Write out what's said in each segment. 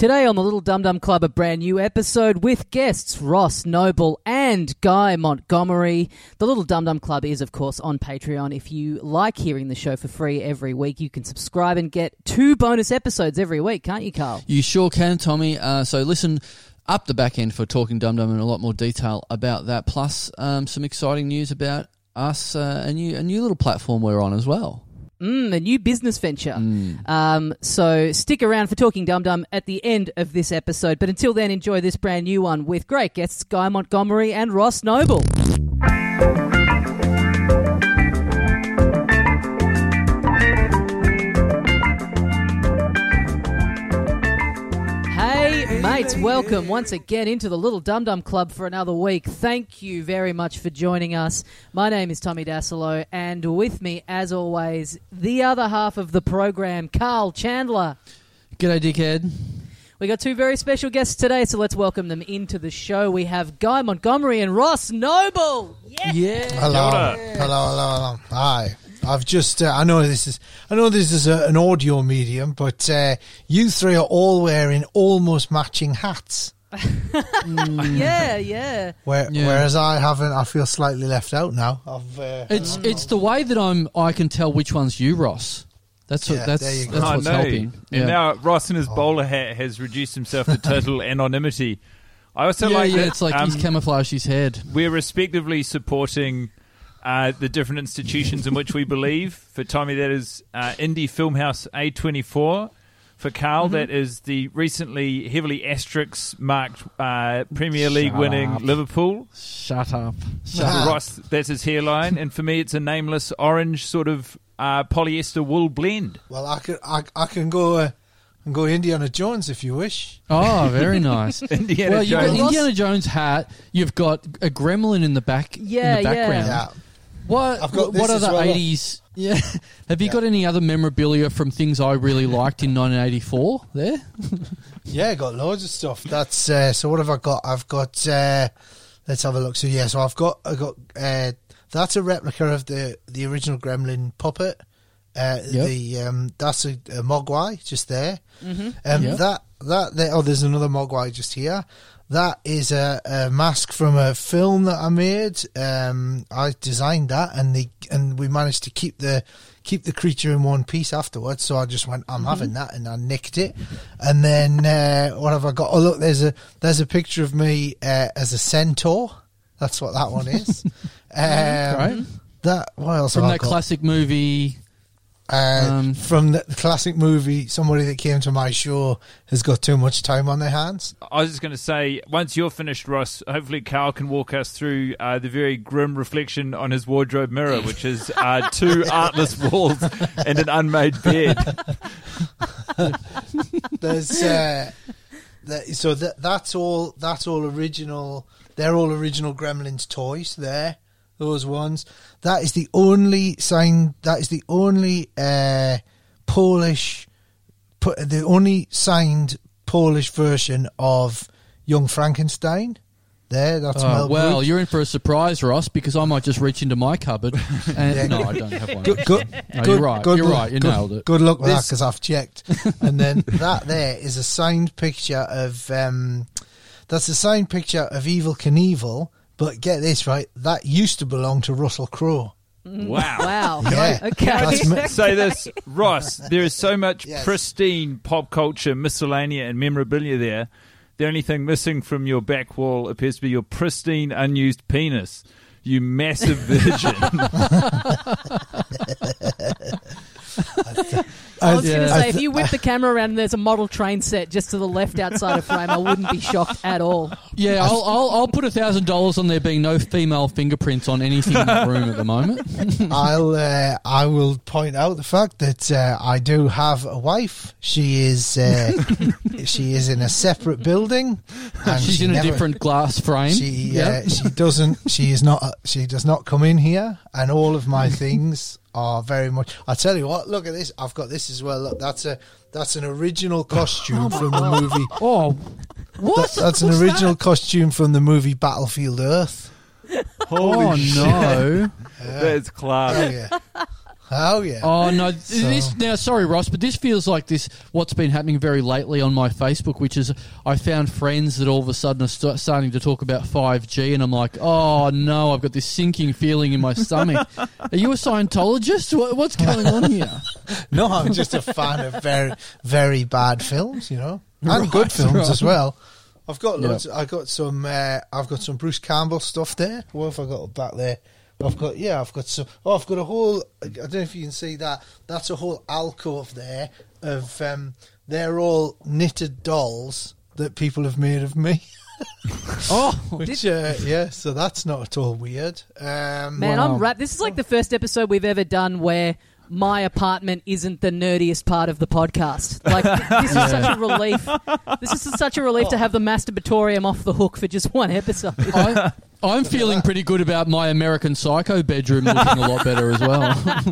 Today on the Little Dum Dum Club, a brand new episode with guests Ross Noble and Guy Montgomery. The Little Dum Dum Club is, of course, on Patreon. If you like hearing the show for free every week, you can subscribe and get two bonus episodes every week, can't you, Carl? You sure can, Tommy. Uh, so listen up the back end for Talking Dum Dum and a lot more detail about that, plus um, some exciting news about us, uh, a new a new little platform we're on as well. Mm, a new business venture. Um, so stick around for Talking Dum Dum at the end of this episode. But until then, enjoy this brand new one with great guests Guy Montgomery and Ross Noble. Mates, welcome once again into the Little Dum Dum Club for another week. Thank you very much for joining us. My name is Tommy Dassalo, and with me, as always, the other half of the program, Carl Chandler. G'day, dickhead. We got two very special guests today, so let's welcome them into the show. We have Guy Montgomery and Ross Noble. Yeah. Yeah. Hello. hello, hello, hello. Hi. I've just, uh, I know this is, I know this is a, an audio medium, but uh, you three are all wearing almost matching hats. Yeah, yeah. Where, Yeah. Whereas I haven't, I feel slightly left out now. I've, uh, It's it's the way that I'm. I can tell which one's you, Ross. That's what. Yeah, that's there you go. that's I what's know. helping. And Yeah. now Ross in his bowler hat has reduced himself to total anonymity. I also yeah, like yeah, that it's like um, he's camouflaged his head. we're respectively supporting uh, the different institutions in which we believe. For Tommy, that is uh, Indie Filmhouse A24. For Carl, Mm-hmm. that is the recently heavily asterisk marked uh, Premier League Shut winning up. Liverpool. Shut up. For Ross, that's his hairline. And for me, it's a nameless orange sort of uh, polyester wool blend. well, I can, I, I can go, uh, and go Indiana Jones if you wish. Oh, very nice. Indiana well, you've got Jones. Indiana Jones hat. You've got a gremlin in the back. Yeah, in the yeah. background. Yeah. What? I've got what this what as other well. eighties? Yeah. Have you Yeah. got any other memorabilia from things I really liked in 1984? There. Yeah, got loads of stuff. That's uh, so. What have I got? I've got. Uh, let's have a look. So yeah, so I've got. I got. Uh, that's a replica of the the original Gremlin puppet. Uh, Yep. The um, that's a, a Mogwai just there. Mm-hmm. Um, Yep. That that there. Oh, there's another Mogwai just here. That is a, a mask from a film that I made. Um, I designed that, and the and we managed to keep the keep the creature in one piece afterwards. So I just went, I'm having that, and I nicked it. And then uh, what have I got? Oh look, there's a there's a picture of me uh, as a centaur. That's what that one is. um, Right. That what else From that classic movie. Uh, Um, from the classic movie, somebody that came to my show has got too much time on their hands. I was just going to say, once you're finished, Ross, hopefully Carl can walk us through uh, the very grim reflection on his wardrobe mirror, which is uh, two artless walls and an unmade bed. There's uh, that, so that that's all that's all original. They're all original Gremlins toys. There, those ones. That is the only sign. That is the only uh, Polish, the only signed Polish version of Young Frankenstein. There, that's Mel well, you're in for a surprise, Ross, because I might just reach into my cupboard. And Yeah. no, I don't have one. Good, good, No, good, you're right. Good You're luck- right. You good, nailed it. Good luck with that because I've checked. and then that there is a signed picture of. Um, that's a signed picture of Evel Knievel. But get this right, that used to belong to Russell Crowe. Mm. Wow. Wow. Yeah. Okay. That's me- Say this, Ross, there is so much Yes. pristine pop culture, miscellanea, and memorabilia there. The only thing missing from your back wall appears to be your pristine, unused penis. You massive virgin. I was Yeah. going to I say, if you whip the camera around and there's a model train set just to the left outside of frame, I wouldn't be shocked at all. Yeah, I'll, I'll, I'll put a thousand dollars on there being no female fingerprints on anything in the room at the moment. I'll uh, I will point out the fact that uh, I do have a wife. She is uh, she is in a separate building. And She's she in a different glass frame. She Yeah. uh, she doesn't she is not she does not come in here, and all of my things are very much. I tell you what, look at this. I've got this as well. Look, that's a that's an original costume from the movie. oh, what? That- that's an original costume from the movie Battlefield Earth. oh no! That's class. Oh yeah. Oh yeah. Oh no! This now, sorry, Ross, but this feels like this. What's been happening very lately on my Facebook, which is I found friends that all of a sudden are st- starting to talk about five G, and I'm like, oh no, I've got this sinking feeling in my stomach. are you a Scientologist? What, what's going on here? No, I'm just a fan of very, very bad films, you know, and Right, good films right. as well. I've got loads. I got some. Uh, I've got some Bruce Campbell stuff there. What have I got back there? I've got yeah. I've got some. Oh, I've got a whole. I don't know if you can see that. That's a whole alcove there of. Um, they're all knitted dolls that people have made of me. Oh, Which uh, yeah, so that's not at all weird. Um, Man, Wow. I'm wrapped. This is like the first episode we've ever done where my apartment isn't the nerdiest part of the podcast. Like th- this is such a relief. This is such a relief to have the masturbatorium off the hook for just one episode. I, I'm feeling pretty good about my American Psycho bedroom looking a lot better as well. Look at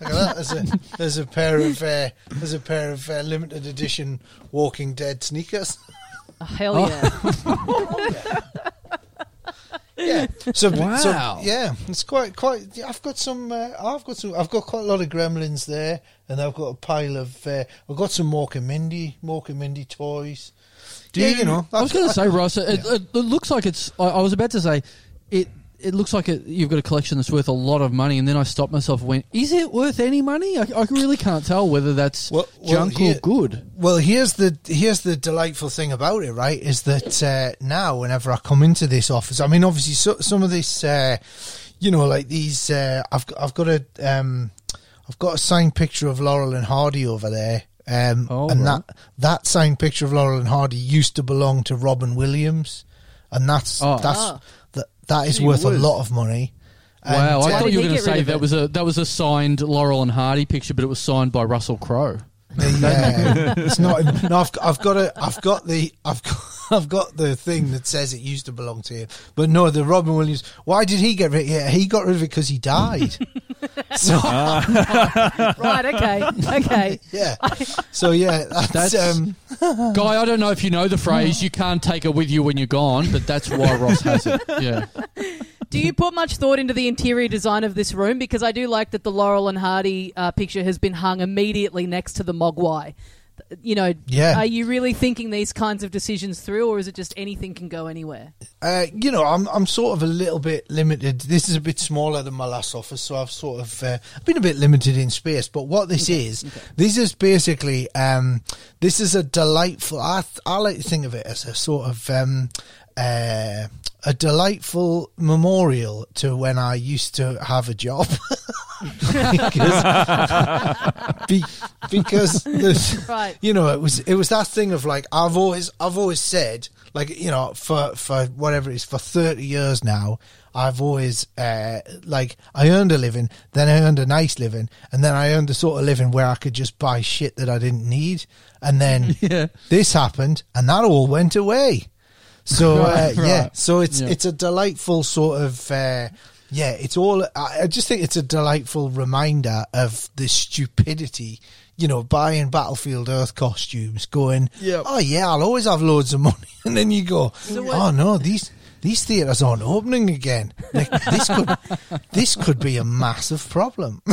that. There's a, there's a pair of uh, there's a pair of uh, limited edition Walking Dead sneakers. Oh, hell yeah! Yeah. So, Wow. so yeah, it's quite quite. I've got some. Uh, I've got some. I've got quite a lot of Gremlins there, and I've got a pile of. Uh, I've got some Mork and Mindy, Mork and Mindy toys. Do yeah, you- you know. I was going to say, Ross, it, it, it looks like it's. I, I was about to say, it. It looks like it, you've got a collection that's worth a lot of money, and then I stopped myself. and Went, is it worth any money? I, I really can't tell whether that's Well- well, junk here- or good. Well, here's the here's the delightful thing about it, right? Is that uh, now, whenever I come into this office, I mean, obviously, so, some of this, uh, you know, like these, uh, I've got- I've got a um, I've got a signed picture of Laurel and Hardy over there, um, Oh, and right. that that signed picture of Laurel and Hardy used to belong to Robin Williams, and that's Oh. that's Ah. That that is Gee worth whiz. a lot of money. Wow, And, I uh, thought you were he going get to rid say of that it? was a that was a signed Laurel and Hardy picture, but it was signed by Russell Crowe. Yeah, it's not. No, I've, I've got a, I've got the, I've got, I've got the thing that says it used to belong to him. But no, the Robin Williams. Why did he get rid? Yeah, he got rid of it because he died. so right? Okay. Okay. yeah, so yeah, that's, That's- um, Guy, I don't know if you know the phrase "you can't take it with you when you're gone," but that's why Ross has it. Yeah. Do you put much thought into the interior design of this room? Because I do like that the Laurel and Hardy uh, picture has been hung immediately next to the Mogwai. You know, Yeah. are you really thinking these kinds of decisions through, or is it just anything can go anywhere? uh, you know, I'm, I'm sort of a little bit limited. This is a bit smaller than my last office, so I've sort of uh, been a bit limited in space. But what this is, this is basically, um, this is a delightful. I, I like to think of it as a sort of. Um, uh, a delightful memorial to when I used to have a job. because, be, because there's, Right. you know, it was it was that thing of like I've always I've always said like you know for for whatever it is for thirty years now I've always uh, like I earned a living, then I earned a nice living, and then I earned the sort of living where I could just buy shit that I didn't need, and then Yeah. this happened, and that all went away. So uh, Right, yeah, so it's Yeah. it's a delightful sort of uh, yeah, it's all. I just think it's a delightful reminder of the stupidity. You know, buying Battlefield Earth costumes, going, Yep. oh yeah, I'll always have loads of money, and then you go, what- oh no, these these theaters aren't opening again. Like, this could this could be a massive problem.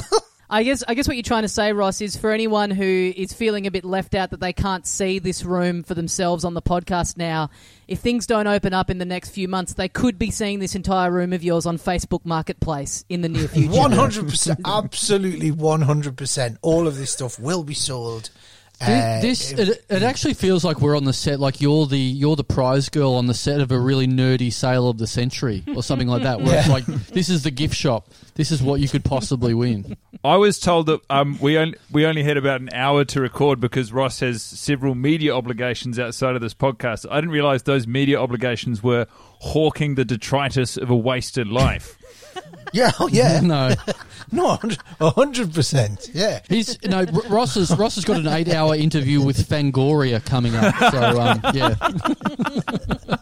I guess I guess what you're trying to say, Ross, is for anyone who is feeling a bit left out that they can't see this room for themselves on the podcast now, if things don't open up in the next few months, they could be seeing this entire room of yours on Facebook Marketplace in the near future. One hundred percent, absolutely one hundred percent. All of this stuff will be sold. Uh, this it, it actually feels like we're on the set like you're the you're the prize girl on the set of a really nerdy sale of the century or something like that where it's like this is the gift shop this is what you could possibly win I was told that um, we only we only had about an hour to record because Ross has several media obligations outside of this podcast. I didn't realize those media obligations were hawking the detritus of a wasted life. Yeah, oh, yeah, no no, a hundred percent, yeah. he's no R- Ross has Ross has got an eight hour interview with Fangoria coming up so um, yeah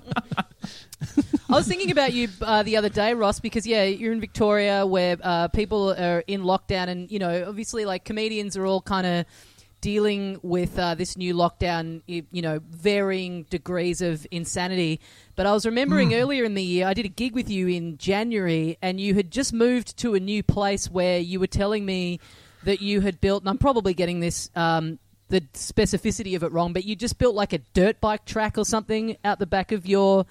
I was thinking about you uh, the other day, Ross, because yeah, you're in Victoria where uh, people are in lockdown, and you know, obviously, like comedians are all kind of dealing with uh, this new lockdown, you know, varying degrees of insanity. But I was remembering Hmm. earlier in the year, I did a gig with you in January, and you had just moved to a new place where you were telling me that you had built, and I'm probably getting this. Um, the specificity of it wrong, but you just built like a dirt bike track or something out the back of your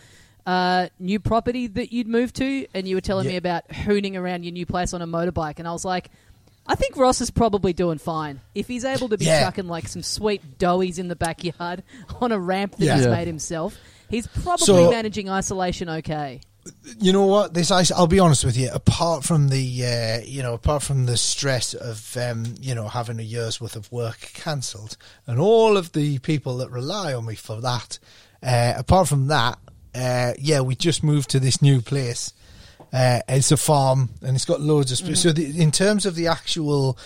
uh, new property that you'd moved to, and you were telling me about hooning around your new place on a motorbike, and I was like, I think Ross is probably doing fine if he's able to be Yeah. chucking like some sweet doughies in the backyard on a ramp that Yeah. he's Yeah. made himself. He's probably So- managing isolation okay. you know what? This i'll be honest with you. Apart from the uh, you know apart from the stress of um, you know having a year's worth of work cancelled and all of the people that rely on me for that uh, apart from that uh, yeah we just moved to this new place. Uh, it's a farm and it's got loads of space so the, in terms of the actual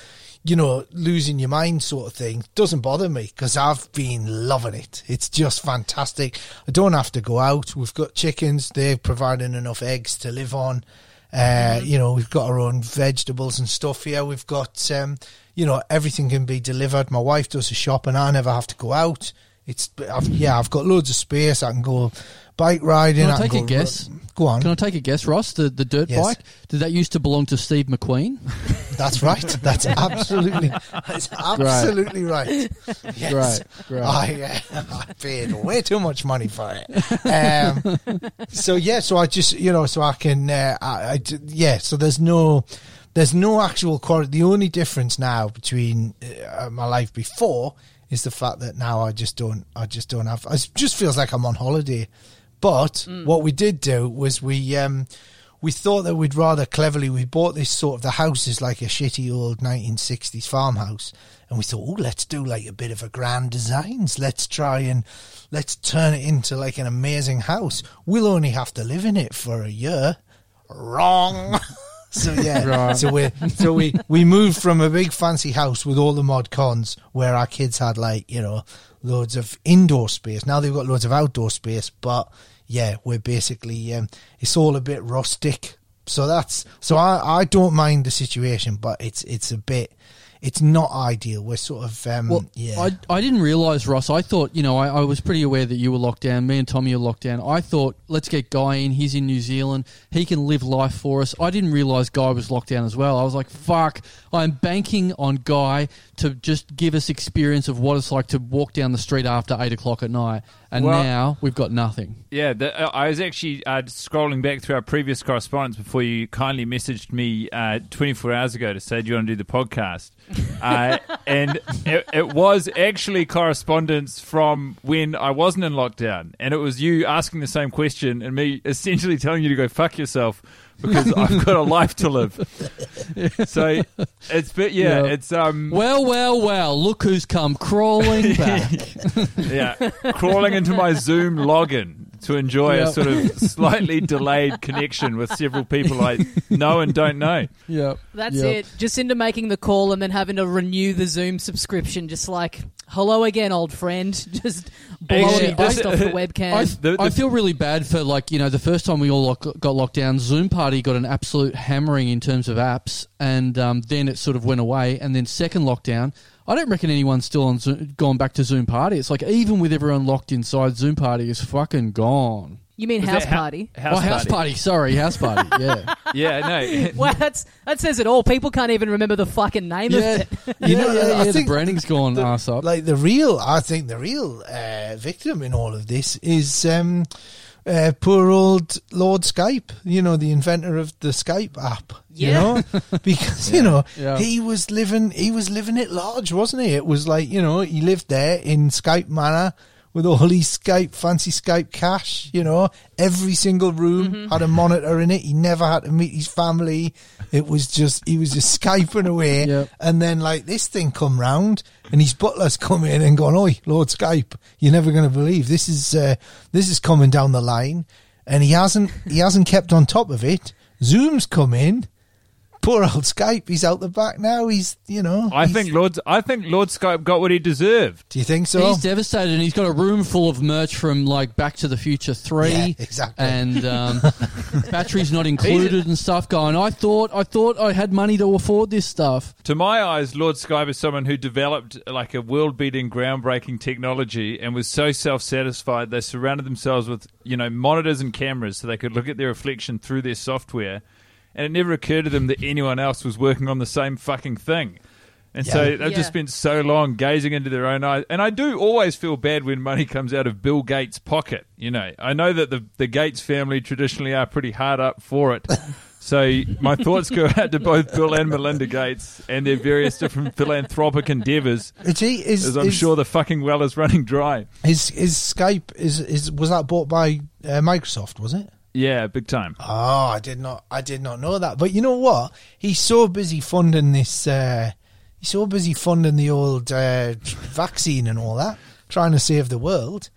you know, losing your mind sort of thing doesn't bother me because I've been loving it. It's just fantastic. I don't have to go out. We've got chickens. They're providing enough eggs to live on. Uh, You know, we've got our own vegetables and stuff here. We've got, um, you know, everything can be delivered. My wife does the shop and I never have to go out. It's, I've, yeah, I've got loads of space. I can go bike riding. Can I take a go- guess? Go on. Can I take a guess, Ross? The the dirt Yes. bike did that used to belong to Steve McQueen? That's right. That's absolutely, that's absolutely right. Yes. Great, great. I, uh, I paid way too much money for it. Um, so yeah, so I just you know, so I can, uh, I, I yeah. So there's no, there's no actual quality. The only difference now between uh, my life before is the fact that now I just don't, I just don't have. It just feels like I'm on holiday. But what we did do was we um, we thought that we'd rather cleverly we bought this sort of the house is like a shitty old 1960s farmhouse. And we thought oh let's do like a bit of a grand designs. Let's try and let's turn it into like an amazing house. We'll only have to live in it for a year. Wrong. So yeah. Right. so we so we we moved from a big fancy house with all the mod cons where our kids had like you know loads of indoor space. Now they've got loads of outdoor space but yeah we're basically um, it's all a bit rustic. So that's so i i don't mind the situation but it's it's a bit it's not ideal we're sort of um Well, yeah I, I didn't realise, Ross. I thought, you know, I, I was pretty aware that you were locked down. Me and Tommy are locked down. I thought, let's get Guy in. He's in New Zealand. He can live life for us. I didn't realise Guy was locked down as well. I was like, fuck, I'm banking on Guy to just give us experience of what it's like to walk down the street after 8 o'clock at night. And Well- now we've got nothing. Yeah, the, uh, I was actually uh, scrolling back through our previous correspondence before you kindly messaged me uh, 24 hours ago to say, Do you want to do the podcast? Uh, and it, it was actually correspondence from when I wasn't in lockdown. And it was you asking the same question and me essentially telling you to go fuck yourself because I've got a life to live. So it's, but yeah, Yeah. it's, um, Well, well, well, look who's come crawling back. yeah, crawling into my Zoom login to enjoy a sort of slightly delayed connection with several people I know and don't know. yeah. That's Yep. it. Just into making the call and then having to renew the Zoom subscription. Just like, hello again, old friend. Just blowing Actually, dust this- off the webcam. I, The- the- I feel really bad for like you know the first time we all lock, got locked down, Zoom Party got an absolute hammering in terms of apps, and um, then it sort of went away. And then second lockdown, I don't reckon anyone's still on Zoom, gone back to Zoom Party. It's like even with everyone locked inside, Zoom Party is fucking gone. you mean house that ha- party? House, oh, house party. party. Sorry, house party. Yeah, Yeah, no. Well, that's that says it all. People can't even remember the fucking name yeah, of it. you know, I yeah, yeah. The think branding's gone the- ass up. like the real i think the real uh, victim in all of this is um uh, poor old Lord Skype, you know, the inventor of the Skype app, you know, because you know Yeah. he was living, he was living it large, wasn't he? It was like you know he lived there in Skype manor with all his Skype fancy Skype cash, you know, every single room had a monitor in it. He never had to meet his family. It was just he was just skyping away, Yep. and then like this thing come round, and his butlers come in and gone, "Oi, Lord Skype, you're never going to believe this is uh, this is coming down the line," and he hasn't he hasn't kept on top of it. Zoom's come in, poor old Skype. He's out the back now. He's, you know. I he's- think Lord, I think Lord Skype got what he deserved. Do you think so? He's devastated, and he's got a room full of merch from like Back to the Future Three, Yeah, exactly. and um, batteries not included and stuff. Going, I thought, I thought I had money to afford this stuff. To my eyes, Lord Skype is someone who developed like a world-beating, groundbreaking technology and was so self-satisfied they surrounded themselves with you know monitors and cameras so they could look at their reflection through their software, and it never occurred to them that anyone else was working on the same fucking thing. And so they've Yeah. just spent so long gazing into their own eyes. And I do always feel bad when money comes out of Bill Gates' pocket. You know, I know that the, the Gates family traditionally are pretty hard up for it. So my thoughts go out to both Bill and Melinda Gates and their various different philanthropic endeavours, Is he, is, as I'm is, sure the fucking well is running dry. Is, is Skype, is, is, was that bought by uh, Microsoft, was it? Yeah, big time. Oh, I did not. I did not know that. But you know what? He's so busy funding this. Uh, he's so busy funding the old uh, vaccine and all that, trying to save the world.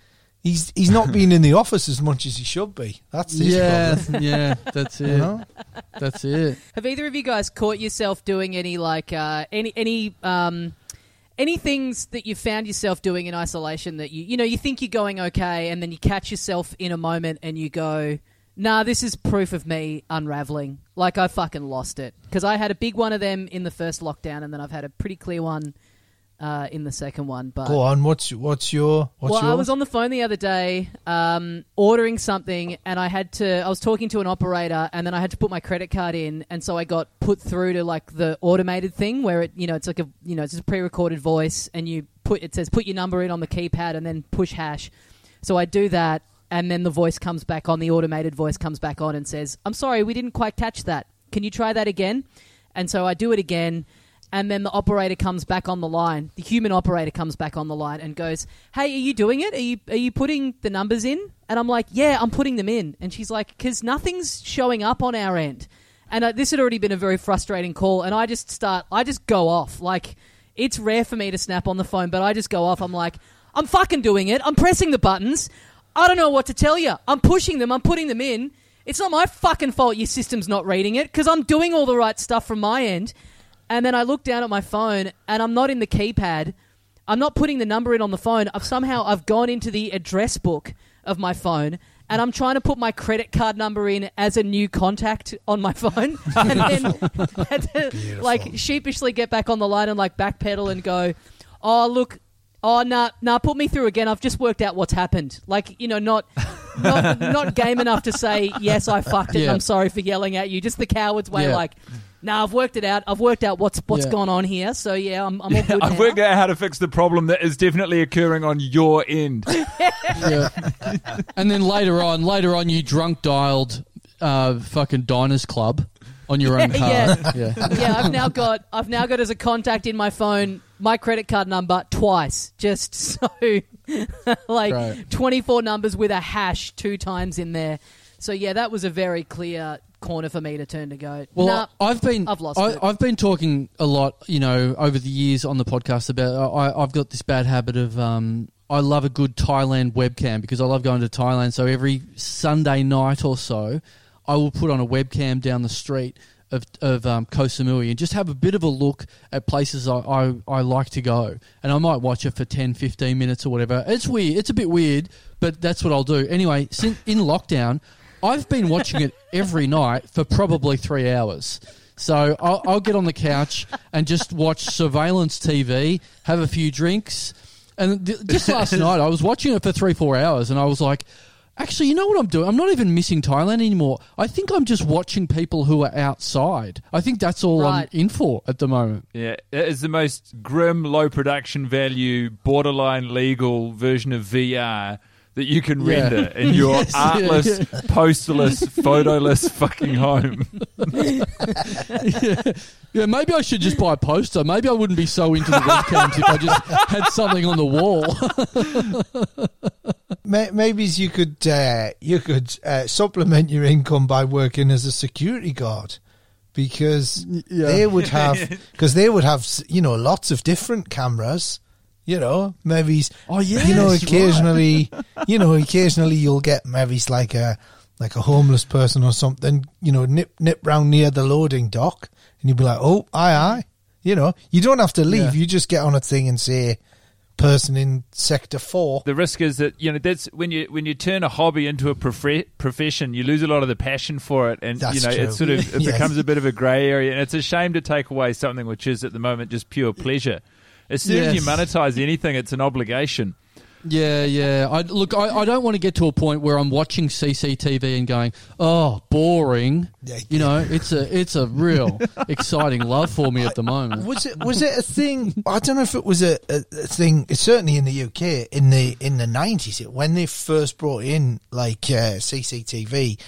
He's he's not been in the office as much as he should be. That's his yeah, problem. yeah, that's You it. know? That's it. Have either of you guys caught yourself doing any like uh, any any um, any things that you found yourself doing in isolation that you you know you think you're going okay and then you catch yourself in a moment and you go, nah, this is proof of me unraveling. Like I fucking lost it because I had a big one of them in the first lockdown and then I've had a pretty clear one uh, in the second one. But Go on. What's what's your what's well, yours? I was on the phone the other day um, ordering something, and I had to. I was talking to an operator, and then I had to put my credit card in, and so I got put through to like the automated thing where it, you know, it's like a, you know, it's just a pre-recorded voice, and you put it says put your number in on the keypad, and then push hash. So I do that, and then the voice comes back on. The automated voice comes back on and says, "I'm sorry, we didn't quite catch that. Can you try that again?" And so I do it again. And then the operator comes back on the line. The human operator comes back on the line and goes, "Hey, are you doing it? Are you are you putting the numbers in?" And I'm like, "Yeah, I'm putting them in." And she's like, "Because nothing's showing up on our end." And uh, this had already been a very frustrating call, and I just start, I just go off. Like it's rare for me to snap on the phone, but I just go off. I'm like, "I'm fucking doing it. I'm pressing the buttons. I don't know what to tell you. I'm pushing them. I'm putting them in." It's not my fucking fault your system's not reading it because I'm doing all the right stuff from my end. And then I look down at my phone and I'm not in the keypad. I'm not putting the number in on the phone. I've somehow I've gone into the address book of my phone and I'm trying to put my credit card number in as a new contact on my phone and then had to like sheepishly get back on the line and like backpedal and go, "Oh, look, oh nah, nah, put me through again. I've just worked out what's happened." Like, you know, not not, not game enough to say, "Yes, I fucked it. Yeah. I'm sorry for yelling at you." Just the coward's way Yeah. like no, I've worked it out. I've worked out what's what's Yeah. gone on here. So yeah, I'm, I'm all good I've now. worked out how to fix the problem that is definitely occurring on your end. Yeah. and then later on, later on, you drunk dialed uh, fucking Diners Club on your own card. Yeah. yeah. yeah, I've now got I've now got as a contact in my phone my credit card number twice, just so like Right. 24 numbers with a hash two times in there. So yeah, that was a very clear corner for me to turn to go. Well, nah, I've been I've lost I. I've been talking a lot, you know, over the years on the podcast about I, I've got this bad habit of um, I love a good Thailand webcam because I love going to Thailand. So every Sunday night or so, I will put on a webcam down the street of of um, Koh Samui and just have a bit of a look at places I, I, I like to go. And I might watch it for 10, 15 minutes or whatever. It's weird. It's a bit weird, but that's what I'll do. Anyway, since in lockdown, I've been watching it every night for probably three hours. So I'll, I'll get on the couch and just watch surveillance TV, have a few drinks. And th- just last night, I was watching it for three, four hours, and I was like, actually, you know what I'm doing? I'm not even missing Thailand anymore. I think I'm just watching people who are outside. I think that's all Right. I'm in for at the moment. Yeah, it is the most grim, low production value, borderline legal version of VR that you can Yeah. render in your Yes, yeah, artless, yeah. posterless, photoless fucking home. Yeah, maybe I should just buy a poster. Maybe I wouldn't be so into the webcams if I just had something on the wall. May- Maybe you could uh, you could uh, supplement your income by working as a security guard because yeah. they would have because they would have you know lots of different cameras. You know, maybe Oh, yeah you know occasionally you know occasionally you'll get maybe like a like a homeless person or something. You know, nip nip round near the loading dock and you'd be like, "Oh, aye, aye." You know, you don't have to leave. Yeah. You just get on a thing and say, "Person in sector four. the risk is that you know that's when you when you turn a hobby into a profe- profession, you lose a lot of the passion for it, and That's you know true. it sort of it Yes. becomes a bit of a grey area, and it's a shame to take away something which is at the moment just pure pleasure. As soon as you monetize anything, it's an obligation. Yeah, yeah. I, look, I, I don't want to get to a point where I'm watching CCTV and going, "Oh, boring." Yeah, You know, it's a it's a real exciting love for me at the moment. Was it was it a thing? I don't know if it was a, a, a thing. Certainly in the UK in the in the nineties when they first brought in like uh, CCTV.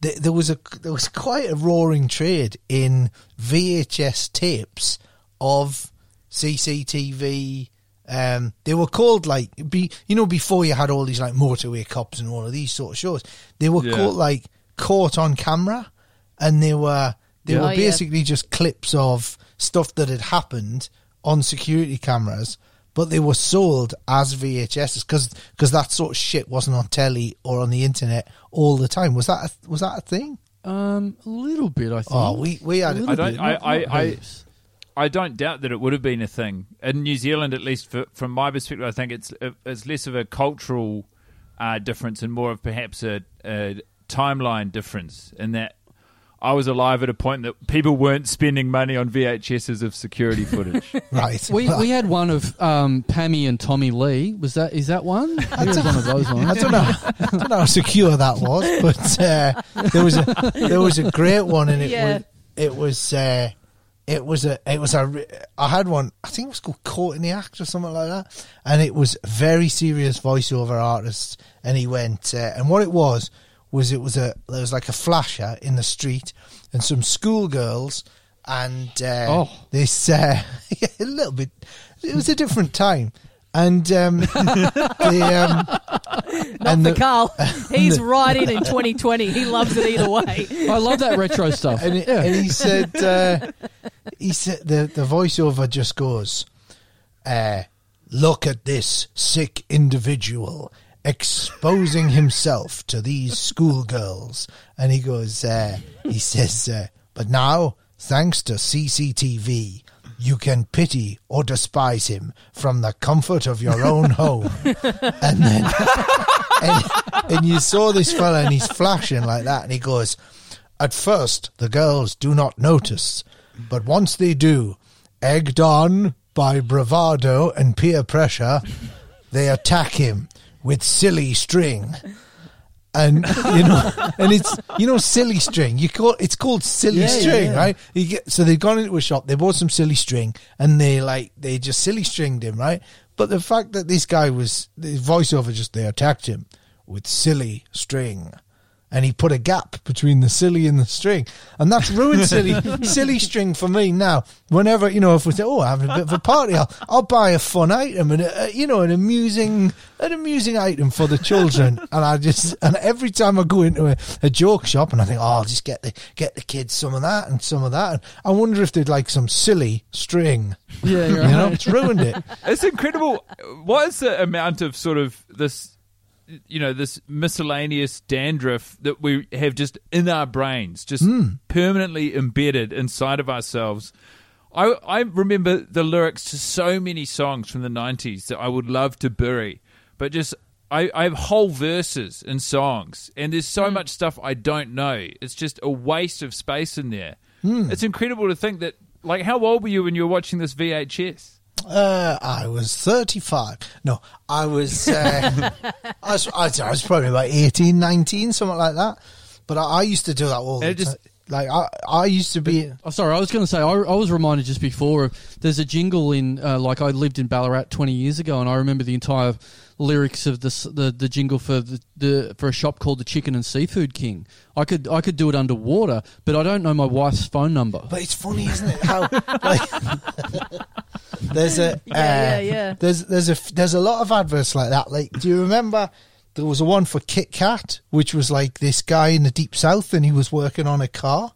There, there was a there was quite a roaring trade in VHS tapes of CCTV. Um, they were called like be you know before you had all these like motorway cops and all of these sort of shows. They were Yeah. called like caught on camera, and they were they Yeah. were Oh, yeah. basically just clips of stuff that had happened on security cameras, but they were sold as VHSs because because that sort of shit wasn't on telly or on the internet all the time. Was that a, was that a thing? Um, a little bit, I think. Oh, we we A had little I don't- bit, I- not- I- I- heaps. I don't doubt that it would have been a thing in New Zealand, at least for, from my perspective. I think it's it's less of a cultural uh, difference and more of perhaps a, a timeline difference. In that I was alive at a point that people weren't spending money on VHSs of security footage. right. We we had one of um, Pammy and Tommy Lee. Was that is that one? I was one of those I ones. don't know. I don't know how secure that was, but uh, there was a there was a great one, and it Yeah. was it was uh, it was a it was a I had one. I think it was called Caught in the Act or something like that, and it was very serious voiceover artist, and he went uh, and what it was was it was a there was like a flasher in the street, and some schoolgirls. And uh, Oh. this uh, a little bit. It was a different time, and um, the um, Not and for the- Carl. He's right in in 2020. He loves it either way. I love that retro stuff. and, it, yeah. and he said uh, he said the the voiceover just goes uh, look at this sick individual exposing himself to these schoolgirls and he goes uh, he says uh, but now thanks to CCTV you can pity or despise him from the comfort of your own home. And then and, and you saw this fella and he's flashing like that and he goes at first the girls do not notice but once they do egged on by bravado and peer pressure they attack him with silly string and you know and it's you know silly string. You call it's called silly Yeah, yeah, string yeah. right? You get so they've gone into a shop they bought some silly string and they like they just silly stringed him right? But the fact that this guy was the voiceover just they attacked him with silly string and he put a gap between the silly and the string, and that's ruined silly silly string for me now. Whenever you know, if we say, "Oh, I'm having a bit of a party," I'll, I'll buy a fun item and uh, you know, an amusing an amusing item for the children. and I just and every time I go into a, a joke shop and I think, "Oh, I'll just get the get the kids some of that and some of that," and I wonder if they'd like some silly string. yeah, You you're know, it's ruined it. it's incredible. What is the amount of sort of this, you know, this miscellaneous dandruff that we have just in our brains, just hmm. permanently embedded inside of ourselves? I I remember the lyrics to so many songs from the '90s that I would love to bury, but just. I, I have whole verses and songs, and there's so hmm. much stuff I don't know. It's just a waste of space in there. Hmm. It's incredible to think that. Like, how old were you when you were watching this VHS? Uh, I was 35. No, I was, uh, I was, I was, I was probably about 18, 19, something like that. But I, I used to do that all the And it just- time. Like, I, I used to be, Oh, sorry, I was going to say I, I was reminded just before. Of, there's a jingle in uh, like I lived in Ballarat 20 years ago, and I remember the entire lyrics of this, the the jingle for the, the for a shop called the Chicken and Seafood King. I could I could do it underwater, but I don't know my wife's phone number. but it's funny, isn't it? How, like, there's a, uh, Yeah, yeah, yeah. There's, there's a, there's a lot of adverts like that. Like, do you remember there was a one for Kit Kat, which was like this guy in the deep south and he was working on a car.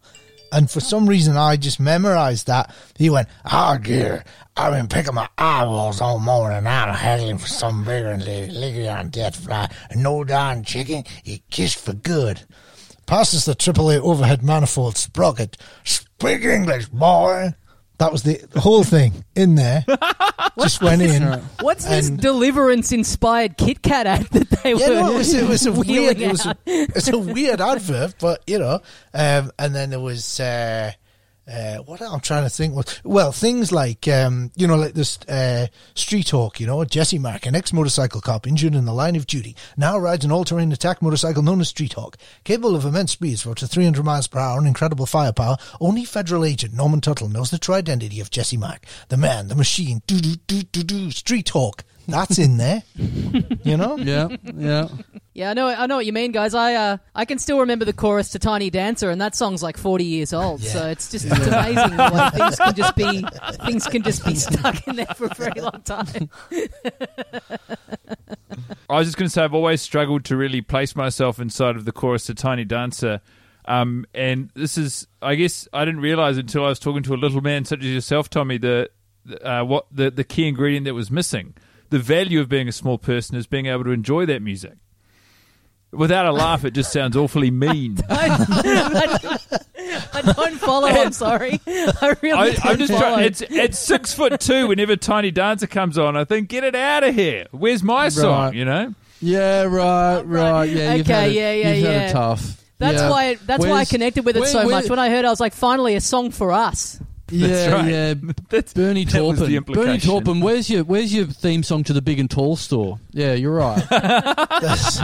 And for some reason, I just memorized that. He went, Oh, dear, I've been picking my eyeballs all morning out, of haggling for some bigger and ligging on death fly. And no darn chicken, he kissed for good. Passes the AAA overhead manifold sprocket, Speak English, boy. That was the whole thing in there. Just went in. What's this And- Deliverance inspired Kit Kat ad that they Yeah, were? no, it was, it was a wheeling weird, it was a, out? it's a weird advert, but you know, um, and then there was, uh, uh, what I'm trying to think was, well, things like, um, you know, like this, uh, Street Hawk, you know, Jesse Mach, an ex-motorcycle cop injured in the line of duty, now rides an all-terrain attack motorcycle known as Street Hawk, capable of immense speeds for up to 300 miles per hour and incredible firepower. Only federal agent Norman Tuttle knows the true identity of Jesse Mach, the man, the machine, do do do do do, Street Hawk. That's in there, you know. Yeah, yeah. Yeah, I know. I know what you mean, guys. I uh, I can still remember the chorus to "Tiny Dancer," and that song's like forty years old. Yeah. So it's just it's amazing the way things can just be things can just be stuck in there for a very long time. I was just going to say I've always struggled to really place myself inside of the chorus to Tiny Dancer. Um, and this is, I guess, I didn't realize until I was talking to a little man such as yourself, Tommy, the uh, what the the key ingredient that was missing. The value of being a small person is being able to enjoy that music. Without a laugh, it just sounds awfully mean. I don't follow. I'm sorry. I really I, don't I'm just follow. trying. It's it's six foot two. Whenever Tiny Dancer comes on, I think, get it out of here. Where's my song? Right. You know. Yeah, right, right. Yeah, you've Okay, had it, yeah, yeah, you've had yeah. it tough. that's Yeah. why. That's why I Where's- connected with it where- so where- much. When I heard, it, I was like, finally a song for us. Yeah, right. yeah. That's Bernie that Taupin. Bernie implication. Taupin, where's your where's your theme song to the Big and Tall store? Yeah, you're right. there's,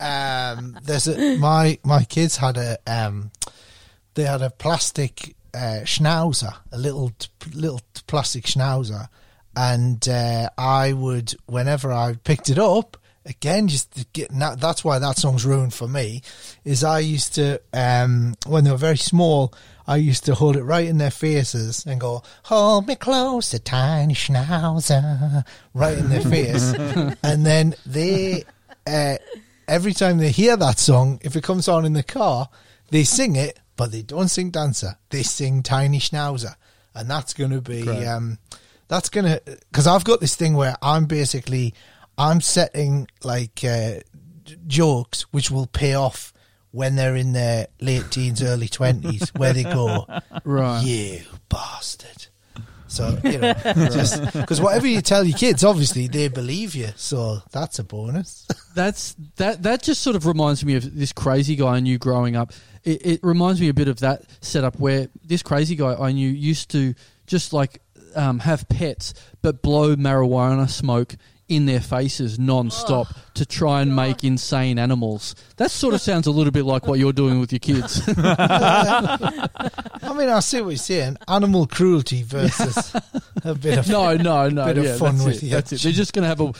um, there's a, my my kids had a um, they had a plastic uh, schnauzer, a little little plastic schnauzer, and uh, I would whenever I picked it up. Again, just to get that's why that song's ruined for me. Is I used to um, when they were very small, I used to hold it right in their faces and go, "Hold me close, a tiny schnauzer," right in their face, and then they uh, every time they hear that song, if it comes on in the car, they sing it, but they don't sing Dancer. They sing Tiny Schnauzer. And that's going to be, um, that's going to, because I've got this thing where I'm basically, I'm setting like uh, jokes which will pay off when they're in their late teens, early 20s, where they go, Right. you bastard. So, you know, just because whatever you tell your kids, obviously they believe you. So that's a bonus. That's that. That just sort of reminds me of this crazy guy I knew growing up. It, it reminds me a bit of that setup where this crazy guy I knew used to just like um, have pets, but blow marijuana smoke in their faces non-stop to try and make insane animals. That sort of sounds a little bit like what you're doing with your kids. I mean, I see what you're saying. Animal cruelty versus a bit of no, no, no. Bit of fun that's with it, you. That's it. They're just going to have a,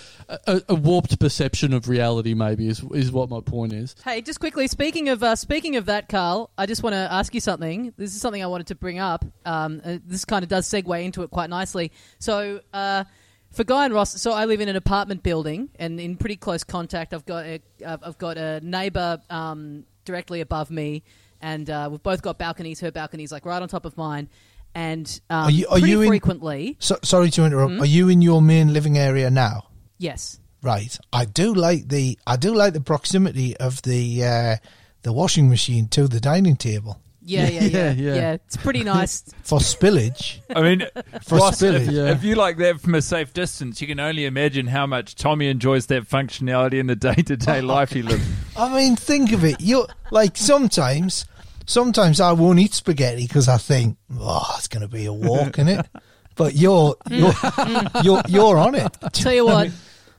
a a warped perception of reality. Maybe is is what my point is. Hey, just quickly speaking of uh, speaking of that, Carl, I just want to ask you something. This is something I wanted to bring up. Um, uh, this kind of does segue into it quite nicely. So, uh, for Guy and Ross, so I live in an apartment building, and in pretty close contact, I've got a, I've got a neighbour um, directly above me, and uh, we've both got balconies. Her balcony's like right on top of mine, and um, Are you- are pretty you in- frequently, So, sorry to interrupt. Hmm? Are you in your main living area now? yes. Right. I do like the I do like the proximity of the uh, the washing machine to the dining table Yeah, yeah, yeah, Yeah, yeah. yeah. It's pretty nice. for spillage. I mean, For Ross, if. Yeah. if you like that from a safe distance, you can only imagine how much Tommy enjoys that functionality in the day to day life he lives. I mean, think of it. You like sometimes. Sometimes I won't eat spaghetti because I think, oh, it's going to be a walk in it. But you're you're, mm. Mm. you're you're on it. Tell you what,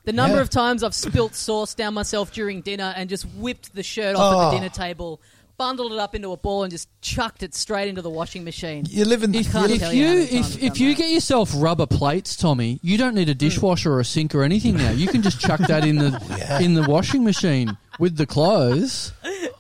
the number Yeah. of times I've spilt sauce down myself during dinner and just whipped the shirt off at Oh. the dinner table, bundled it up into a ball, and just chucked it straight into the washing machine. You live in If, can't if tell you how you many times if, I've if done you that. get yourself rubber plates, Tommy, you don't need a mm. dishwasher or a sink or anything now. You can just chuck that in the Yeah. in the washing machine with the clothes.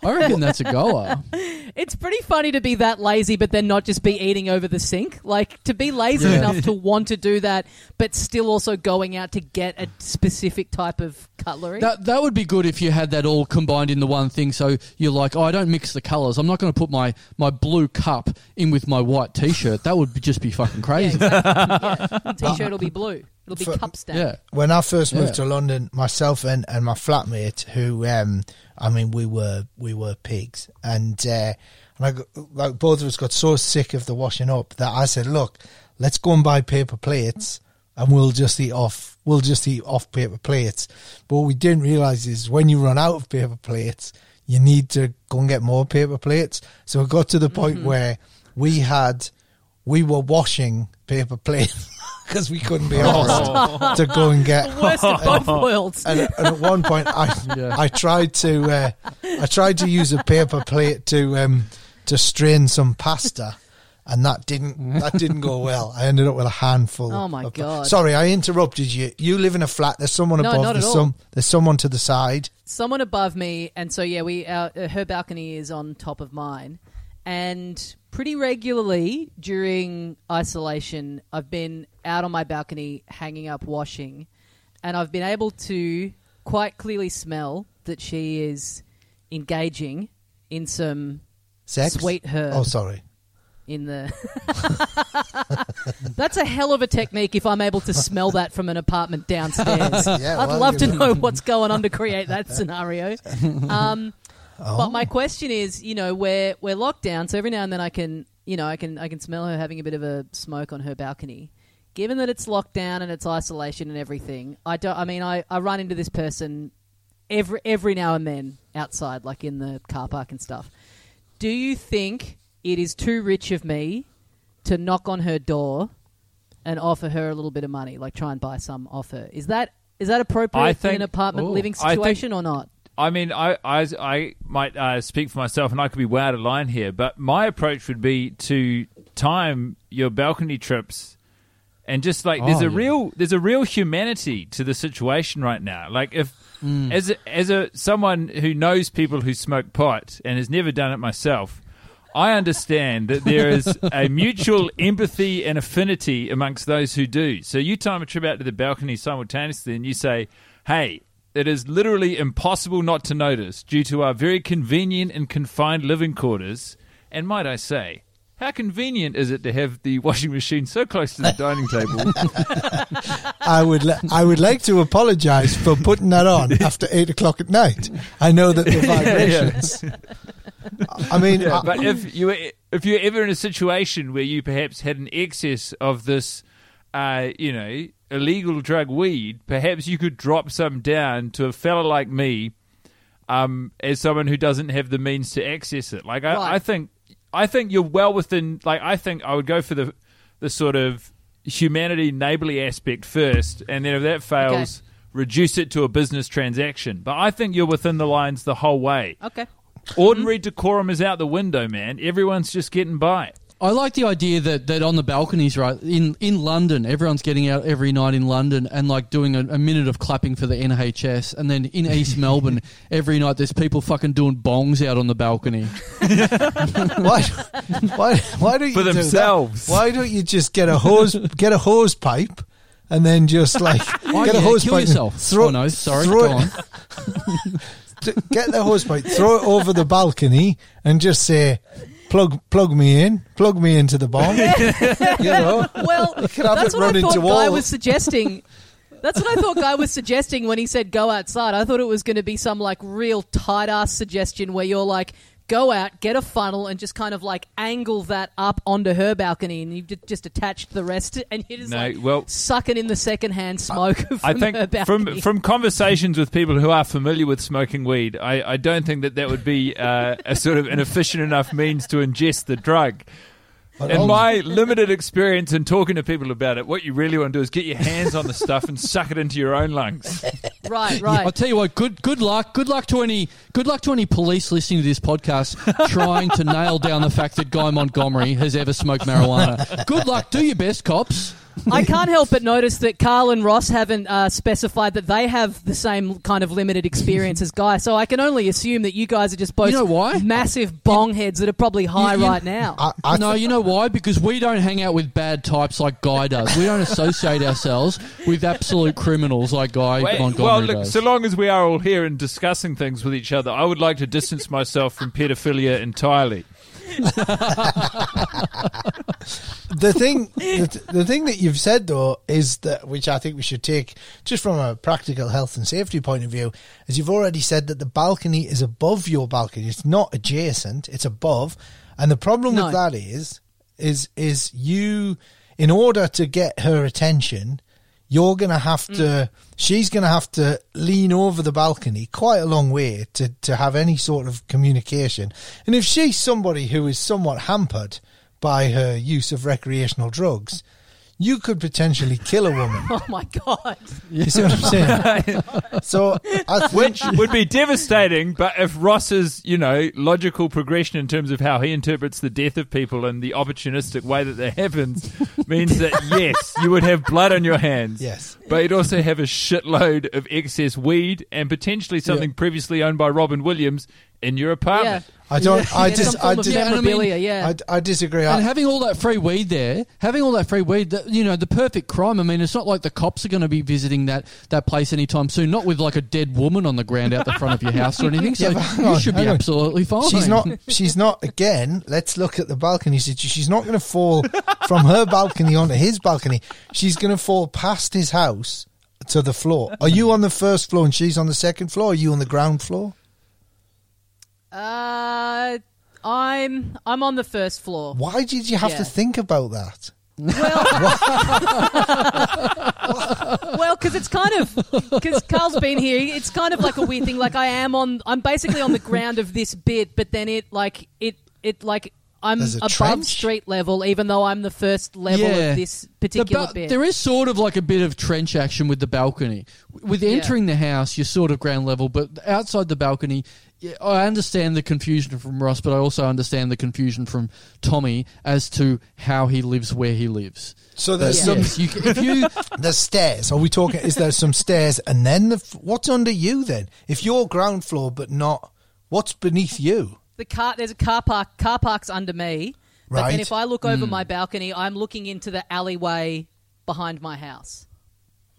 I reckon that's a goer. It's pretty funny to be that lazy, but then not just be eating over the sink. Like to be lazy Yeah. enough to want to do that, but still also going out to get a specific type of cutlery. That that would be good if you had that all combined in the one thing. So you're like, oh, I don't mix the colours. I'm not going to put my, my blue cup in with my white t-shirt. That would be, just be fucking yeah, crazy. exactly. yeah. T-shirt will be blue. It'll be For- cup stand. Yeah. when I first moved Yeah. to London, myself and, and my flatmate, who um, I mean, we were we were pigs, and uh, and I got, like both of us got so sick of the washing up that I said, "Look, let's go and buy paper plates, and we'll just eat off. We'll just eat off paper plates." But what we didn't realize is when you run out of paper plates, you need to go and get more paper plates. So it got to the point where we had we were washing paper plates because we couldn't be asked to go and get Worst of both worlds. and, and at one point I Yeah. I tried to uh, I tried to use a paper plate to um, to strain some pasta and that didn't that didn't go well. I ended up with a handful. Oh, my of- God. Sorry, I interrupted you. You live in a flat. There's someone No, above. not at there's all. some. There's someone to the side. someone above me, and so yeah, we our, uh, her balcony is on top of mine, and pretty regularly during isolation, I've been out on my balcony hanging up washing, and I've been able to quite clearly smell that she is engaging in some Sex. sweet herb Oh, sorry. in the. That's a hell of a technique if I'm able to smell that from an apartment downstairs. Yeah, I'd well, love to know what's going on to create that scenario. Um, Oh. But my question is, you know, we're we're locked down, so every now and then I can, you know, I can I can smell her having a bit of a smoke on her balcony. Given that it's locked down and it's isolation and everything, I don't. I mean, I, I run into this person every every now and then outside, like in the car park and stuff. Do you think it is too rich of me to knock on her door and offer her a little bit of money, like try and buy some off her? Is that is that appropriate I in an apartment Ooh. living I think- situation or not? I mean, I, I, I might uh, speak for myself, and I could be way out of line here, but my approach would be to time your balcony trips, and just like there's Oh, a yeah. real there's a real humanity to the situation right now. Like if Mm. as a, as a someone who knows people who smoke pot and has never done it myself. I understand that there is a mutual empathy and affinity amongst those who do. So you time a trip out to the balcony simultaneously and you say, hey, it is literally impossible not to notice due to our very convenient and confined living quarters. And might I say, how convenient is it to have the washing machine so close to the dining table? I would li- I would like to apologise for putting that on after eight o'clock at night. I know that the vibrations. I mean, Yeah, I- but if you were, if you're ever in a situation where you perhaps had an excess of this, uh, you know, illegal drug weed, perhaps you could drop some down to a fella like me, um, as someone who doesn't have the means to access it. Like I, Right. I think, I think you're well within. Like I think I would go for the the sort of humanity neighborly aspect first, and then if that fails. Reduce it to a business transaction, but I think you're within the lines the whole way. Okay. Ordinary decorum is out the window, man. Everyone's just getting by. I like the idea that, that on the balconies, right in in London, everyone's getting out every night in London and like doing a, a minute of clapping for the NHS, and then in East Melbourne, every night there's people fucking doing bongs out on the balcony. why, why, why don't you For do that? themselves. Why don't you just get a hose, get a hose pipe, and then just like Oh, get a hose kill pipe, yourself. Throw, oh no, sorry, throw go it- on. get the hose pipe, throw it over the balcony, and just say, "Plug, plug me in, plug me into the bomb." you know, Well, that's what I thought Guy walls. was suggesting. That's what I thought Guy was suggesting when he said go outside. I thought it was going to be some like real tight ass suggestion where you're like, go out, get a funnel, and just kind of like angle that up onto her balcony, and you just attached the rest, and you're just No, like well- sucking in the secondhand smoke from I her think from from conversations with people who are familiar with smoking weed, I, I don't think that that would be uh, a sort of an efficient enough means to ingest the drug. But In my limited experience in talking to people about it, what you really want to do is get your hands on the stuff and suck it into your own lungs. right, right. I'll tell you what. Good, good luck. Good luck to any. Good luck to any police listening to this podcast trying to nail down the fact that Guy Montgomery has ever smoked marijuana. Good luck. Do your best, cops. I can't help but notice that Karl and Ross haven't uh, specified that they have the same kind of limited experience as Guy. So I can only assume that you guys are just both You know why? massive bong heads that are probably high You- you- right now. I, I no, you know why? Because we don't hang out with bad types like Guy does. We don't associate ourselves with absolute criminals like Guy Wait, Montgomery well, look, does. so long as we are all here and discussing things with each other, I would like to distance myself from pedophilia entirely. The thing, the, the thing that you've said though is that which I think we should take just from a practical health and safety point of view, is you've already said that the balcony is above your balcony. It's not adjacent; it's above. And the problem No. with that is, is, is you, in order to get her attention, you're going to have to, mm. she's going to have to lean over the balcony quite a long way to, to have any sort of communication. And if she's somebody who is somewhat hampered by her use of recreational drugs, you could potentially kill a woman. Oh my god! You see what I'm saying? so I think, Which would be devastating, but if Ross's, you know, logical progression in terms of how he interprets the death of people and the opportunistic way that that happens means that, yes, you would have blood on your hands. yes. But you'd also have a shitload of excess weed and potentially something Yeah. previously owned by Robin Williams in your apartment. I don't, I Yeah, just, some I, form of dis- Yeah, I mean- memorabilia. Yeah, I, I disagree. And I, having all that free weed there, having all that free weed, that, you know, the perfect crime. I mean, it's not like the cops are going to be visiting that, that place anytime soon. Not with like a dead woman on the ground out the front of your house or anything. So Yeah, you on, should be on. absolutely fine. She's not. She's not. Again, let's look at the balcony. situ- She's not going to fall from her balcony onto his balcony. She's going to fall past his house to the floor. Are you on the first floor and she's on the second floor? Are you on the ground floor? Uh, I'm I'm on the first floor. Why did you have Yeah. to think about that? Well, because it's kind of because Karl's been here. It's kind of like a weird thing. Like I am on. I'm basically on the ground of this bit, but then it like it it like I'm above trench? street level, even though I'm the first level Yeah. of this The particular ba- bit. There is sort of like a bit of trench action with the balcony. With Yeah. entering the house, you're sort of ground level, but outside the balcony, yeah, I understand the confusion from Ross, but I also understand the confusion from Tommy as to how he lives where he lives. So there's Yeah. some. You, if you There's stairs. Are we talking? Is there some stairs and then the? What's under you then? If you're ground floor but not, what's beneath you? the car there's a car park car park's under me but then if i look over hmm. my balcony i'm looking into the alleyway behind my house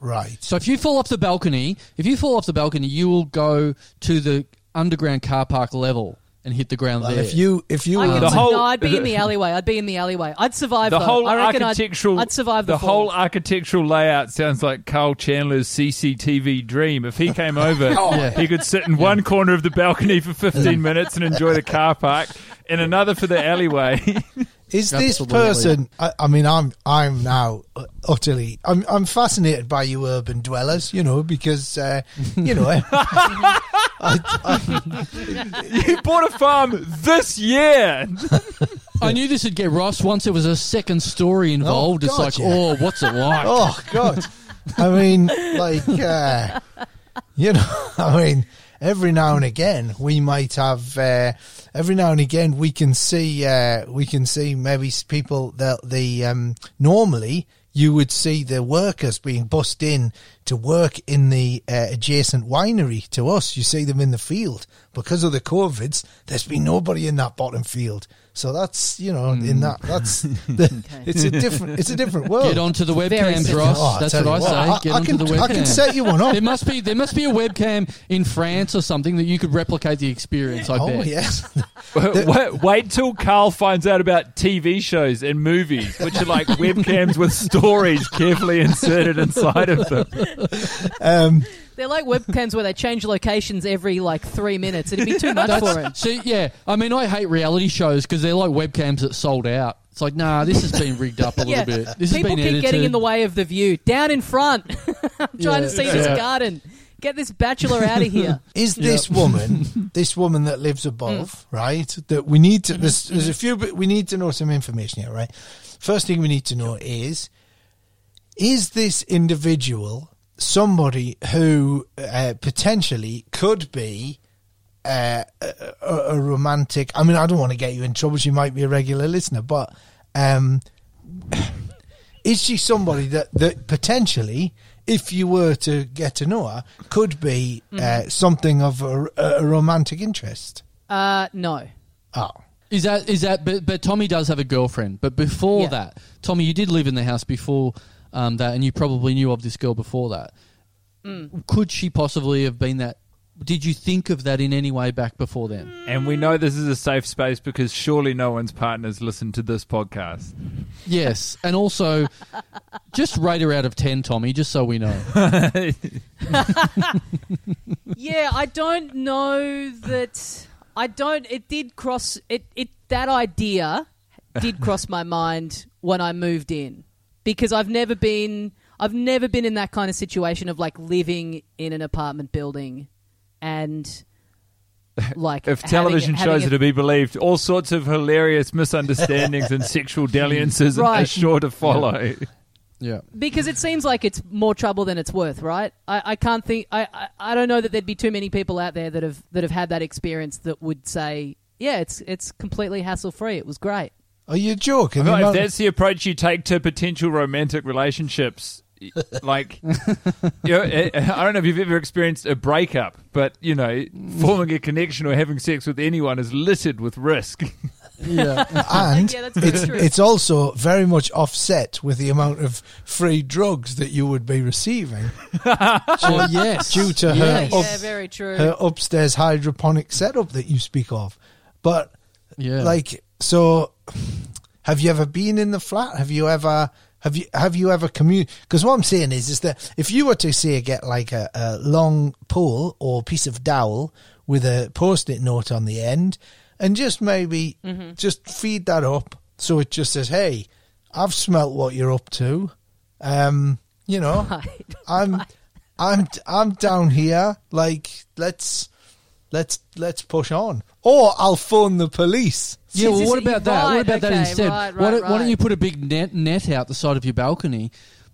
Right. So if you fall off the balcony, if you fall off the balcony, you will go to the underground car park level and hit the ground Well, there. if you if you I were could, The whole- no, I'd be in the- the alleyway. I'd be in the alleyway. I'd survive. The though. whole I reckon architectural, I'd, I'd survive the, the fall. whole architectural layout sounds like Karl Chandler's CCTV dream. If he came over, Yeah. he could sit in one corner of the balcony for 15 minutes and enjoy the car park, and another for the alleyway. Is this Absolutely. person? I, I mean, I'm I'm now uh, utterly. I'm I'm fascinated by you urban dwellers. You know, because uh, you know, I, you bought a farm this year. I knew this would get Ross once there was a second story involved. it's God, like, yeah. oh, what's it like? oh God, I mean, like, uh, you know, I mean, every now and again we might have. Uh, every now and again we can see. Uh, we can see maybe people that the um, normally. You would see the workers being bussed in to work in the uh, adjacent winery to us. You see them in the field because of the COVIDs. There's been nobody in that bottom field, so that's you know in that that's the, it's a different it's a different world. Get onto the webcam, webcams. Ross. Oh, That's what I you say. what, Get I, I onto can, the webcam. I can set you one up. There must be there must be a webcam in France or something that you could replicate the experience. I oh bet. yes, wait, wait till Karl finds out about TV shows and movies, which are like webcams with stories carefully inserted inside of them. um, They're like webcams where they change locations every like three minutes. It'd be too much for him. So yeah, I mean, I hate reality shows because they're like webcams that sold out. It's like, nah, this has been rigged up a little Yeah, bit. This people has been keep edited. getting in the way of the view. Down in front, I'm trying Yeah. to see this Yeah. garden. Get this bachelor out of here. is this woman, this woman that lives above, mm. right? That we need to. Mm-hmm. There's, there's a mm-hmm. few, but we need to know some information here, right? First thing we need to know is, is this individual somebody who uh, potentially could be uh, a, a a romantic? I mean, I don't want to get you in trouble. She might be a regular listener, but um, is she somebody that, that potentially, if you were to get to know her, could be uh, something of a, a romantic interest? Uh, no. Oh, Is that is that? But, but Tommy does have a girlfriend. But before Yeah. that, Tommy, you did live in the house before um, that, and you probably knew of this girl before that. Mm. Could she possibly have been that did you think of that in any way back before then? And we know this is a safe space because surely no one's partners listen to this podcast. Yes, and also just rate her out of ten, Tommy, just so we know. yeah, I don't know that. I don't. It did cross. It. It. That idea did cross my mind when I moved in because I've never been. I've never been in that kind of situation of like living in an apartment building and like If television having shows a- are to be believed, all sorts of hilarious misunderstandings and sexual dalliances are sure to follow. Yeah. because it seems like it's more trouble than it's worth, right? I, I can't think. I, I I don't know that there'd be too many people out there that have that have had that experience that would say, yeah, it's it's completely hassle free. It was great. Are you joking? I mean, if that's the approach you take to potential romantic relationships, like, you know, I I don't know if you've ever experienced a breakup, but you know, forming a connection or having sex with anyone is littered with risk. Yeah. and Yeah, that's it's true. it's also very much offset with the amount of free drugs that you would be receiving oh, yes. due to Yes. her yeah, up- very true. her upstairs hydroponic setup that you speak of. But Yeah. like, so have you ever been in the flat? Have you ever? Have you have you ever commun? Because what I'm saying is, is that if you were to say get like a, a long pole or piece of dowel with a post-it note on the end, and just maybe Mm-hmm. just feed that up so it just says, "Hey, I've smelt what you're up to." Um, you know, Right. I'm I'm I'm down here. Like let's let's let's push on, or I'll phone the police. Yeah, well, what it- about that? right, what about that okay, instead? right, why, right, don't, why don't right. you put a big net, net out the side of your balcony,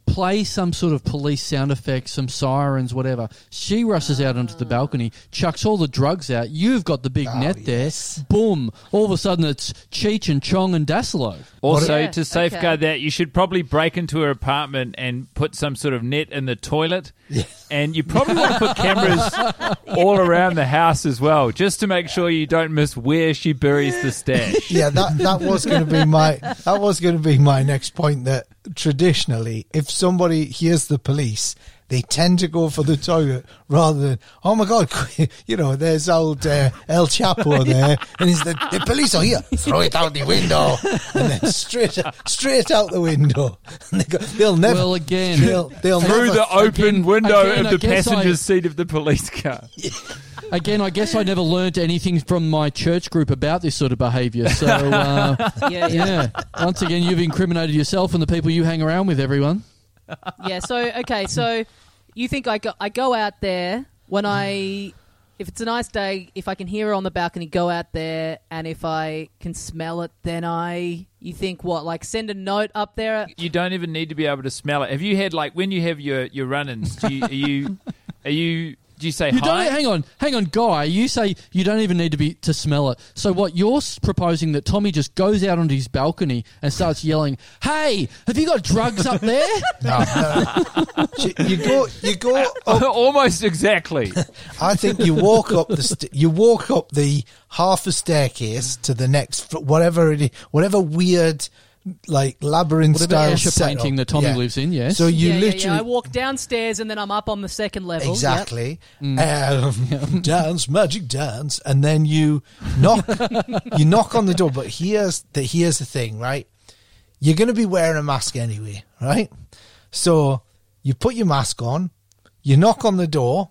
play some sort of police sound effects, some sirens, whatever. She rushes out onto the ah. balcony, chucks all the drugs out. You've got the big Oh, net yes. there. Boom! All of a sudden, it's Cheech and Chong and Dassalo. Also, Yeah, to safeguard that, you should probably break into her apartment and put some sort of net in the toilet. And you probably want to put cameras all around the house as well, just to make sure you don't miss where she buries the stash. Yeah, that that was going to be my that was going to be my next point. That traditionally, if somebody hears the police, they tend to go for the toilet rather than oh my god, you know, there's old uh, El Chapo there, and he's the, the police are here, throw it out the window, and then straight straight out the window. And they go, they'll never. Well, again, they'll, they'll Through never, the open Again- window again, of I the guess I- passenger's seat of the police car. again, I guess I never learnt anything from my church group about this sort of behaviour. So, uh, yeah, yeah, yeah. Once again, you've incriminated yourself and the people you hang around with. Everyone. yeah. So okay, so you think I go I go out there when I if it's a nice day, if I can hear her on the balcony, go out there, and if I can smell it, then I you think what like send a note up there. You don't even need to be able to smell it. Have you had like when you have your your run-ins? Do you, are you are you do you say You hi? don't. Hang on, hang on, guy. You say you don't even need to be to smell it. So what you're s- proposing that Tommy just goes out onto his balcony and starts yelling, "Hey, have you got drugs up there?" No, no. you go you go up Almost exactly. I think you walk up the st- you walk up the half a staircase to the next f- whatever it is, whatever weird like labyrinth Whatever style Escher setup. painting that Tommy Yeah. lives in. Yes. So you yeah, yeah, literally yeah. I walk downstairs and then I'm up on the second level. Yep. exactly Mm. um, dance magic dance, and then you knock you knock on the door. But here's the here's the thing, right? You're going to be wearing a mask anyway, right? So you put your mask on, you knock on the door.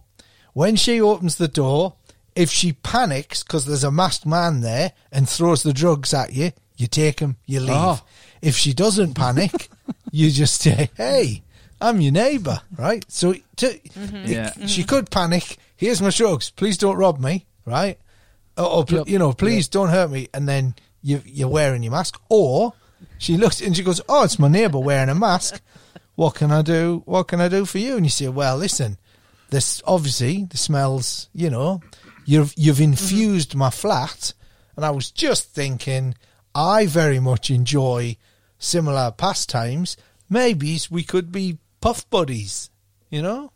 When she opens the door, if she panics because there's a masked man there and throws the drugs at you, you take them, you leave. Oh. If she doesn't panic, you just say, "Hey, I'm your neighbour," right? So to, mm-hmm. Yeah. she mm-hmm. could panic. Here's my drugs. Please don't rob me, right? Or, or Yep. you know, please don't hurt me. And then you you're wearing your mask. Or she looks and she goes, "Oh, it's my neighbour wearing a mask. What can I do? What can I do for you?" And you say, "Well, listen, this obviously the smells. You know, you've you've mm-hmm. infused my flat, and I was just thinking, I very much enjoy similar pastimes. Maybe we could be puff buddies. You know,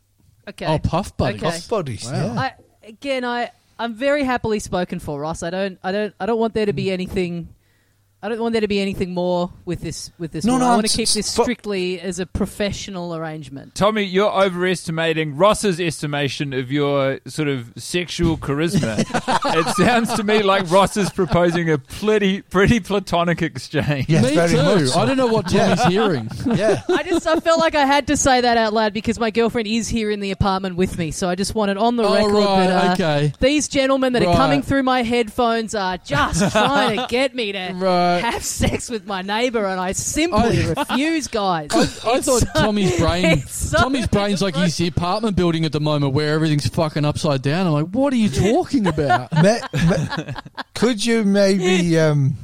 Okay. oh, puff buddies. Okay. puff buddies. Wow. Yeah. I again, I I'm very happily spoken for, Ross. I don't, I don't, I don't want there to be anything I don't want there to be anything more with this. With this, No, one. no, I want to keep this but- strictly as a professional arrangement. Tommy, you're overestimating Ross's estimation of your sort of sexual charisma. it sounds to me like Ross is proposing a pretty, pretty platonic exchange. Yes, Me very too. much. I don't know what Yeah. Tommy's hearing. Yeah. I just I felt like I had to say that out loud because my girlfriend is here in the apartment with me, so I just wanted on the Oh, record right, that uh, okay. these gentlemen that are coming through my headphones are just trying to get me to Right. Have sex with my neighbour, and I simply refuse, guys. I, I thought so- Tommy's brain, so Tommy's brain's like his apartment building at the moment where everything's fucking upside down. I'm like, what are you talking about? Ma- ma- could you maybe um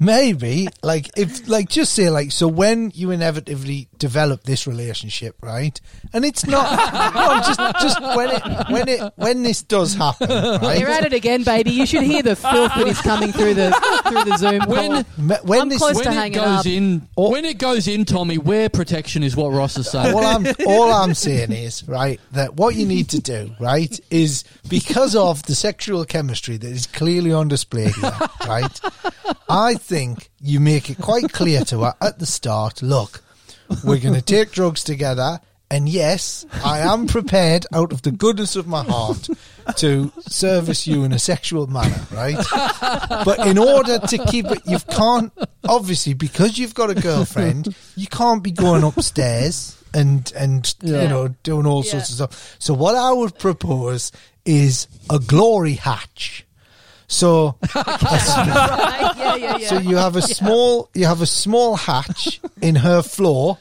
maybe like if like just say like so when you inevitably develop this relationship right and it's not no, just just when it when it when this does happen right You're at it again, baby. You should hear the filth that is coming through the through the Zoom. When Ma- when I'm this close to when it goes up. in, Or- when it goes in, Tommy, wear protection is what Ross is saying. all I'm all I'm saying is right that what you need to do right is because of the sexual chemistry that is clearly on display here, right? I think you make it quite clear to her at the start. Look, we're going to take drugs together. And yes, I am prepared out of the goodness of my heart to service you in a sexual manner, right? But in order to keep it, you can't, obviously, because you've got a girlfriend, you can't be going upstairs and, and Yeah. you know, doing all Yeah. sorts of stuff. So what I would propose is a glory hatch. So, right? Yeah, yeah, yeah. so you have a small you have a small hatch in her floor,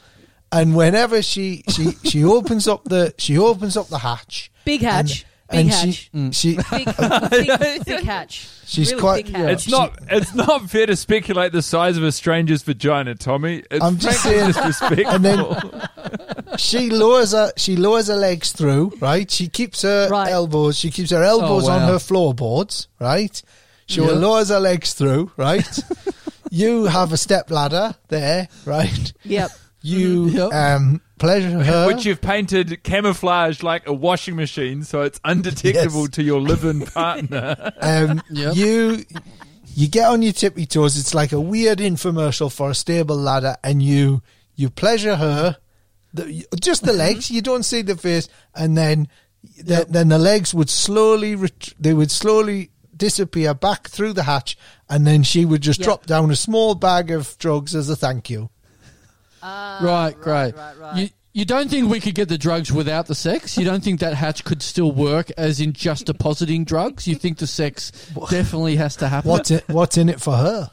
and whenever she she she opens up the she opens up the hatch. Big hatch. And, Big and hatch. she she Big, thick, thick hatch. She's really quite- thick yeah. hatch. It's not. It's not fair to speculate the size of a stranger's vagina, Tommy. It's I'm just frankly saying- disrespectful. and then she lowers her she lowers her legs through, right? She keeps her Right. elbows she keeps her elbows Oh, on wow. her floorboards, right? She Yeah. lowers her legs through, right? you have a step ladder there, right? Yep. You Yep. um pleasure her which you've painted camouflaged like a washing machine, so it's undetectable Yes. to your live-in partner. Um, Yep. You you get on your tippy toes. It's like a weird infomercial for a stable ladder, and you you pleasure her, the, just the legs. You don't see the face, and then the, then the legs would slowly ret- they would slowly disappear back through the hatch, and then she would just Yep. drop down a small bag of drugs as a thank you. Right, great. right, right. You, you don't think we could get the drugs without the sex? You don't think that hatch could still work as in just depositing drugs? You think the sex definitely has to happen? What's it? What's in it for her?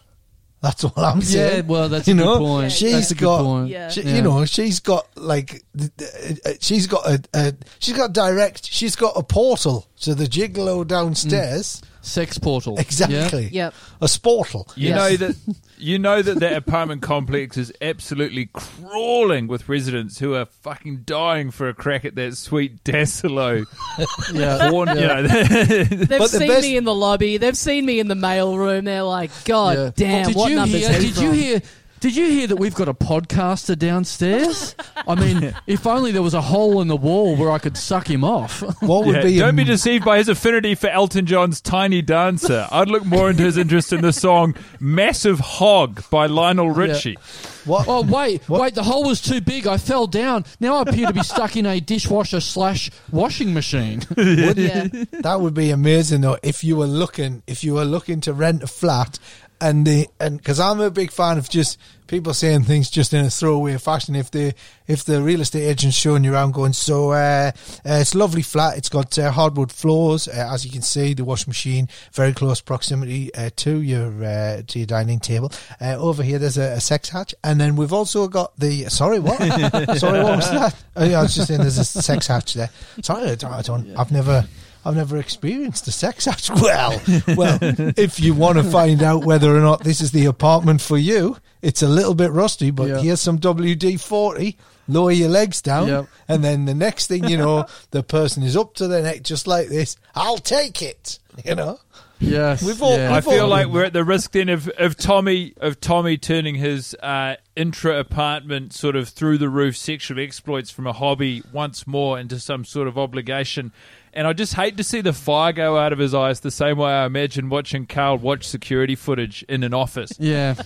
That's all I'm saying. Yeah, saying. well, that's You a know, good point. she's that's a good got- point. Yeah. She, Yeah. You know, she's got like, th- th- uh, she's got a, a, she's got direct, she's got a portal to the gigolo downstairs. Sex portal. Exactly. Yep. A sportal. You Yes. know that you know that that apartment complex is absolutely crawling with residents who are fucking dying for a crack at that sweet Dassalo Yeah. yeah. You know, They've But the seen best- me in the lobby. They've seen me in the mail room. They're like, God Yeah. damn, did what you numbers hear, he Did you from? hear? Did you hear that we've got a podcaster downstairs? I mean, if only there was a hole in the wall where I could suck him off. What would Yeah, be? don't a- be deceived by his affinity for Elton John's Tiny Dancer. I'd look more into his interest in the song Massive Hog by Lionel Richie. what? Oh wait, What? wait! The hole was too big. I fell down. Now I appear to be stuck in a dishwasher slash washing machine. Yeah. That would be amazing though if you were looking if you were looking to rent a flat and the and because I'm a big fan of just people saying things just in a throwaway fashion. If the if the real estate agent's showing you around going, so uh, uh, it's lovely flat. It's got uh, hardwood floors, uh, as you can see. The washing machine very close proximity uh, to your uh, to your dining table. Uh, over here, there's a, a sex hatch, and then we've also got the sorry what sorry what was that? Oh, yeah, I was just saying there's a sex hatch there. Sorry, I don't, I don't I've never. I've never experienced a sex hatch. Well, well, if you want to find out whether or not this is the apartment for you, it's a little bit rusty, but Yeah. here's some WD forty. Lower your legs down, Yep. and then the next thing you know, the person is up to their neck just like this. I'll take it. You know, Yes, We've all- yeah. I We've feel all- like we're at the risk then of, of Tommy of Tommy turning his uh, intra apartment sort of through the roof sexual exploits from a hobby once more into some sort of obligation. And I just hate to see the fire go out of his eyes the same way I imagine watching Karl watch security footage in an office. Yeah.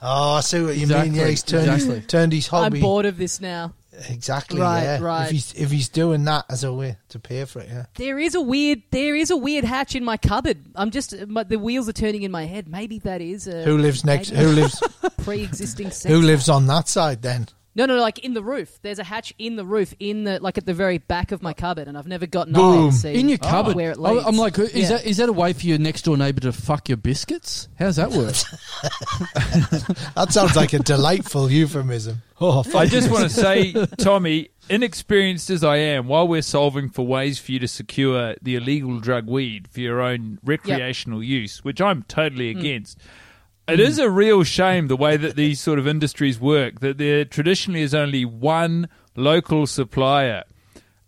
Oh, I see what you Exactly, mean. Yeah, he's turned, exactly. turned his hobby. I'm hobby. bored of this now. Exactly. Right, yeah. right. If he's if he's doing that as a way to pay for it, yeah. There is a weird, there is a weird hatch in my cupboard. I'm just, my, the wheels are turning in my head. Maybe that is a Who lives next? Who lives? pre-existing. Who lives on that side then? No, no, no, like in the roof. There's a hatch in the roof, in the like at the very back of my cupboard, and I've never gotten up Boom. to see In your cupboard. where it I- leads. I'm like, is Yeah. that is that a way for your next door neighbour to fuck your biscuits? How's that work? That sounds like a delightful euphemism. Oh, I just want to say, Tommy, inexperienced as I am, while we're solving for ways for you to secure the illegal drug weed for your own recreational use, which I'm totally mm. against, it is a real shame the way that these sort of industries work, that there traditionally is only one local supplier.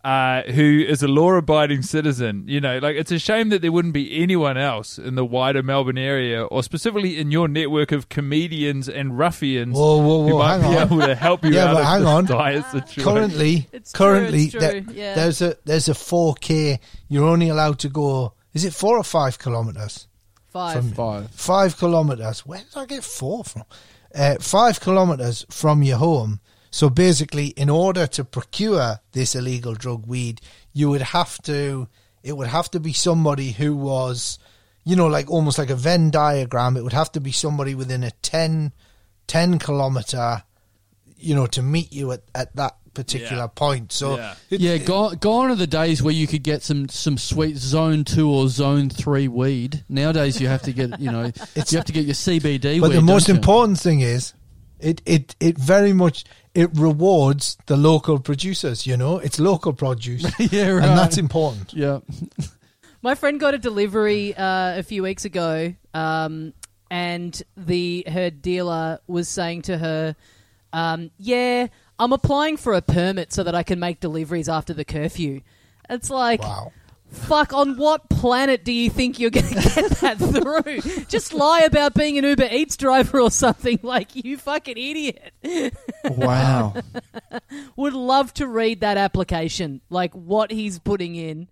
Uh, who is a law-abiding citizen? You know, like it's a shame that there wouldn't be anyone else in the wider Melbourne area, or specifically in your network of comedians and ruffians Whoa, whoa, who might be on. able to help you Yeah, out but hang on. dire situation. currently, It's true, currently, it's true, there- yeah. there's a there's a 4k. You're only allowed to go. Is it four or five kilometers? Five. From- Five. Five kilometers. Where did I get four from? Uh, five kilometers from your home. So basically, in order to procure this illegal drug weed, you would have to. It would have to be somebody who was, you know, like almost like a Venn diagram. It would have to be somebody within a 10, 10 kilometer, you know, to meet you at, at that particular Yeah. point. So Yeah. it- Yeah, gone, gone are the days where you could get some, some sweet zone two or zone three weed. Nowadays, you have to get you know you have to get your CBD. But weed, the most don't you? important thing is, it, it, it very much it rewards the local producers. You know, it's local produce, yeah, right. and that's important. yeah, My friend got a delivery uh, a few weeks ago, um, and the her dealer was saying to her, um, "Yeah, I'm applying for a permit so that I can make deliveries after the curfew." It's like, Wow. fuck. On what planet do you think you're going to get that through? Just lie about being an Uber Eats driver or something. Like you fucking idiot. wow. Would love to read that application, like what he's putting in.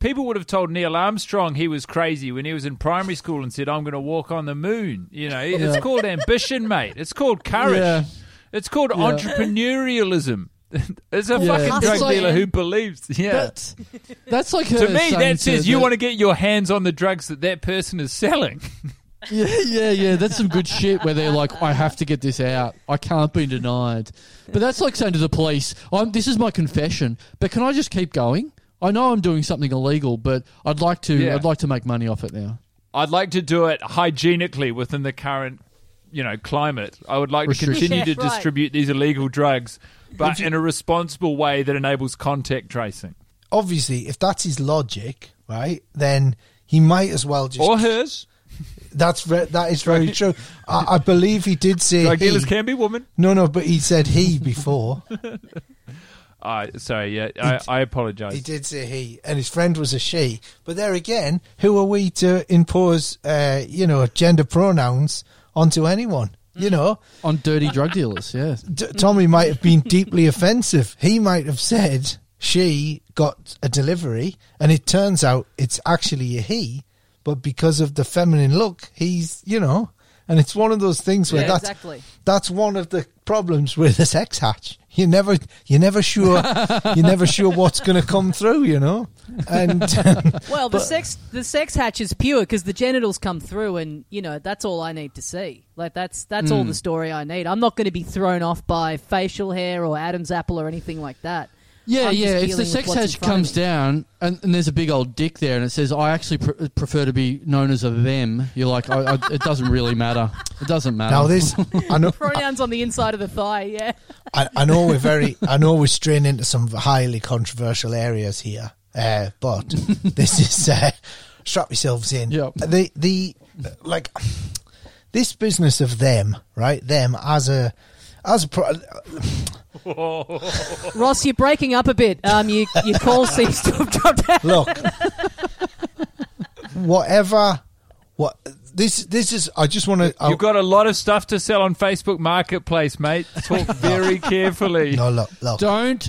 People would have told Neil Armstrong he was crazy when he was in primary school and said, "I'm going to walk on the moon." You know, it's called ambition, mate. It's called courage. Yeah. It's called Yeah. entrepreneurialism. it's a Yeah. fucking drug like- dealer who believes. Yeah. That's, that's like to me, that says you want to get your hands on the drugs that that person is selling. Yeah, yeah, yeah. That's some good shit where they're like, I have to get this out. I can't be denied. But that's like saying to the police, I'm, this is my confession, but can I just keep going? I know I'm doing something illegal, but I'd like to. Yeah. I'd like to make money off it now. I'd like to do it hygienically within the current, you know, climate. I would like to continue Yeah, to right. distribute these illegal drugs, but in a responsible way that enables contact tracing. Obviously, if that's his logic, right, then he might as well just. Or hers. that's ve- that is very true. I, I believe he did say Drug he. can be women. No, no, but he said he before. Uh, sorry, yeah, I, I apologize. He did say he, and his friend was a she. But there again, who are we to impose, uh, you know, gender pronouns onto anyone? You mm. know, On dirty drug dealers, yeah. D- Tommy might have been deeply offensive. He might have said she got a delivery, and it turns out it's actually a he. But because of the feminine look, he's, you know, and it's one of those things where Yeah, that's exactly. that's one of the problems with a sex hatch. You never, you're never sure, you're never sure what's going to come through, you know. And Well, the But- sex the sex hatch is pure because the genitals come through, and you know that's all I need to see. Like that's that's all hmm. the story I need. I'm not going to be thrown off by facial hair or Adam's apple or anything like that. Yeah, I'm yeah. If the sex what's in hatch front of comes down and, and there's a big old dick there, and it says, "I actually pr- prefer to be known as a them," you're like, I, I, "It doesn't really matter. It doesn't matter." now this, I know, Pronouns on the inside of the thigh. Yeah. I, I know we're very, I know we're straying into some highly controversial areas here, uh, but this is uh, strap yourselves in. Yep. The the like this business of them, right? Them as a as a pro- Ross, you're breaking up a bit. Um, you, your call seems to have dropped out. look, whatever. What this this is? I just want to. You've got a lot of stuff to sell on Facebook Marketplace, mate. Talk very carefully. no look look. Don't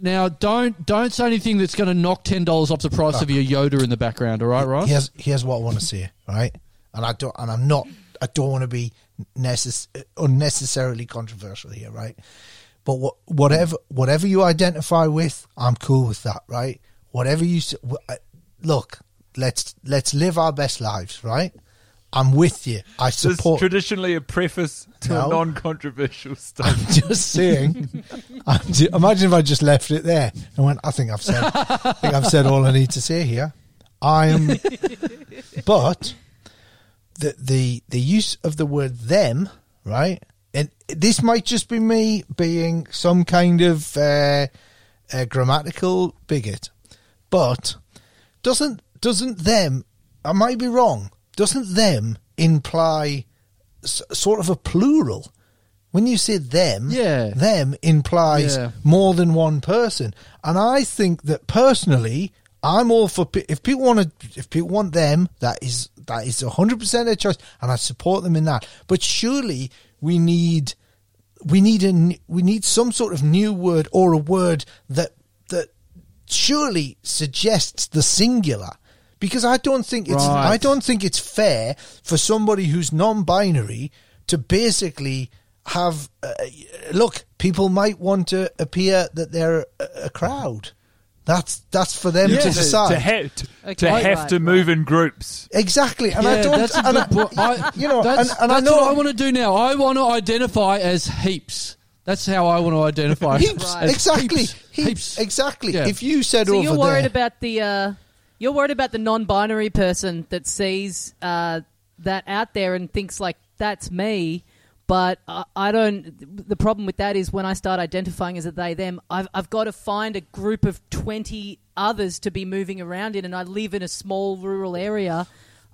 Now, don't don't say anything that's going to knock ten dollars off the price of your Yoda in the background. All right, Ross. Here's here's what I want to say, right? And I don't, and I'm not, I don't want to be necess- unnecessarily controversial here, right? But what, whatever whatever you identify with, I'm cool with that, right? Whatever you look, let's let's live our best lives, right? I'm with you. I support. traditionally a preface to No. a non-controversial stuff. I'm just saying. I'm imagine if I just left it there and went. I think I've said. I think I've said all I need to say here. I am, but the the the use of the word them, right? And this might just be me being some kind of uh, uh, grammatical bigot, but doesn't doesn't them? I might be wrong. Doesn't them imply s- sort of a plural? When you say them, Yeah. them implies Yeah. more than one person, and I think that personally, I'm all for pe- if people want to, if people want them, that is that is hundred percent their choice, and I support them in that. But surely we need we need a we need some sort of new word or a word that that surely suggests the singular because I don't think it's Right. I don't think it's fair for somebody who's non-binary to basically have uh, look people might want to appear that they're a, a crowd that's that's for them Yeah. to To- to, decide to, ha- to, Okay, to have right, to right. move in groups. exactly and I don't that's and I- good point. I- you know that's, and, and I know what I want to do now. I want to identify as heaps. That's how I want to identify. heaps Right. exactly heaps. heaps, Heaps. exactly Yeah. if you said So over you're worried there about the uh, you're worried about the non-binary person that sees uh, that out there and thinks like that's me. But I, I don't. The problem with that is when I start identifying as a they them, I've I've got to find a group of twenty others to be moving around in, and I live in a small rural area.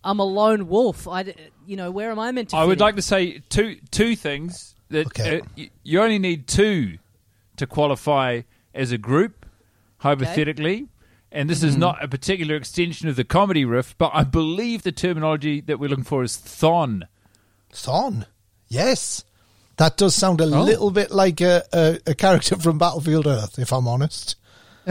I'm a lone wolf. I, d- you know, where am I meant to? I fit would in? like to say two two things that Okay. uh, you only need two to qualify as a group, hypothetically. And this is not a particular extension of the comedy riff, but I believe the terminology that we're looking for is thon. Thon. Yes. That does sound a Oh. little bit like a, a, a character from Battlefield Earth, if I'm honest.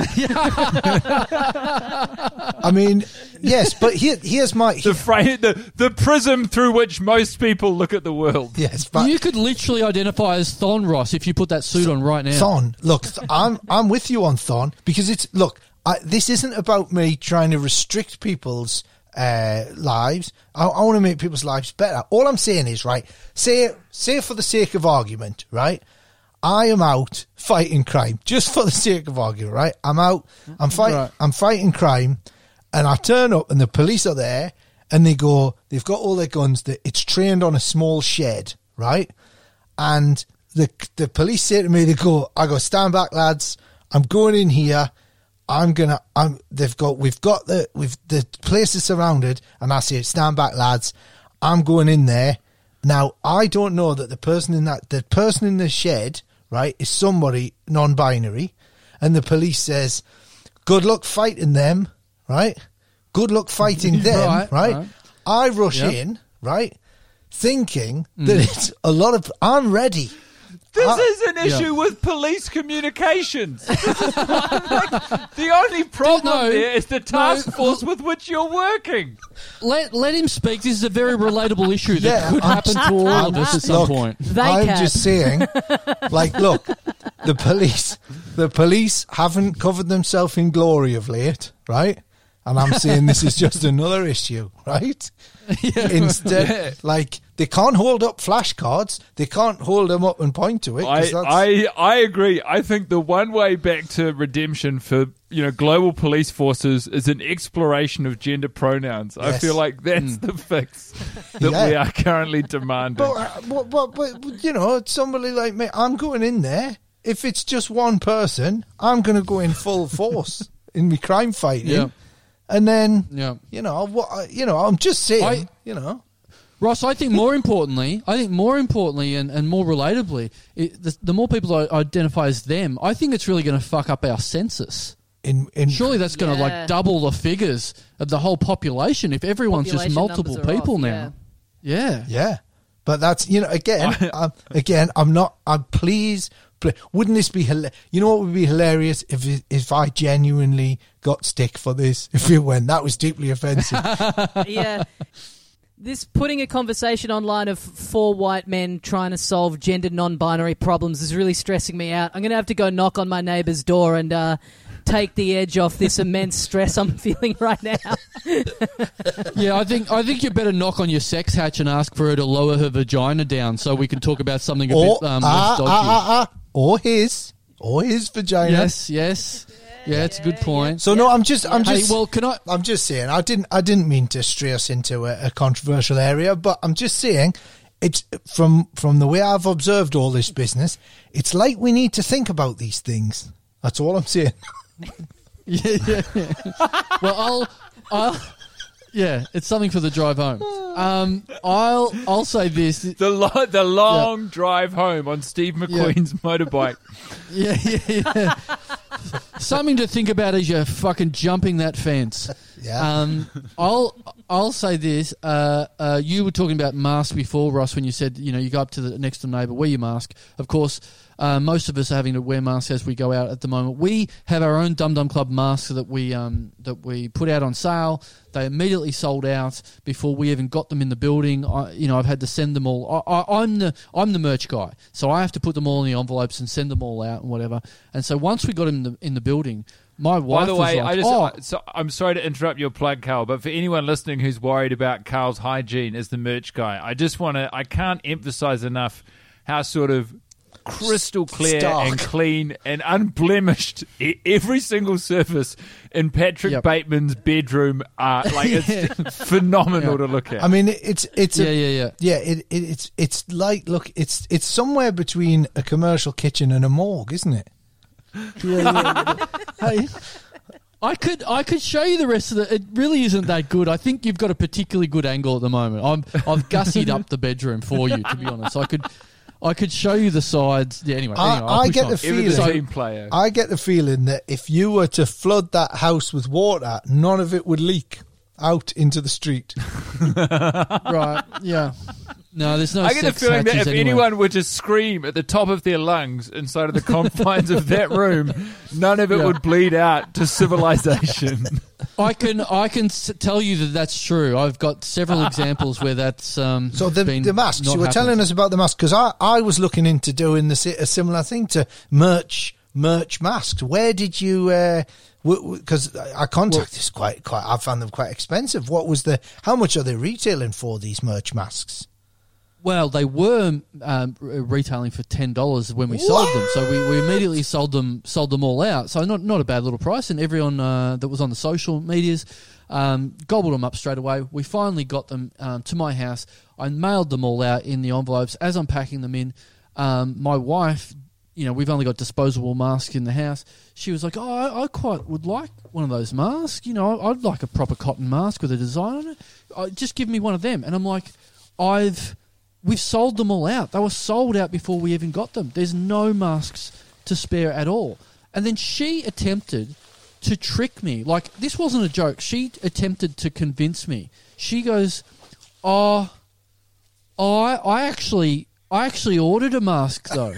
I mean, yes, but here, here's my. The, fra- the the prism through which most people look at the world. yes, but you could literally identify as Thon Ross if you put that suit on right now. Thon. Look, I'm I'm with you on Thon because it's look. I, this isn't about me trying to restrict people's uh, lives. I, I want to make people's lives better. All I'm saying is right. Say say for the sake of argument, right. I am out fighting crime just for the sake of argument, right? I'm out. I'm fighting. Right. I'm fighting crime, and I turn up, and the police are there, and they go. They've got all their guns. That it's trained on a small shed, right? And the the police say to me, they go, I go, stand back, lads. I'm going in here. I'm gonna. I'm. They've got. We've got the. We've the place is surrounded, and I say, stand back, lads. I'm going in there. Now I don't know that the person in that the person in the shed, right, is somebody non-binary, and the police says, "Good luck fighting them," right? Good luck fighting them, Right, right? right. I rush Yep. in, right, thinking that mm. it's a lot of. I'm ready. This I- is an Yeah. issue with police communications. the only problem No, there is the task no. force with which you're working. Let let him speak. This is a very relatable issue that Yeah, could I'm happen to all of us at some Look, point. They I'm can. just saying, like, look, the police, the police haven't covered themselves in glory of late, right? And I'm saying this is just another issue, right? Instead, like they can't hold up flashcards, they can't hold them up and point to it. I, I I agree. I think the one way back to redemption for you know global police forces is an exploration of gender pronouns. I feel like that's the fix that Yeah. we are currently demanding. But, uh, but, but, but, you know, somebody like me, I'm going in there. If it's just one person, I'm going to go in full force in my crime fighting, Yeah. And then Yeah. you know what? You know, I'm just saying, I- you know, Ross, I think more importantly, I think more importantly and, and more relatably, it, the, the more people I identify as them, I think it's really going to fuck up our census. in in Surely that's going to Yeah. like double the figures of the whole population if everyone's just multiple people off, now. Yeah. yeah. But But that's you know again, um, again, I'm not. I'm pleased. Pl- Wouldn't this be? hila- You know what would be hilarious if if I genuinely got stick for this? If it went, that was deeply offensive. yeah. This putting a conversation online of four white men trying to solve gender non-binary problems is really stressing me out. I'm going to have to go knock on my neighbour's door and uh, take the edge off this immense stress I'm feeling right now. Yeah, I think I think you better knock on your sex hatch and ask for her to lower her vagina down so we can talk about something a or bit um, ah, less dodgy. ah, ah, ah, or his or his vagina. Yes, yes, yeah, it's a good point. So no, I'm just I'm Hey, just well, can I? I'm just saying I didn't I didn't mean to stray us into a, a controversial area, but I'm just saying it's from from the way I've observed all this business, it's like we need to think about these things. That's all I'm saying. Yeah, yeah, yeah. well, I'll, I'll, yeah, it's something for the drive home. Um, I'll, I'll say this. The lo- the long drive home on Steve McQueen's motorbike. Yeah, yeah, yeah. Something to think about as you're fucking jumping that fence. Yeah. Um, I'll I'll say this. Uh, uh, you were talking about masks before, Ross, when you said you know you go up to the next door neighbour, wear your mask. Of course, uh, most of us are having to wear masks as we go out at the moment. We have our own Dum Dum Club masks that we um, that we put out on sale. They immediately sold out before we even got them in the building. I, you know, I've had to send them all. I, I, I'm the I'm the merch guy, so I have to put them all in the envelopes and send them all out and whatever. And so once we got them in the, in the building, my wife By the way, like, I just "Oh, so, I'm sorry to interrupt your plug, Karl, but for anyone listening who's worried about Karl's hygiene as the merch guy, I just want to I can't emphasize enough how sort of crystal clear Stark. and clean and unblemished e- every single surface in Patrick Yep. Bateman's bedroom are. Like it's phenomenal to look at. I mean, it's it's yeah, a, yeah, yeah." yeah, it, it, it's it's like look, it's it's somewhere between a commercial kitchen and a morgue, isn't it? hey, I could I could show you the rest of the. It really isn't that good. I think you've got a particularly good angle at the moment. I'm I've gussied up the bedroom for you. To be honest, I could I could show you the sides. Yeah. Anyway, I- anyway, I get on. the feeling- team player. I get the feeling that if you were to flood that house with water, none of it would leak out into the street. right. Yeah. No, there's no. I get the feeling that if anywhere. anyone were to scream at the top of their lungs inside of the confines of that room, none of it Yeah. would bleed out to civilization. I can I can tell you that that's true. I've got several examples where that's um. So the, been the masks, you were happened. telling us about the masks because I, I was looking into doing the, si- a similar thing to merch merch masks. Where did you? Because I contacted this quite quite. I found them quite expensive. What was the? How much are they retailing for these merch masks? Well, they were um, retailing for ten dollars when we sold them, so we, we immediately sold them sold them all out. So not not a bad little price, and everyone uh, that was on the social medias um, gobbled them up straight away. We finally got them um, to my house. I mailed them all out in the envelopes. As I'm packing them in, um, my wife, you know, we've only got disposable masks in the house. She was like, "Oh, I, I quite would like one of those masks. You know, I'd like a proper cotton mask with a design on it. Uh, just give me one of them." And I'm like, "I've." We've sold them all out. They were sold out before we even got them. There's no masks to spare at all. And then she attempted to trick me. Like, this wasn't a joke. She attempted to convince me. She goes, Oh, I, I actually, I actually ordered a mask though.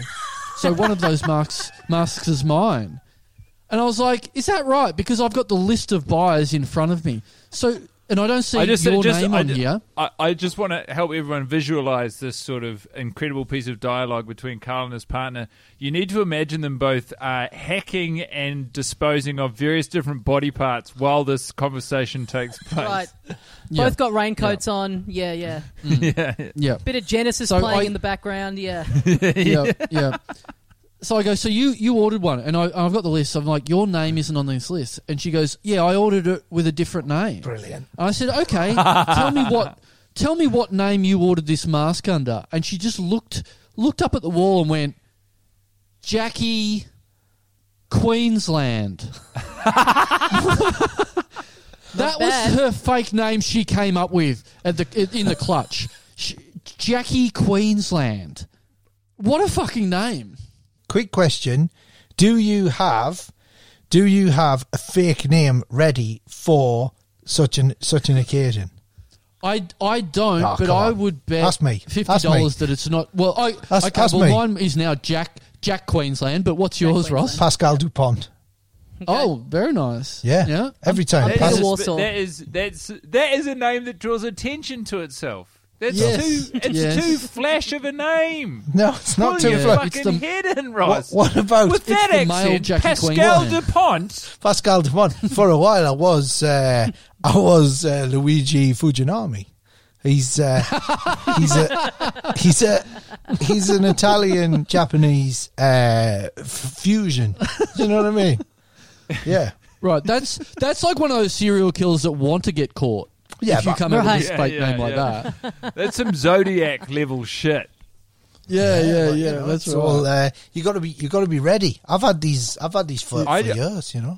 so one of those masks, masks is mine. And I was like, "Is that right?" Because I've got the list of buyers in front of me. So, and I don't see I just, your just name I, on ju- here. I, I just want to help everyone visualize this sort of incredible piece of dialogue between Karl and his partner. You need to imagine them both uh, hacking and disposing of various different body parts while this conversation takes place. Right. Yeah. Both got raincoats on. Yeah, yeah. yeah. Yeah. Bit of Genesis So playing I- in the background. Yeah. yeah, yeah. So I go, so you you ordered one, and I, I've got the list. I'm like, your name isn't on this list, and she goes, yeah, I ordered it with a different name. Brilliant. And I said, okay, tell me what, tell me what name you ordered this mask under, and she just looked looked up at the wall and went, Jackie, Queensland. that was her fake name she came up with at the in the clutch. Sh Jackie Queensland. What a fucking name. Quick question: Do you have do you have a fake name ready for such an such an occasion? I, I don't, Oh, but I on. would bet Ask me. fifty dollars that it's not. Well, I Ask- okay. ask well, me. mine is now Jack Jack Queensland. But what's yours, Ross? Pascal Dupont. Oh, very nice. Yeah, yeah. Every time. I'm That Peter is, Pas- Warsaw. that is that's that is a name that draws attention to itself. That's Yes. too it's Yes. too flash of a name. no, it's not Pull too your Yeah. It's fucking the- head in, What, what about With that the male accent, Jackie Pascal Dupont. Pascal Dupont? For a while, I was uh, I was uh, Luigi Fujinami. He's uh, he's a he's a he's an Italian Japanese uh, f- fusion. Do you know what I mean? Yeah. Right. That's that's like one of those serial killers that want to get caught. Yeah, if you but- come up Right. with a fake Yeah, yeah, name like yeah. that. That's some Zodiac level shit. Yeah, yeah, but, yeah. you know, that's it's right. all, uh, you got to be you got to be ready. I've had these I've had these for, I- for years. You know.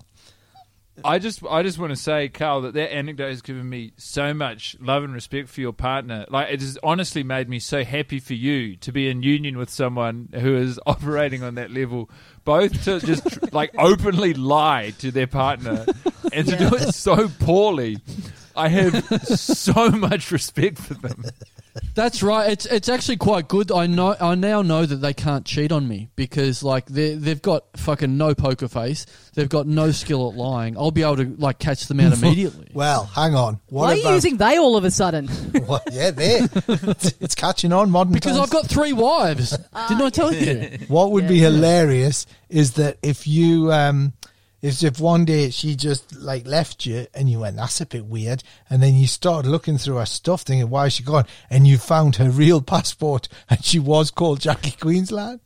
I just I just want to say, Karl, that that anecdote has given me so much love and respect for your partner. Like it has honestly made me so happy for you to be in union with someone who is operating on that level, both to just like openly lie to their partner and to do it so poorly. I have so much respect for them. That's right. It's it's actually quite good. I know. I now know that they can't cheat on me because like they they've got fucking no poker face. They've got no skill at lying. I'll be able to like catch them out immediately. Well, hang on. What Why are you about, using they all of a sudden? What, yeah, there. it's catching on modern Because times. I've got three wives. Didn't I tell you? What would Yeah, be hilarious is that if you, um, if if one day she just like left you and you went, that's a bit weird, and then you started looking through her stuff, thinking, why is she gone? And you found her real passport, and she was called Jackie Queensland.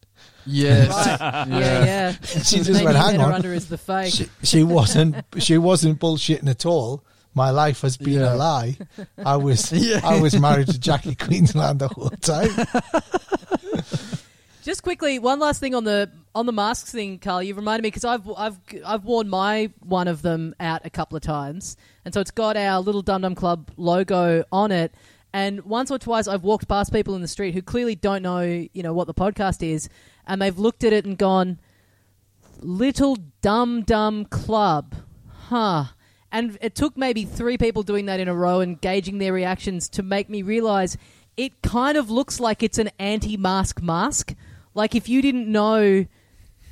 Yes. Yeah, yeah. She just Maybe went, hang better on. under is the fake. She, she wasn't. She wasn't bullshitting at all. My life has been Yeah. a lie. I was. Yeah. I was married to Jackie Queensland the whole time. Just quickly, one last thing on the on the masks thing, Karl. You reminded me because I've I've I've worn my one of them out a couple of times, and so it's got our little Dum Dum Club logo on it. And once or twice, I've walked past people in the street who clearly don't know, you know, what the podcast is, and they've looked at it and gone, "Little Dum Dum Club, huh?" And it took maybe three people doing that in a row and gauging their reactions to make me realize it kind of looks like it's an anti-mask mask. Like if you didn't know,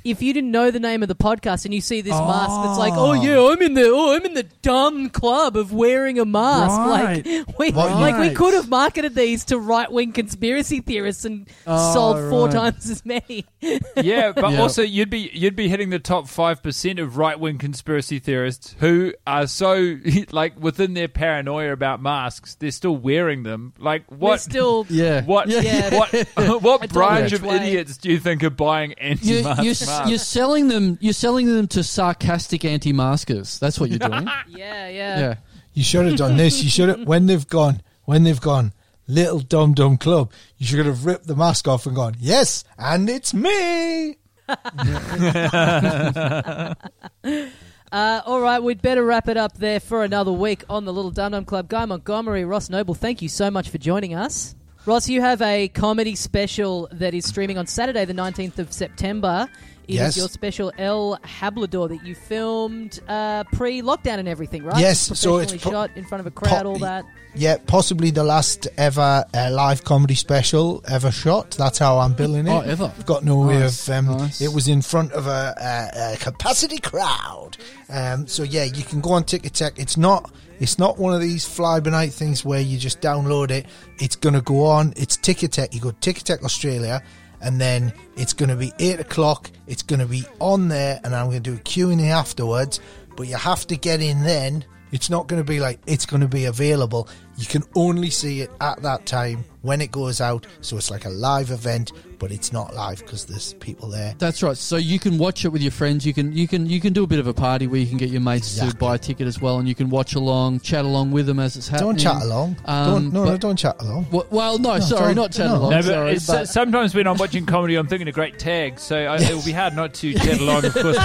if you didn't know the name of the podcast and you see this mask that's like, oh yeah, ah. I'm in the, oh I'm in the dumb club of wearing a mask. Right. Like we, What- like we could have marketed these to right-wing conspiracy theorists and Oh, sold four ah, right. times as many. Yeah, but Yeah. also you'd be you'd be hitting the top five percent of right wing conspiracy theorists who are so like within their paranoia about masks, they're still wearing them. Like We're what? still Yeah. What? Yeah. What? I what don't branch know of way. idiots do you think are buying You, anti-mask you're, masks? You're selling them. You're selling them to sarcastic anti-maskers. That's what you're doing. yeah, yeah. yeah. You should have done this. You should have when they've gone when they've gone little dum dum club. You should have ripped the mask off and gone yes, and it's me. Uh, all right, we'd better wrap it up there for another week on the Little Dum Dum Club. Guy Montgomery, Ross Noble, thank you so much for joining us. Ross, you have a comedy special that is streaming on Saturday, the 19th of September. It is Yes. your special El Hablador that you filmed uh, pre lockdown and everything, right? Yes, so it's po- shot in front of a crowd, po- all that. Yeah, possibly the last ever uh, live comedy special ever shot. That's how I'm billing it. Oh, ever? I've got no way of. Um, nice. It was in front of a, a, a capacity crowd. Um, so yeah, you can go on Ticketek. It's not. It's not one of these fly by night things where you just download it. It's gonna go on. It's Ticketek. You go to Ticketek Australia, and then it's gonna be eight o'clock. It's gonna be on there, and I'm gonna do a Q and A afterwards. But you have to get in then. It's not going to be like it's going to be available. You can only see it at that time when it goes out. So it's like a live event, but it's not live because there's people there. That's right. So you can watch it with your friends. You can you can you can do a bit of a party where you can get your mates to buy a ticket as well, and you can watch along, chat along with them as it's happening. Don't chat along. Um, don't no, no, don't chat along. Well, well no, sorry, don't- not chat no. along. No, but, sorry, it's, but- sometimes when I'm watching comedy, I'm thinking of great tags, so I, it will be hard not to chat along. Of course,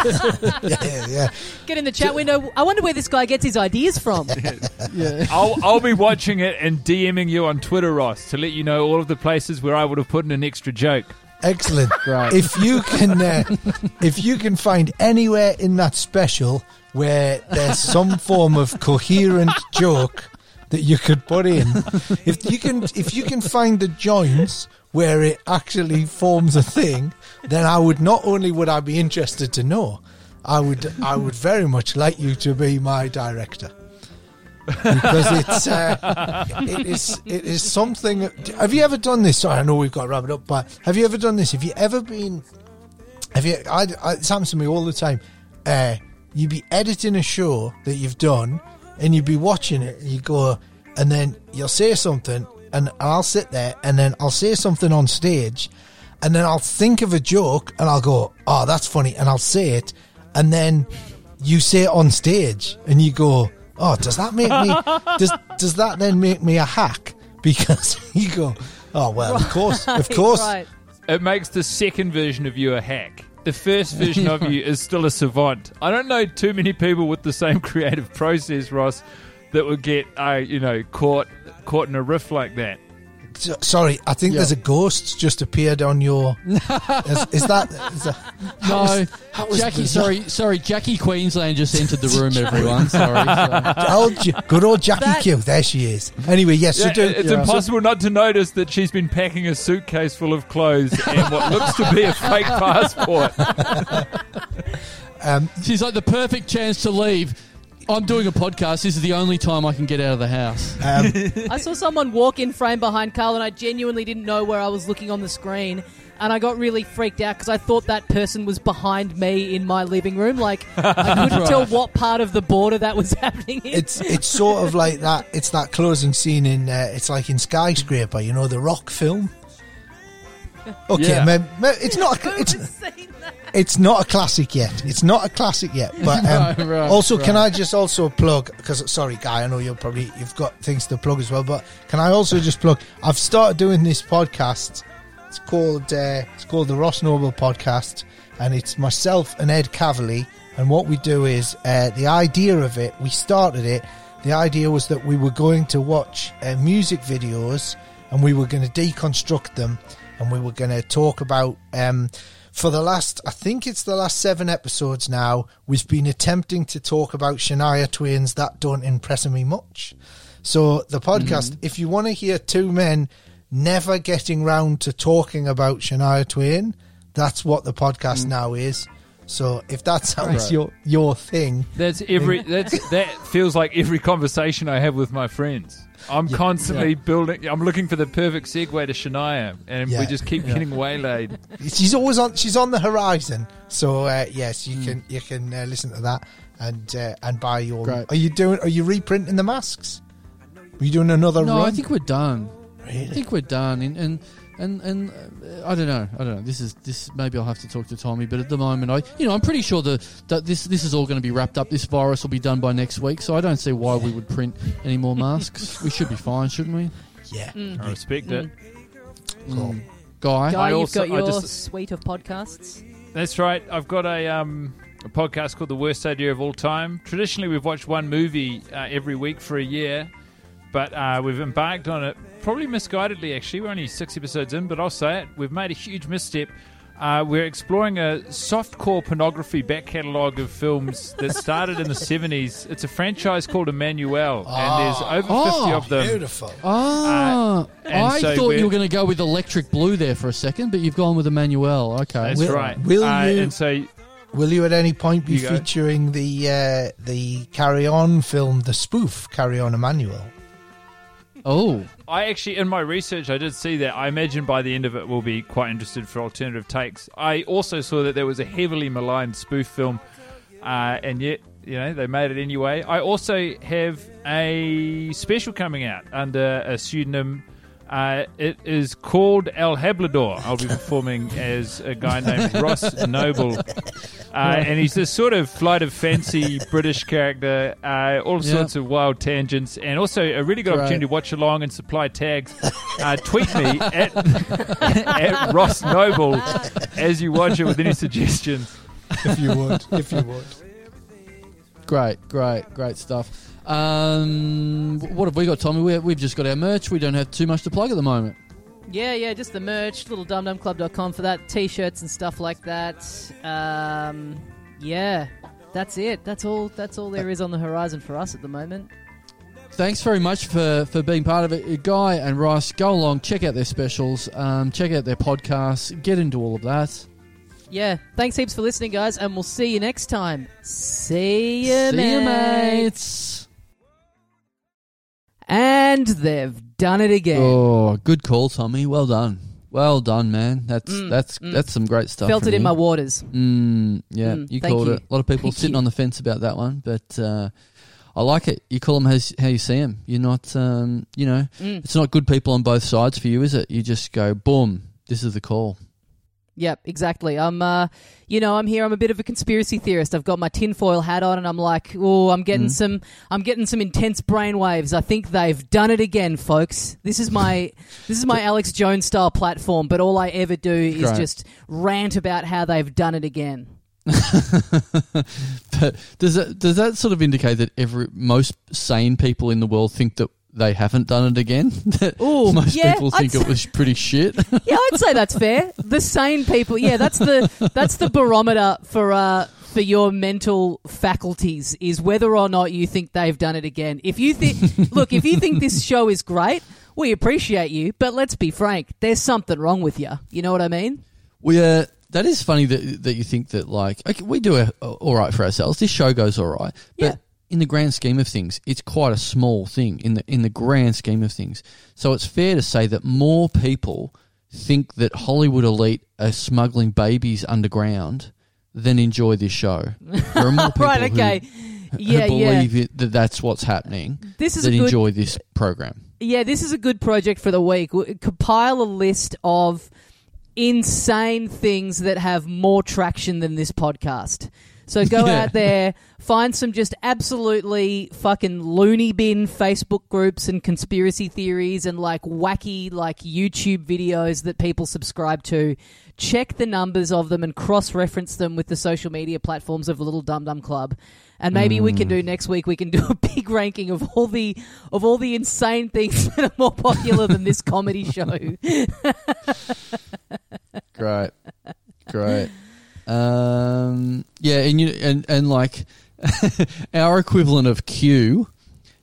yeah, yeah, yeah. Get in the chat window. I wonder where this guy gets his ideas from. yeah. I'll I'll be watching it and DMing you on Twitter, Ross, to let you know all of the places where I would have put in an extra joke. Excellent. Great. If you can, uh, if you can find anywhere in that special where there's some form of coherent joke, that you could put in. if you can, if you can find the joints where it actually forms a thing, then I would not only would I be interested to know, I would, I would very much like you to be my director. Because it's uh, it is it is something. Have you ever done this? Sorry, I know we've got to wrap it up, but have you ever done this? Have you ever been? Have you? I, I, it's happens to me all the time. Uh, you'd be editing a show that you've done, and you'd be watching it, and you go, and then you'll say something, and I'll sit there, and then I'll say something on stage, and then I'll think of a joke, and I'll go, "Oh, that's funny," and I'll say it, and then you say it on stage, and you go, "Oh, does that make me? does does that then make me a hack?" Because you go, "Oh well, of course, of course." Right. It makes the second version of you a hack. The first version of you is still a savant. I don't know too many people with the same creative process, Ross, that would get, uh, you know, caught caught in a riff like that. So- Sorry, I think Yeah. there's a ghost just appeared on your. is, is that? Is that how No, was- how was Jackie. bizarre? Sorry, sorry. Jackie Queensland just entered the room. Everyone, sorry. sorry. Old, good old Jackie That- Q. There she is. Anyway, yes. Yeah, so do, it's yeah. impossible not to notice that she's been packing a suitcase full of clothes and what looks to be a fake passport. um, She's like the perfect chance to leave. I'm doing a podcast. This is the only time I can get out of the house. um, I saw someone walk in frame behind Karl, and I genuinely didn't know where I was looking on the screen. And I got really freaked out because I thought that person was behind me in my living room. Like, I couldn't Right. tell what part of the border that was happening in. it's it's sort of like that. It's that closing scene in. Uh, it's like in Skyscraper. You know the Rock film. Okay, Yeah. ma- ma- it's not. A, it's it's not a classic yet. It's not a classic yet. But um, Right, right, also, can. I just also plug? Because sorry, guy, I know you're probably you've got things to plug as well. But can I also just plug? I've started doing this podcast. It's called uh, it's called the Ross Noble Podcast, and it's myself and Ed Cavalier. And what we do is uh, the idea of it. We started it. The idea was that we were going to watch uh, music videos and we were going to deconstruct them and we were going to talk about um, for the last i think it's the last seven episodes now we've been attempting to talk about shania twain's that don't impress me much so the podcast mm-hmm. if you want to hear two men never getting round to talking about shania twain that's what the podcast mm. now is so if that sounds Right. your your thing That's every. That's that feels like every conversation I have with my friends. I'm Yeah. constantly Yeah. building. I'm looking for the perfect segue to Shania, and Yeah. we just keep Yeah. getting waylaid. she's always on she's on the horizon so uh, yes you can you can uh, listen to that and uh, and buy your Great. are you doing are you reprinting the masks are you doing another No, run I think we're done. I think we're done. And and and, and uh, I don't know. I don't know. This is this. Maybe I'll have to talk to Tommy. But at the moment, I you know I'm pretty sure the, that this this is all going to be wrapped up. This virus will be done by next week. So I don't see why we would print any more masks. we should be fine, shouldn't we? yeah I respect it. Cool. Mm. Guy. Guy, you've also- got I your just- suite of podcasts. That's right. I've got a um, a podcast called The Worst Idea of All Time. Traditionally, we've watched one movie uh, every week for a year, but uh, we've embarked on it probably misguidedly. Actually, we're only six episodes in, but I'll say it: we've made a huge misstep. Uh, we're exploring a softcore pornography back catalogue of films that started in the 70s. It's a franchise called Emmanuelle, and there's over 50 Oh, of them. beautiful Ah, and I so thought we're- you were going to go with Electric Blue there for a second, but you've gone with Emmanuelle. Okay. That's Will- right. will Uh, you- And so will you at any point be You go. featuring the uh, the carry on film the spoof carry on emmanuelle Oh, I actually, in my research, I did see that. I imagine by the end of it, we'll be quite interested for alternative takes. I also saw that there was a heavily maligned spoof film, uh, and yet, you know, they made it anyway. I also have a special coming out under a pseudonym. Uh, it is called El Hablador. I'll be performing as a guy named Ross Noble. Uh, and he's this sort of flight of fancy British character, uh, all Yeah. sorts of wild tangents, and also a really good opportunity to watch along and supply tags. Uh, tweet me at, at Ross Noble as you watch it with any suggestions. if you would if you would great, great, great stuff. Um, what have we got, Tommy? We, we've just got our merch. We don't have too much to plug at the moment. Yeah, yeah, just the merch, littledumdumclub.com for that, t-shirts and stuff like that. Um, yeah, that's it. That's all. That's all there is on the horizon for us at the moment. thanks very much for, for being part of it. Guy and Rice. go along, check out their specials, um, check out their podcasts, get into all of that. Yeah. Thanks heaps for listening, guys, and we'll see you next time. See you, See mates. you, mates. And they've done it again. Oh, good call, Tommy. Well done. Well done, man. That's Mm, that's mm. that's some great stuff. Felt from it in you. my waters. Mm, yeah, Mm, you thank called you. it. A lot of people Thank sitting you. on the fence about that one, but uh, I like it. You call them as, how you see them. You're not, um, you know, Mm. it's not good people on both sides for you, is it? You just go, boom, this is the call. Yep, exactly. I'm, uh, you know, I'm here. I'm a bit of a conspiracy theorist. I've got my tinfoil hat on, and I'm like, oh, I'm getting Mhm. some, I'm getting some intense brainwaves. I think they've done it again, folks. This is my, this is my Alex Jones style platform. But all I ever do is Great. just rant about how they've done it again. but does that does that sort of indicate that every most sane people in the world think that they haven't done it again? Ooh, most yeah, people think it was pretty shit. Yeah, I'd say that's fair. The sane people, yeah, that's the that's the barometer for uh for your mental faculties is whether or not you think they've done it again. If you think, look, if you think this show is great, we appreciate you, but let's be frank, there's something wrong with you. You know what I mean? We uh, that is funny that that you think that like okay, we do a, all right for ourselves. This show goes all right, but Yeah. In the grand scheme of things, it's quite a small thing in the in the grand scheme of things. So it's fair to say that more people think that Hollywood elite are smuggling babies underground than enjoy this show. There are more people right? Okay. who, Yeah, yeah. believe it, that that's what's happening This is that good enjoy this program. Yeah, this is a good project for the week. Compile a list of insane things that have more traction than this podcast. So go Yeah. out there, find some just absolutely fucking loony bin Facebook groups and conspiracy theories and like wacky like YouTube videos that people subscribe to. Check the numbers of them and cross reference them with the social media platforms of the Little Dum Dum Club. And maybe we can do mm. next week. We can do a big ranking of all the of all the insane things that are more popular than this comedy show. Great, great. Um, yeah, and you and and like our equivalent of Q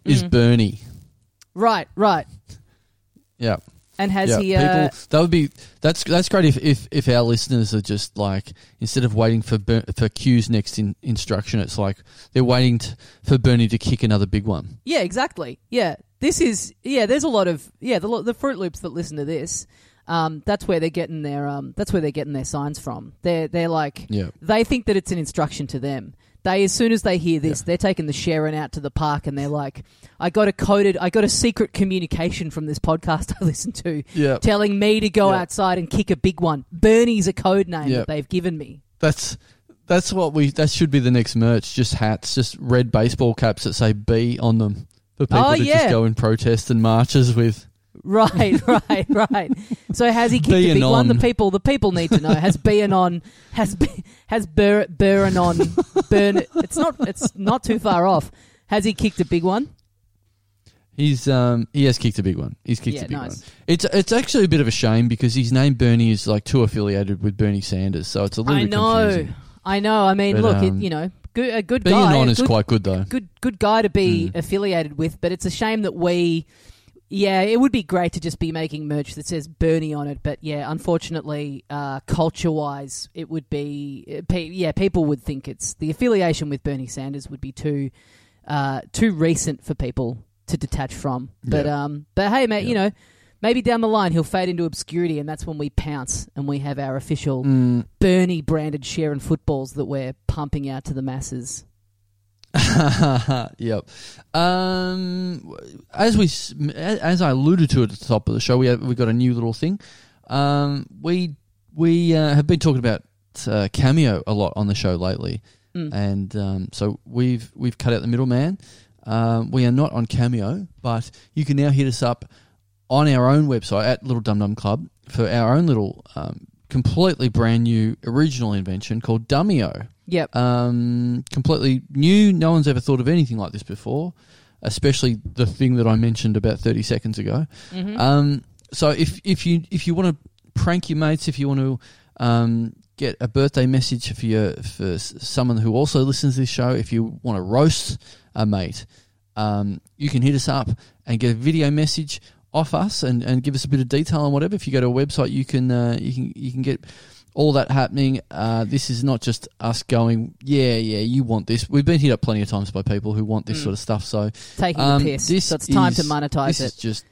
is Mhm. Bernie. right, right. Yeah, And has he? Uh, People that would be that's that's great if, if if our listeners are just like instead of waiting for Ber- for Q's next in, instruction, it's like they're waiting t- for Bernie to kick another big one. yeah, exactly. Yeah, this is. Yeah, there's a lot of yeah the lo- the Fruit Loops that listen to this. Um, that's where they're getting their um, that's where they're getting their signs from. They're they're like Yeah, they think that it's an instruction to them. They as soon as they hear this, Yeah. they're taking the Sharon out to the park and they're like, "I got a coded, I got a secret communication from this podcast I listened to, yeah. telling me to go outside and kick a big one. Bernie's a code name that they've given me. That's that's what we that should be the next merch. Just hats, just red baseball caps that say B on them for people Oh, to just go in protest and marches with. Right, right, right. So has he kicked a big one? The people, the people need to know. Has Beanon, has Be- has Ber- Beranon, Burn? It's not, it's not too far off. Has he kicked a big one? He's um he has kicked a big one. He's kicked yeah, a big nice. one. It's it's actually a bit of a shame because his name Bernie is like too affiliated with Bernie Sanders, so it's a little I bit know, confusing. I know. I mean, But, look, um, it, you know, good, a good Being guy, on a is good, quite good though. good, good guy to be Mm. affiliated with. But it's a shame that we. Yeah, it would be great to just be making merch that says Bernie on it, but yeah, unfortunately, uh, culture-wise, it would be uh, pe- yeah, people would think it's the affiliation with Bernie Sanders would be too uh, too recent for people to detach from. But Yeah. um, but hey, mate, you know, maybe down the line he'll fade into obscurity, and that's when we pounce and we have our official Mm. Bernie branded share and footballs that we're pumping out to the masses. yep. Um, as we as I alluded to at the top of the show, we have, we got a new little thing. Um, we we uh, have been talking about uh, cameo a lot on the show lately, Mm. and um, so we've we've cut out the middleman. Um, we are not on Cameo, but you can now hit us up on our own website at Little Dum Dum Club for our own little um, completely brand new original invention called Dummyo Yep. um, completely new. No one's ever thought of anything like this before, especially the thing that I mentioned about thirty seconds ago. Mhm. Um, so if if you if you want to prank your mates, if you want to um, get a birthday message for your for someone who also listens to this show, if you want to roast a mate, um, you can hit us up and get a video message off us and, and give us a bit of detail on whatever. If you go to a website, you can uh, you can you can get all that happening. Uh, this is not just us going, yeah, yeah, you want this. We've been hit up plenty of times by people who want this Mm. sort of stuff. So Taking um, the piss. this So it's time to is- monetize this it. is just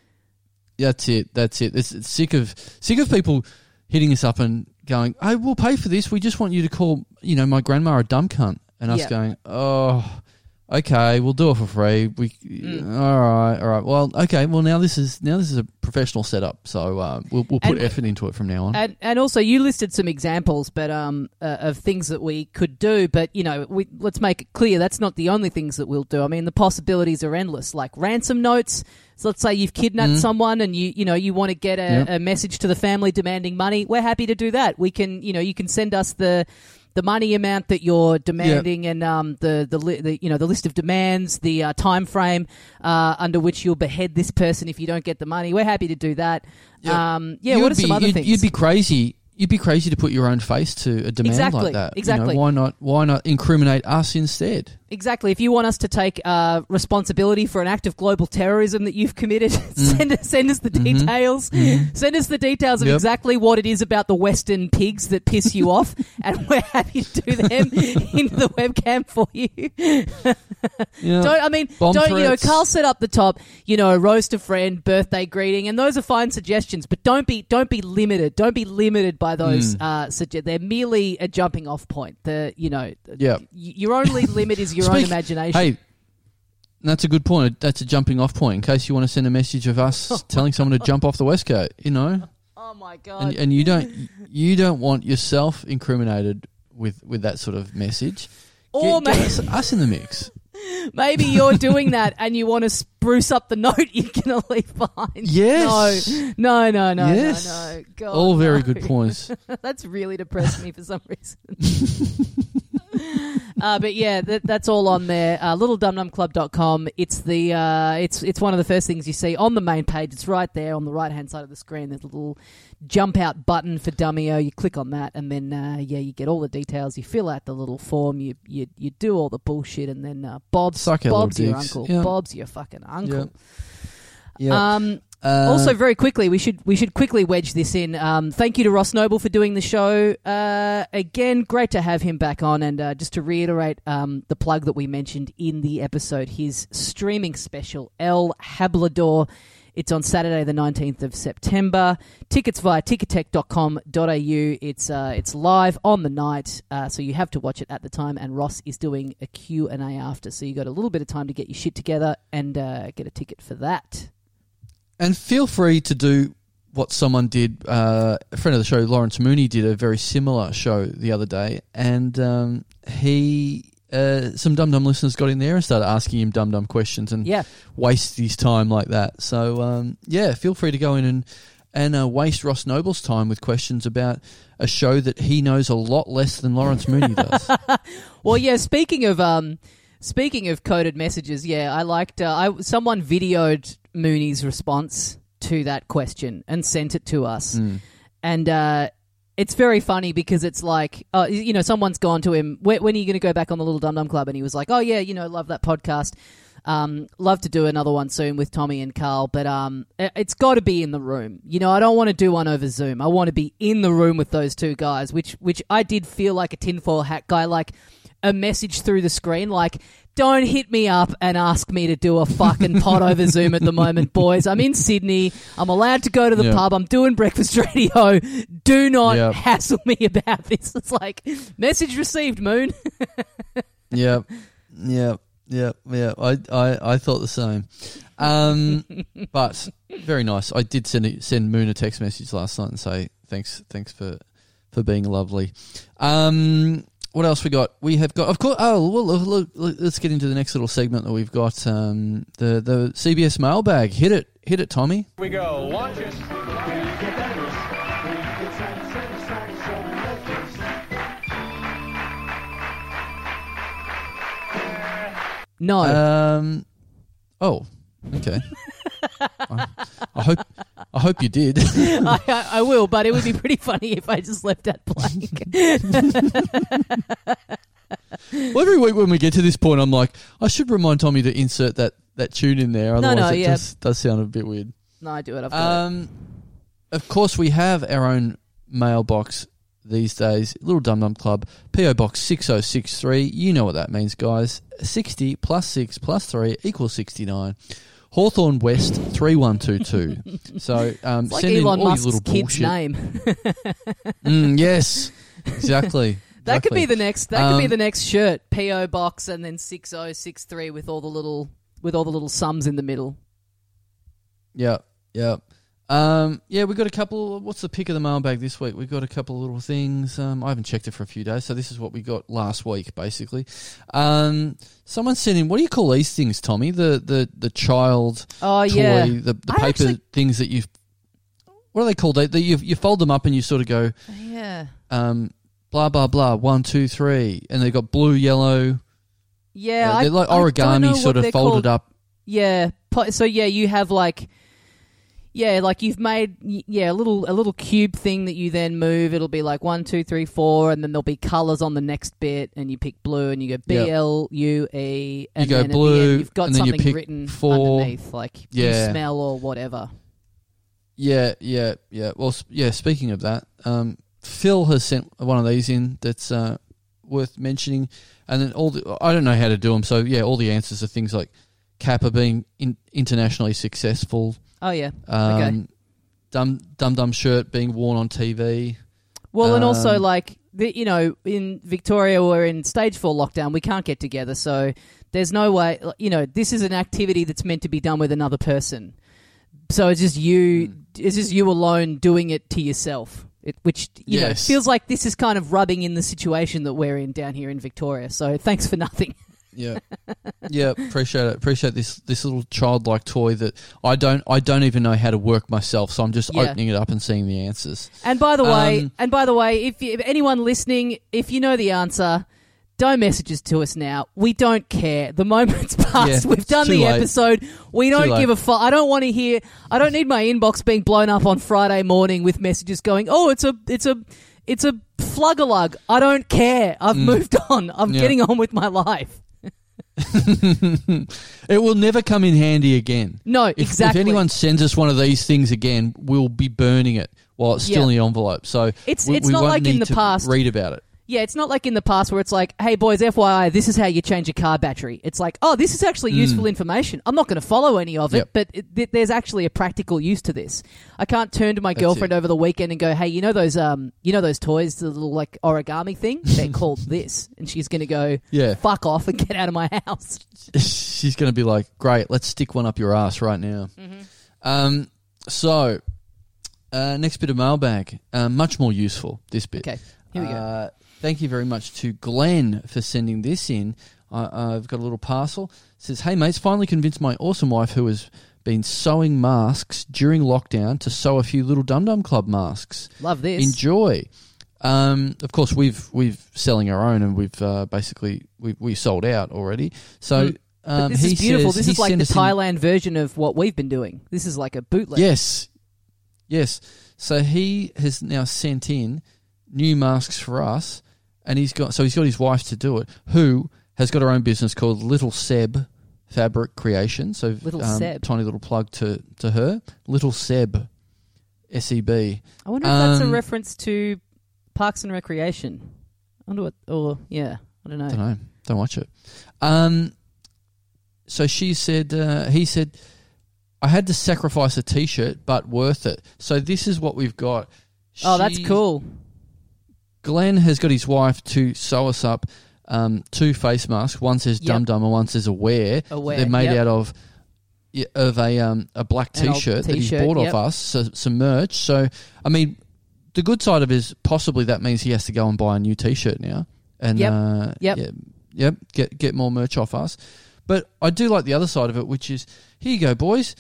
that's it. That's it. It's, it's sick of sick of people hitting us up and going, "Hey, we'll pay for this. We just want you to call, you know, my grandma a dumb cunt," and us Yeah. going, "Oh." Okay, we'll do it for free. We Mm. all right, all right. Well, okay. Well, now this is now this is a professional setup, so uh, we'll we'll put And- effort into it from now on. And, and also, you listed some examples, but um, uh, of things that we could do. But you know, we, let's make it clear that's not the only things that we'll do. I mean, the possibilities are endless. Like ransom notes. So let's say you've kidnapped Mhm. someone, and you you know you want to get a, Yep. a message to the family demanding money. We're happy to do that. We can you know you can send us the the money amount that you're demanding and um, the, the li- the you know the list of demands, the uh, time frame uh, under which you'll behead this person if you don't get the money. We're happy to do that. Yeah. Um, yeah. You'd What are be, some other you'd, things? You'd be crazy. You'd be crazy to put your own face to a demand Exactly, like that. You know, exactly. why not? Why not incriminate us instead? Exactly. If you want us to take uh, responsibility for an act of global terrorism that you've committed, send us send us the Mhm. details. Send us the details of Yep. exactly what it is about the Western pigs that piss you off, and we're happy to do them into the webcam for you. Yeah. Don't I mean? Bomb don't you know? Karl set up the top. You know, roast a friend, birthday greeting, and those are fine suggestions. But don't be don't be limited. Don't be limited by those. Mm. Uh, sugge- they're merely a jumping off point. The you know, Yeah. y- your only limit is your own imagination. Hey, that's a good point. That's a jumping off point in case you want to send a message of us telling someone to jump off the West Coast. You know, Oh my god! and, and you don't you don't want yourself incriminated with with that sort of message. or Get, get us, us in the mix. maybe you're doing that and you want to spruce up the note you're gonna leave behind. Yes. No, no, no, no, Yes. no, no. God, All very no. good points. That's really depressed me for some reason. Uh, but yeah, that, that's all on there. Uh, LittleDumDumClub.com. It's the uh, it's it's one of the first things you see on the main page. It's right there on the right hand side of the screen. There's a little jump out button for Dummyo. You click on that, and then uh, yeah, you get all the details. You fill out the little form. You you, you do all the bullshit, and then uh, Bob's Suck Bob's your uncle. Yeah. Bob's your fucking uncle. Yeah. Um, Uh, also, very quickly, we should we should quickly wedge this in. Um, thank you to Ross Noble for doing the show. Uh, again, great to have him back on. And uh, just to reiterate um, the plug that we mentioned in the episode, his streaming special El Hablador. It's on Saturday, the nineteenth of September. Tickets via ticketek.com.au. It's uh, it's live on the night, uh, so you have to watch it at the time. And Ross is doing a Q and A after, so you got a little bit of time to get your shit together and uh, get a ticket for that. And feel free to do what someone did. Uh, a friend of the show, Lawrence Mooney, did a very similar show the other day, and um, he. Uh, some dum dum listeners got in there and started asking him dum dum questions and Yeah. waste his time like that. So um, yeah, feel free to go in and and uh, waste Ross Noble's time with questions about a show that he knows a lot less than Lawrence Mooney does. Well, yeah. Speaking of um, speaking of coded messages, yeah, I liked. Uh, I someone videoed Mooney's response to that question and sent it to us, Mm. and uh, it's very funny because it's like, uh, you know, someone's gone to him. When, when are you going to go back on the Little Dum Dum Club? And he was like, Oh yeah, you know, love that podcast. Um, love to do another one soon with Tommy and Karl, but um, it- it's got to be in the room. You know, I don't want to do one over Zoom. I want to be in the room with those two guys, which which I did feel like a tinfoil hat guy, like a message through the screen, like. Don't hit me up and ask me to do a fucking pod over Zoom at the moment, boys. I'm in Sydney. I'm allowed to go to the Yeah. pub. I'm doing breakfast radio. Do not Yep. hassle me about this. It's like message received, Moon. yeah, yeah, yeah, yeah. I, I, I thought the same. Um, but very nice. I did send a, send Moon a text message last night and say thanks, thanks for for being lovely. Um, what else we got? We have got, of course. Oh, well, look, look, look, let's get into the next little segment that we've got. Um, the the CBS mailbag. Hit it, hit it, Tommy. we go. Watch it. No. Um, oh, Okay. I, I hope I hope you did. I, I, I will, but it would be pretty funny if I just left that blank. well, every week when we get to this point, I'm like, I should remind Tommy to insert that, that tune in there. Otherwise, no, no, it yeah. just does sound a bit weird. No, I do it. I've got um, it. Of course, we have our own mailbox these days. Little Dum Dum Club, PO Box 6063. You know what that means, guys. 60 plus 6 plus 3 equals 69. Hawthorn West three one two two. So um, like send Elon in all Musk's little kid's bullshit. name. mm, yes, exactly. That exactly. could be the next. That um, could be um, the next shirt. PO box and then six zero six three with all the little with all the little sums in the middle. Yeah, yeah. Um, yeah, we've got a couple. What's the pick of the mailbag this week? We've got a couple of little things. Um, I haven't checked it for a few days, so this is what we got last week, basically. Um, someone sent in. What do you call these things, Tommy? The the the child Oh toy, yeah, the the I paper actually- things that you. What are they called? They, they, you you fold them up and you sort of go, yeah, um, blah blah blah, one two three, and they've got blue, yellow. yeah. uh, they're like I don't origami, sort of folded called. up. Yeah. So yeah, you have like. Yeah, like you've made yeah a little a little cube thing that you then move. It'll be like one, two, three, four, and then there'll be colours on the next bit, and you pick blue, and you go B. L U E, and go then at the blue, end you've got and then you something pick written four. underneath, like Yeah. you smell or whatever. Yeah, yeah, yeah. Well, s- yeah. Speaking of that, um, Phil has sent one of these in that's uh, worth mentioning, and then all the I don't know how to do them. So yeah, all the answers are things like Kappa being in, internationally successful, Oh yeah. um, Okay. Dum Dum Dum shirt being worn on TV. Well, and also Um, like the, you know, in Victoria we're in stage four lockdown. We can't get together, so there's no way. You know, this is an activity that's meant to be done with another person. So it's just you. Hmm. It's just you alone doing it to yourself. It, which you know feels like this is kind of rubbing in the situation that we're in down here in Victoria. So thanks for nothing. Yeah, yeah. Appreciate it. Appreciate this this little childlike toy that I don't I don't even know how to work myself. So I'm just Yeah. opening it up and seeing the answers. And by the way, Um, and by the way, if, you, if anyone listening, if you know the answer, don't message us to us now. We don't care. The moment's passed. Yeah, We've it's done too the late. episode. We don't late. give a fuck. I don't want to hear. I don't need my inbox being blown up on Friday morning with messages going, "Oh, it's a, it's a, it's a flug-a-lug." I don't care. I've moved on. I'm Mm. Yeah. getting on with my life. it will never come in handy again. No, If, exactly. if anyone sends us one of these things again, we'll be burning it while it's still Yeah. in the envelope. So It's- we, it's we not won't like in the past. Read about it. Yeah, it's not like in the past where it's like, hey boys, FYI, this is how you change a car battery. It's like, oh, this is actually useful information. I'm not going to follow any of it, Mm. Yep. but it, th- there's actually a practical use to this. I can't turn to my girlfriend it. over the weekend and go, hey, you know those, um, you know those toys, the little like origami thing? They're called this, and she's going to go, Yeah. fuck off and get out of my house. She's going to be like, great, let's stick one up your ass right now. Mm-hmm. Um, so, uh, next bit of mailbag, uh, much more useful, this bit. Okay, here we go. Uh, thank you very much to Glenn for sending this in. I I've got a little parcel. It says, "Hey mates, finally convinced my awesome wife who has been sewing masks during lockdown to sew a few little Dum Dum Club masks. Love this. Enjoy." Um, of course, we've we've selling our own, and we've uh, basically we we sold out already. So. Um, this is beautiful. says- this is like the us in- Thailand version of what we've been doing. This is like a bootleg. Yes, yes. So he has now sent in new masks for us, and he's got so he's got his wife to do it, who has got her own business called Little Seb Fabric Creation. So Little um, Seb. tiny little plug to to her, Little Seb, S E B. I wonder if that's a Um, reference to Parks and Recreation. I wonder what, or yeah, I don't know. Don't know. Don't watch it. Um, so she said, uh, he said, I had to sacrifice a T-shirt, but worth it. So this is what we've got. Oh, that's cool. Glenn has got his wife to sew us up um, two face masks. One says Yep. Dum Dum and one says Aware. Aware, They're made yep. out of yeah, of a um, a black An old T-shirt that he t-shirt, bought yep. off us. So some merch. So I mean, the good side of it is possibly that means he has to go and buy a new T-shirt now. And Yep. uh, Yep. yeah, yep, get get more merch off us. But I do like the other side of it, which is here you go, boys,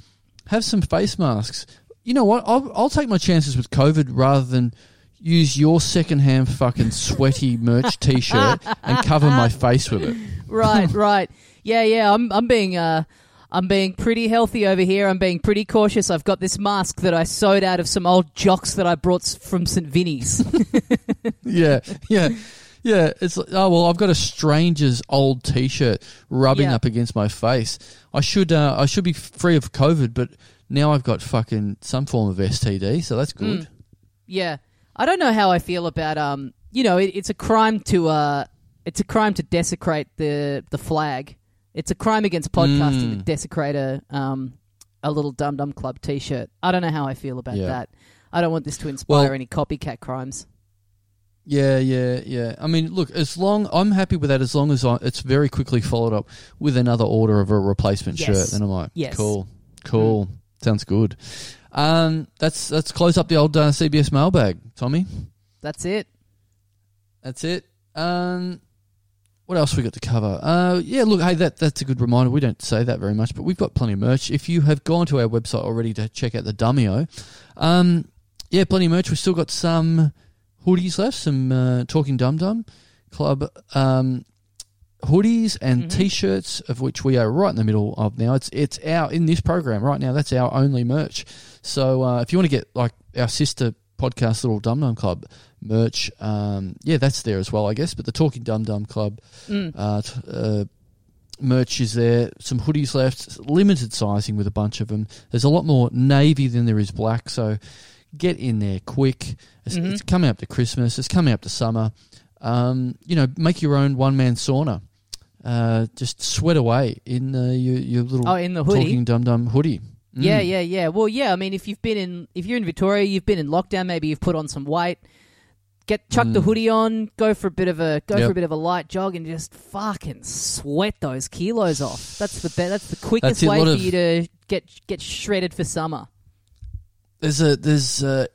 have some face masks. You know what? I'll I'll take my chances with COVID rather than use your secondhand fucking sweaty merch T-shirt and cover my face with it. Right, right. Yeah, yeah. I'm I'm being uh I'm being pretty healthy over here. I'm being pretty cautious. I've got this mask that I sewed out of some old jocks that I brought from St. Vinny's. yeah, yeah, Yeah, it's like, oh well, I've got a stranger's old T-shirt rubbing Yeah. up against my face. I should uh, I should be free of COVID, but now I've got fucking some form of STD, so that's good. Mm. Yeah, I don't know how I feel about um. You know, it, it's a crime to uh, it's a crime to desecrate the the flag. It's a crime against podcasting to Mm. desecrate a um a little Dum Dum Club T-shirt. I don't know how I feel about Yeah. that. I don't want this to inspire Well- any copycat crimes. Yeah, yeah, yeah. I mean, look, as long I'm happy with that, as long as I, it's very quickly followed up with another order of a replacement Yes. shirt, then I'm like, Yes. cool, cool, sounds good. Um, that's let's close up the old uh, CBS mailbag, Tommy. That's it. That's it. Um, what else we got to cover? Uh, yeah, look, hey, that that's a good reminder. We don't say that very much, but we've got plenty of merch. If you have gone to our website already to check out the Dummyo, um, yeah, plenty of merch. We've still got some hoodies left, some uh, Talking Dum Dum Club um, hoodies and Mhm. t-shirts, of which we are right in the middle of now. It's it's our in this program right now. That's our only merch. So uh, if you want to get like our sister podcast, Little Dum Dum Club merch, um, yeah, that's there as well, I guess. But the Talking Dum Dum Club Mm. uh, t- uh, merch is there. Some hoodies left, limited sizing with a bunch of them. There's a lot more navy than there is black, so get in there quick. It's, Mhm. it's coming up to Christmas. It's coming up to summer. Um, you know, make your own one man sauna. Uh, just sweat away in uh, your your little Oh, in the hoodie. talking dum dum hoodie. Mm. Yeah, yeah, yeah. Well, yeah. I mean, if you've been in, if you're in Victoria, you've been in lockdown. Maybe you've put on some weight. Get chuck the Mm. hoodie on. Go for a bit of a go Yep. for a bit of a light jog and just fucking sweat those kilos off. That's the be- that's the quickest way lot for of- you to get get shredded for summer. There's a there's uh,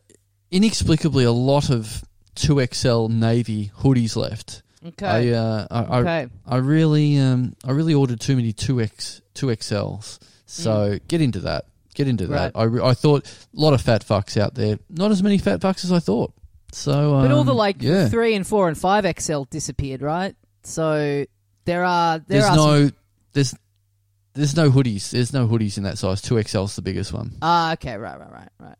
inexplicably a lot of two XL navy hoodies left. Okay. I, uh, I, I okay. I really, um, I really ordered too many two X, two XLs. So get into that. Get into that. Right. I, I thought a lot of fat fucks out there. Not as many fat fucks as I thought. So, um, but all the like yeah. three and four and five XL disappeared, right? So there are there there's are no, some- there's, there's no hoodies. There's no hoodies in that size. Two XL's the biggest one. ah okay right right right right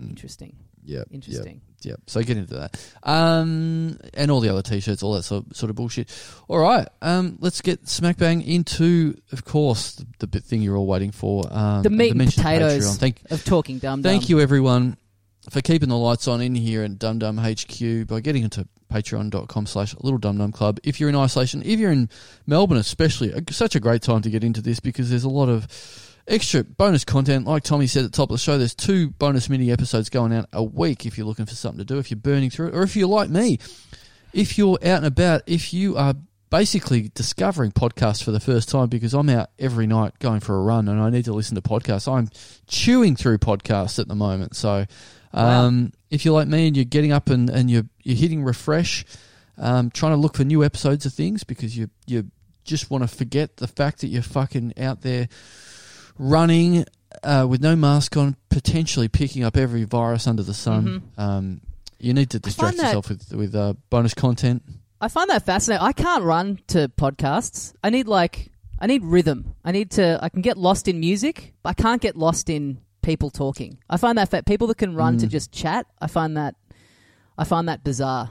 Mm. interesting Yeah, interesting Yeah, so get into that. Um, and all the other t-shirts, all that sort, sort of bullshit. All right, um, let's get smack bang into, of course, the, the thing you're all waiting for. Um, The meat and mention of potatoes. Thank, of talking dumb thank you, everyone, for keeping the lights on in here at Dum Dum HQ by getting into patreon.com slash little dum dum club. If you're in isolation, if you're in Melbourne especially, such a great time to get into this because there's a lot of extra bonus content. Like Tommy said at the top of the show, there's two bonus mini episodes going out a week if you're looking for something to do, if you're burning through it, or if you're like me, if you're out and about, if you are basically discovering podcasts for the first time because I'm out every night going for a run and I need to listen to podcasts. I'm chewing through podcasts at the moment. So um, if you're like me and you're getting up and, and you're, you're hitting refresh, um, trying to look for new episodes of things because you, you just want to forget the fact that you're fucking out there running uh, with no mask on, potentially picking up every virus under the sun. Um, you need to distract yourself with with uh, bonus content. I find that fascinating. I can't run to podcasts. I need like I need rhythm. I need to. I can get lost in music, but I can't get lost in people talking. I find that people that can run to Mm. just chat. I find that I find that bizarre.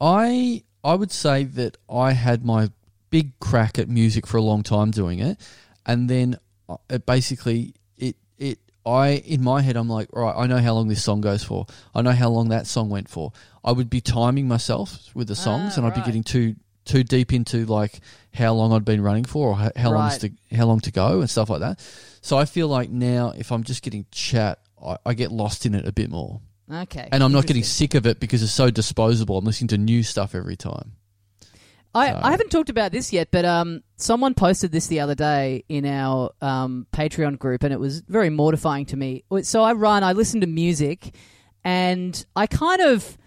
I I would say that I had my big crack at music for a long time doing it, and then it basically it it I in my head I'm like right I know how long this song goes for I know how long that song went for I would be timing myself with the songs Ah, and I'd be getting too too deep into like how long I'd been running for or how, how long to how long to go and stuff like that. So I feel like now if I'm just getting chat, I, I get lost in it a bit more, Okay, and I'm not getting sick of it because it's so disposable. I'm listening to new stuff every time. I, So- I haven't talked about this yet, but um, someone posted this the other day in our um, Patreon group, and it was very mortifying to me. So I run, I listen to music, and I kind of,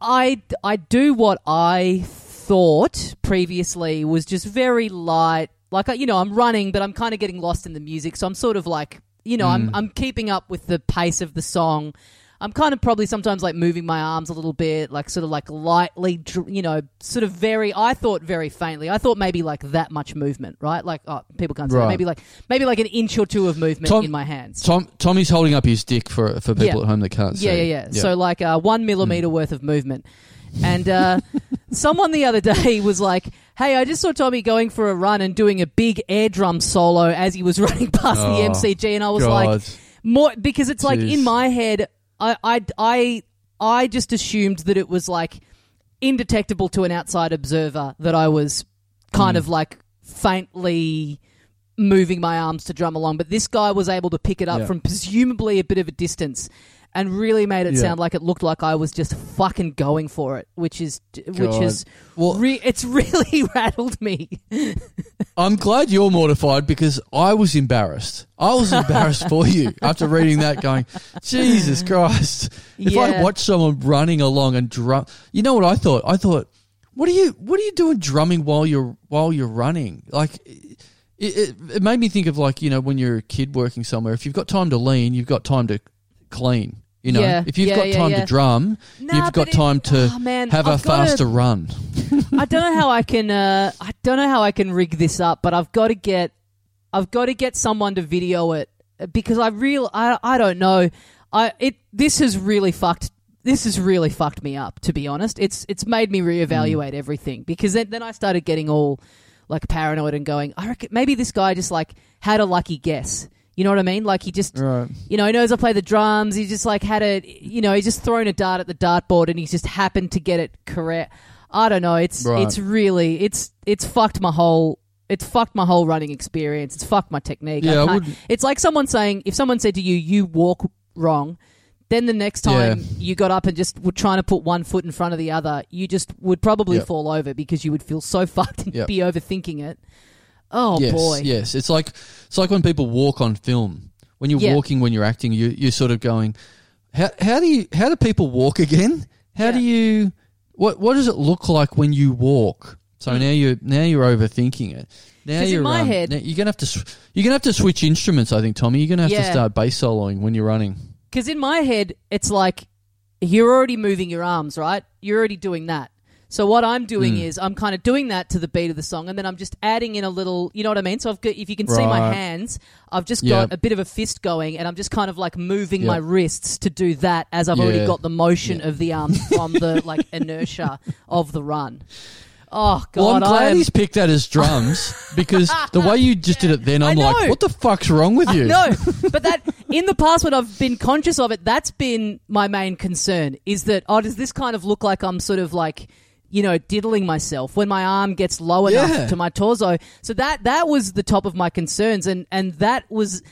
I I do what I thought previously was just very light. Like I- you know, I'm running, but I'm kind of getting lost in the music, so I'm sort of like, you know, I'm Mm. I'm keeping up with the pace of the song. I'm kind of probably sometimes like moving my arms a little bit, like sort of like lightly, you know, sort of very. I thought very faintly. I thought maybe like that much movement, right? Like oh, people can't see. Right. That. Maybe like maybe like an inch or two of movement Tom- in my hands. Tom, Tommy's holding up his dick for for people Yeah. at home that can't see. Yeah, yeah, yeah. So like uh, one millimeter worth of movement. And uh, someone the other day was like, "Hey, I just saw Tommy going for a run and doing a big air drum solo as he was running past Oh, the MCG," and I was God. like, "More," because it's like Jeez. in my head, I, I, I, I just assumed that it was like indetectable to an outside observer that I was kind Mm. of like faintly moving my arms to drum along, but this guy was able to pick it up Yeah. from presumably a bit of a distance and really made it Yeah. sound like it looked like I was just fucking going for it, which is which God. is Well- re- it's really rattled me. I'm glad you're mortified because I was embarrassed. I was embarrassed for you after reading that, going, Jesus Christ! If I watch someone running along and drum, you know what I thought? I thought, what are you, what are you doing drumming while you're while you're running? Like, it, it, it made me think of like you know when you're a kid working somewhere. If you've got time to lean, you've got time to clean. You know, Yeah. if you've Yeah, got yeah, time yeah. to drum, Nah, you've got but it- time to oh, man, have a I've gotta- faster run. I don't know how I can. Uh, I don't know how I can rig this up, but I've got to get. I've got to get someone to video it because I real. I I don't know. I it. This has really fucked. This has really fucked me up. To be honest, it's it's made me reevaluate Mm. everything because then then I started getting all like paranoid and going. I reckon maybe this guy just like had a lucky guess. You know what I mean? Like he just Right. you know, he knows I play the drums. He just like had a, you know, he's just thrown a dart at the dartboard and he's just happened to get it correct. I don't know. It's Right. it's really it's it's fucked my whole it's fucked my whole running experience. It's fucked my technique. Yeah, I can't- it's like someone saying if someone said to you, "You walk wrong," then the next time Yeah. you got up and just were trying to put one foot in front of the other, you just would probably Yep. fall over because you would feel so fucked and Yep. be overthinking it. Oh yes, boy. yes. It's like it's like when people walk on film. When you're Yeah. walking, when you're acting, you you're sort of going, how how do you how do people walk again? How do you what what does it look like when you walk? So now you're now you're overthinking it. Now you're in my um, head- you're gonna have to you're gonna have to switch instruments. I think Tommy, you're gonna have to start bass soloing when you're running. Because in my head, it's like you're already moving your arms, right? You're already doing that. So what I'm doing Mm. is I'm kind of doing that to the beat of the song, and then I'm just adding in a little. You know what I mean? So I've got, if you can see my Right. hands, I've just got a bit of a fist going, and I'm just kind of like moving my wrists to do that as I've already Yeah. got the motion of the arm from the like inertia of the run. Oh God! well, I'm I glad am- he's picked that as drums because the way you just did it, then I I'm know. like, what the fuck's wrong with you? No, but that in the past when I've been conscious of it, that's been my main concern. Is that oh, does this kind of look like I'm sort of like you know diddling myself when my arm gets low Yeah. enough to my torso? So that that was the top of my concerns, and and that was.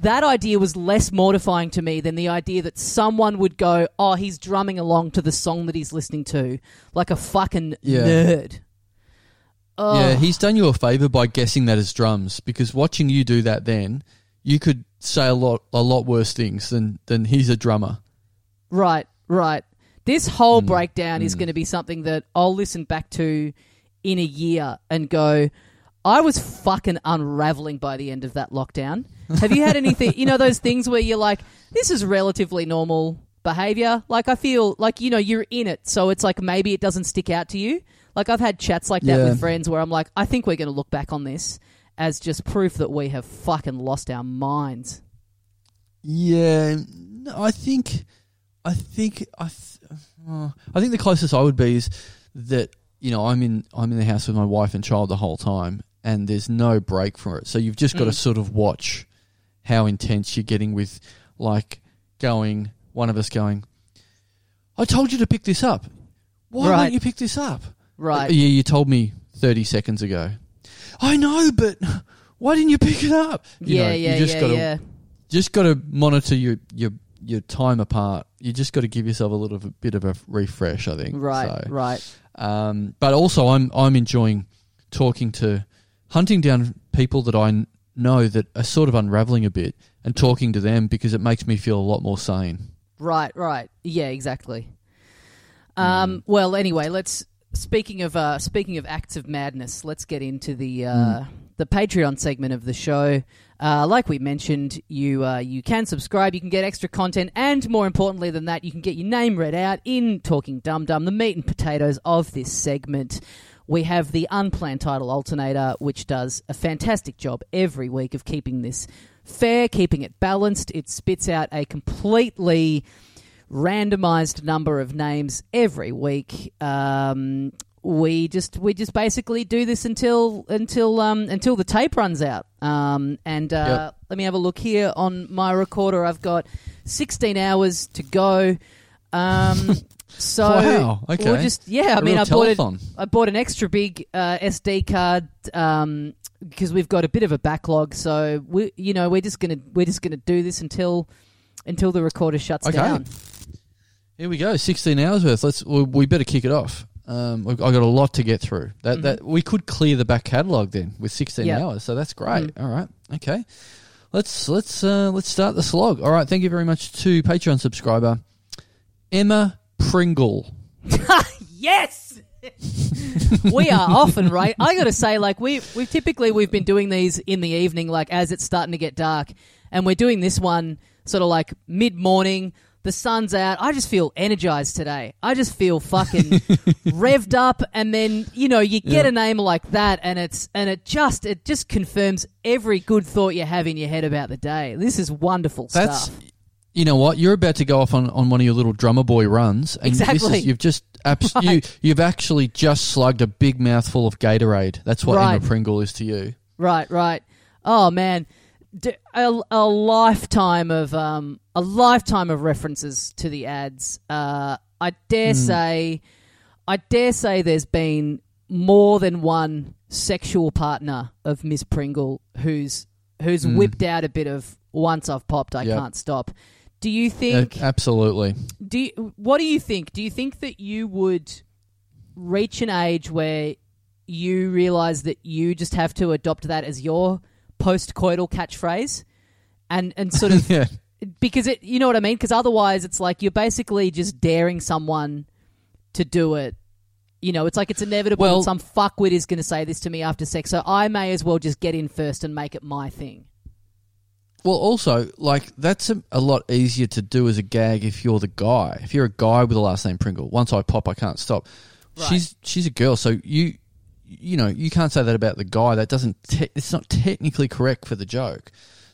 That idea was less mortifying to me than the idea that someone would go, "Oh, he's drumming along to the song that he's listening to, like a fucking Yeah. nerd." Oh, Yeah, he's done you a favor by guessing that as drums because watching you do that, then you could say a lot, a lot worse things than than he's a drummer. Right, right. This whole Mm, breakdown is mm. going to be something that I'll listen back to in a year and go, I was fucking unraveling by the end of that lockdown. Have you had anything, you know, those things where you're like, this is relatively normal behavior? Like, I feel like, you know, you're in it. So it's like maybe it doesn't stick out to you. Like, I've had chats like that Yeah. with friends where I'm like, I think we're going to look back on this as just proof that we have fucking lost our minds. Yeah, I think, I think, I, th- uh, I think the closest I would be is that you know I'm in I'm in the house with my wife and child the whole time, and there's no break from it. So you've just got to Mm. sort of watch how intense you're getting with, like, going one of us going. I told you to pick this up. Why Right. won't you pick this up? Right. Yeah, you told me 30 seconds ago. I know, but why didn't you pick it up? You yeah, know, yeah, you just yeah, gotta, yeah. Just got to monitor your, your your time apart. You just got to give yourself a little bit of a refresh, I think. Right, So, right. um, but also, I'm I'm enjoying talking to, hunting down people that I know that are sort of unraveling a bit and talking to them because it makes me feel a lot more sane. Right, right. Yeah, exactly. Mm. Um, well, anyway, let's speaking of uh, speaking of acts of madness, let's get into the uh, Mm. the Patreon segment of the show. Uh, like we mentioned, you uh, you can subscribe, you can get extra content, and more importantly than that, you can get your name read out in Talking Dum Dum, the meat and potatoes of this segment. We have the unplanned title alternator, which does a fantastic job every week of keeping this fair, keeping it balanced. It spits out a completely randomized number of names every week. Um, we just we just basically do this until until um, until the tape runs out. Um, and uh, Yep. let me have a look here on my recorder. I've got 16 hours to go. Um, so Wow, okay. we'll just yeah. I A mean, I bought it. I bought an extra big uh, SD card um, because we've got a bit of a backlog. So we, you know, we're just gonna we're just gonna do this until until the recorder shuts Okay. down. Here we go, sixteen hours worth. Let's we, we better kick it off. Um, I've got a lot to get through. That that we could clear the back catalogue then with sixteen Yeah. hours. So that's great. All right, okay. Let's let's uh, let's start the slog. All right, thank you very much to Patreon subscriber Emma Pringle. Yes. we are often right. I got to say, like we we typically we've been doing these in the evening, like as it's starting to get dark, and we're doing this one sort of like mid morning. The sun's out. I just feel energized today. I just feel fucking revved up, and then you know you get Yeah. a name like that, and it's and it just it just confirms every good thought you have in your head about the day. This is wonderful That's stuff. you know what you're about to go off on, on one of your little drummer boy runs, and this Exactly. is, you've just abs- you, Right. you've actually just slugged a big mouthful of Gatorade. That's what Right. Emma Pringle is to you. Right, right. Oh man, a, a lifetime of um, a lifetime of references to the ads. Uh, I dare say, I dare say, there's been more than one sexual partner of Miss Pringle who's who's whipped out a bit of once I've popped, I Yep. can't stop. Do you Uh, think? absolutely. do you, what do you think? Do you think that you would reach an age where you realize that you just have to adopt that as your post-coital catchphrase, and and sort of yeah. Because it, you know what I mean? Because otherwise, it's like you're basically just daring someone to do it. You know, it's like it's inevitable Well- that some fuckwit is going to say this to me after sex, so I may as well just get in first and make it my thing. Well, also, like that's a, a lot easier to do as a gag if you're the guy. If you're a guy with the last name Pringle, once I pop, I can't stop. Right. She's she's a girl, so you you know you can't say that about the guy. That doesn't. Te- it's not technically correct for the joke.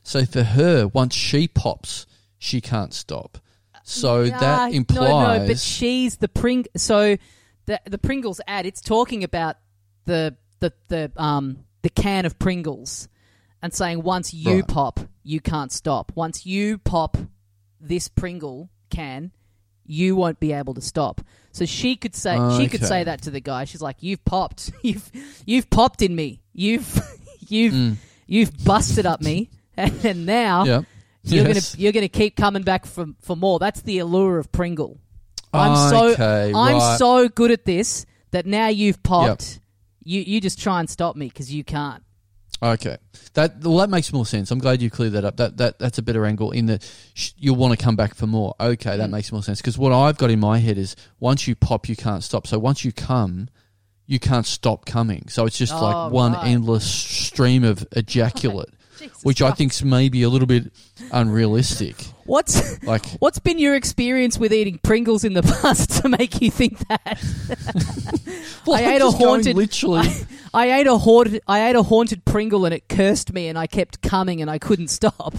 So for her, once she pops, she can't stop. So Nah, that implies no, no, but she's the Pring. So the the Pringles ad. It's talking about the the the um the can of Pringles, and saying once you Right. pop, you can't stop. Once you pop this Pringle can, you won't be able to stop. So she could say she could say that to the guy. She's like, "You've popped. You've you've popped in me. You've you've you've busted up me, and now." yeah. You're Yes. gonna you're gonna keep coming back for for more. That's the allure of Pringle. I'm Okay, so I'm right. so good at this that now you've popped. You you just try and stop me because you can't. Okay, that well, that makes more sense. I'm glad you cleared that up. That that that's a better angle in that sh- you'll want to come back for more. Okay, that hmm. makes more sense because what I've got in my head is once you pop, you can't stop. So once you come, you can't stop coming. So it's just Oh, like one right. endless stream of ejaculate, Jesus which I Christ. think's maybe a little bit unrealistic. What's Like, what's been your experience with eating Pringles in the past to make you think that? well, I I'm ate a just going haunted literally. I ate a haunted I ate a haunted Pringle and it cursed me and I kept coming and I couldn't stop.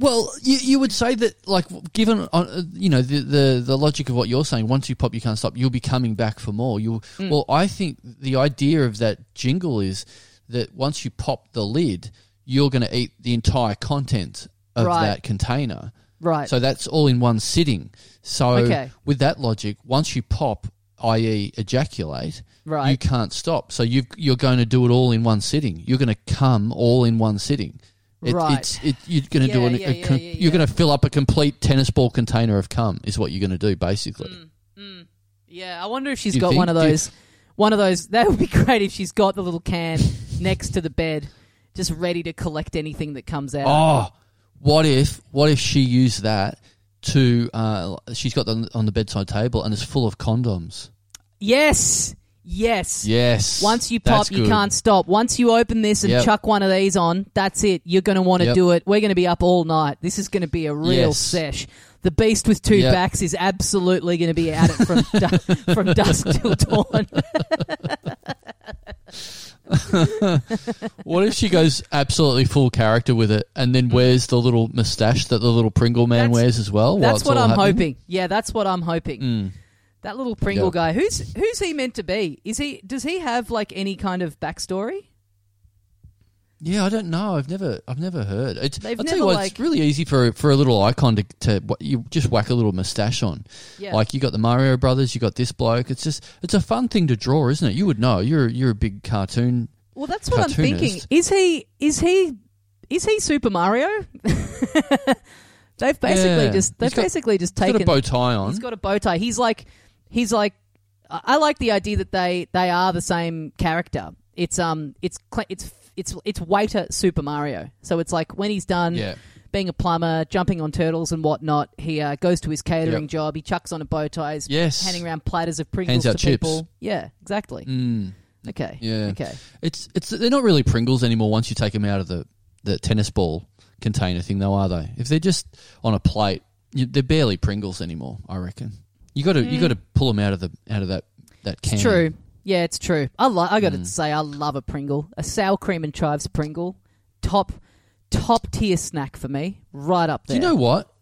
Well, you, you would say that, like, given uh, you know the, the the logic of what you're saying, once you pop, you can't stop. You'll be coming back for more. You Hmm. well, I think the idea of that jingle is that once you pop the lid, you're going to eat the entire content of Right. that container. Right. So that's all in one sitting. So Okay. with that logic, once you pop, i.e., ejaculate, Right. you can't stop. So you've, you're going to do it all in one sitting. You're going to come all in one sitting. It, Right. It's it, you're going to do Yeah, an, yeah, a yeah, con- yeah, you're yeah. going to fill up a complete tennis ball container of cum. Is what you're going to do basically. Mm. Yeah, I wonder if she's You got think? one of Do you- those. One of those. That would be great if she's got the little can next to the bed, just ready to collect anything that comes out. Oh, what if what if she used that to? Uh, she's got them on the bedside table and it's full of condoms. Yes, Yes. Yes. Once you pop, That's you good. can't stop. Once you open this and Yep. chuck one of these on, that's it. You're going to want to Yep. do it. We're going to be up all night. This is going to be a real Yes. sesh. The beast with two Yep. backs is absolutely going to be at it from du- from dusk till dawn. What if she goes absolutely full character with it and then wears the little moustache that the little Pringle man That's- wears as well? That's what I'm happening? hoping. Yeah, that's what I'm hoping. Mm. That little Pringle Yeah. guy. Who's who's he meant to be? Is he does he have like any kind of backstory? Yeah, I don't know. I've never, I've never heard. It's, They've I'll tell you never, what, like- it's really easy for for a little icon to, to you just whack a little moustache on. Yeah. Like you got the Mario Brothers, you got this bloke. It's just, it's a fun thing to draw, isn't it? You would know. You're you're a big cartoon. well, that's what I'm cartoonist. thinking. Is he is he is he Super Mario? they've basically Yeah. just they've He's got- basically just He's taken got a bow tie on. He's got a bow tie. He's like, he's like, I I like the idea that they they are the same character. It's um, it's cl- it's it's it's waiter Super Mario. So it's like when he's done yeah, being a plumber, jumping on turtles and whatnot, he uh, goes to his catering Yep. job. He chucks on a bow tie. He's Yes. handing around platters of Pringles Hands out to chips. people. Yeah, exactly. mm, Okay. yeah. Okay. It's it's they're not really Pringles anymore. Once you take them out of the the tennis ball container thing, though, are they? If they're just on a plate, you, they're barely Pringles anymore. I reckon. You got to you Mm. got to pull them out of the out of that that can. It's true. Yeah, it's true. I li- I got to Mm. say, I love a Pringle, a sour cream and chives Pringle, top top tier snack for me, right up Do there. you know what?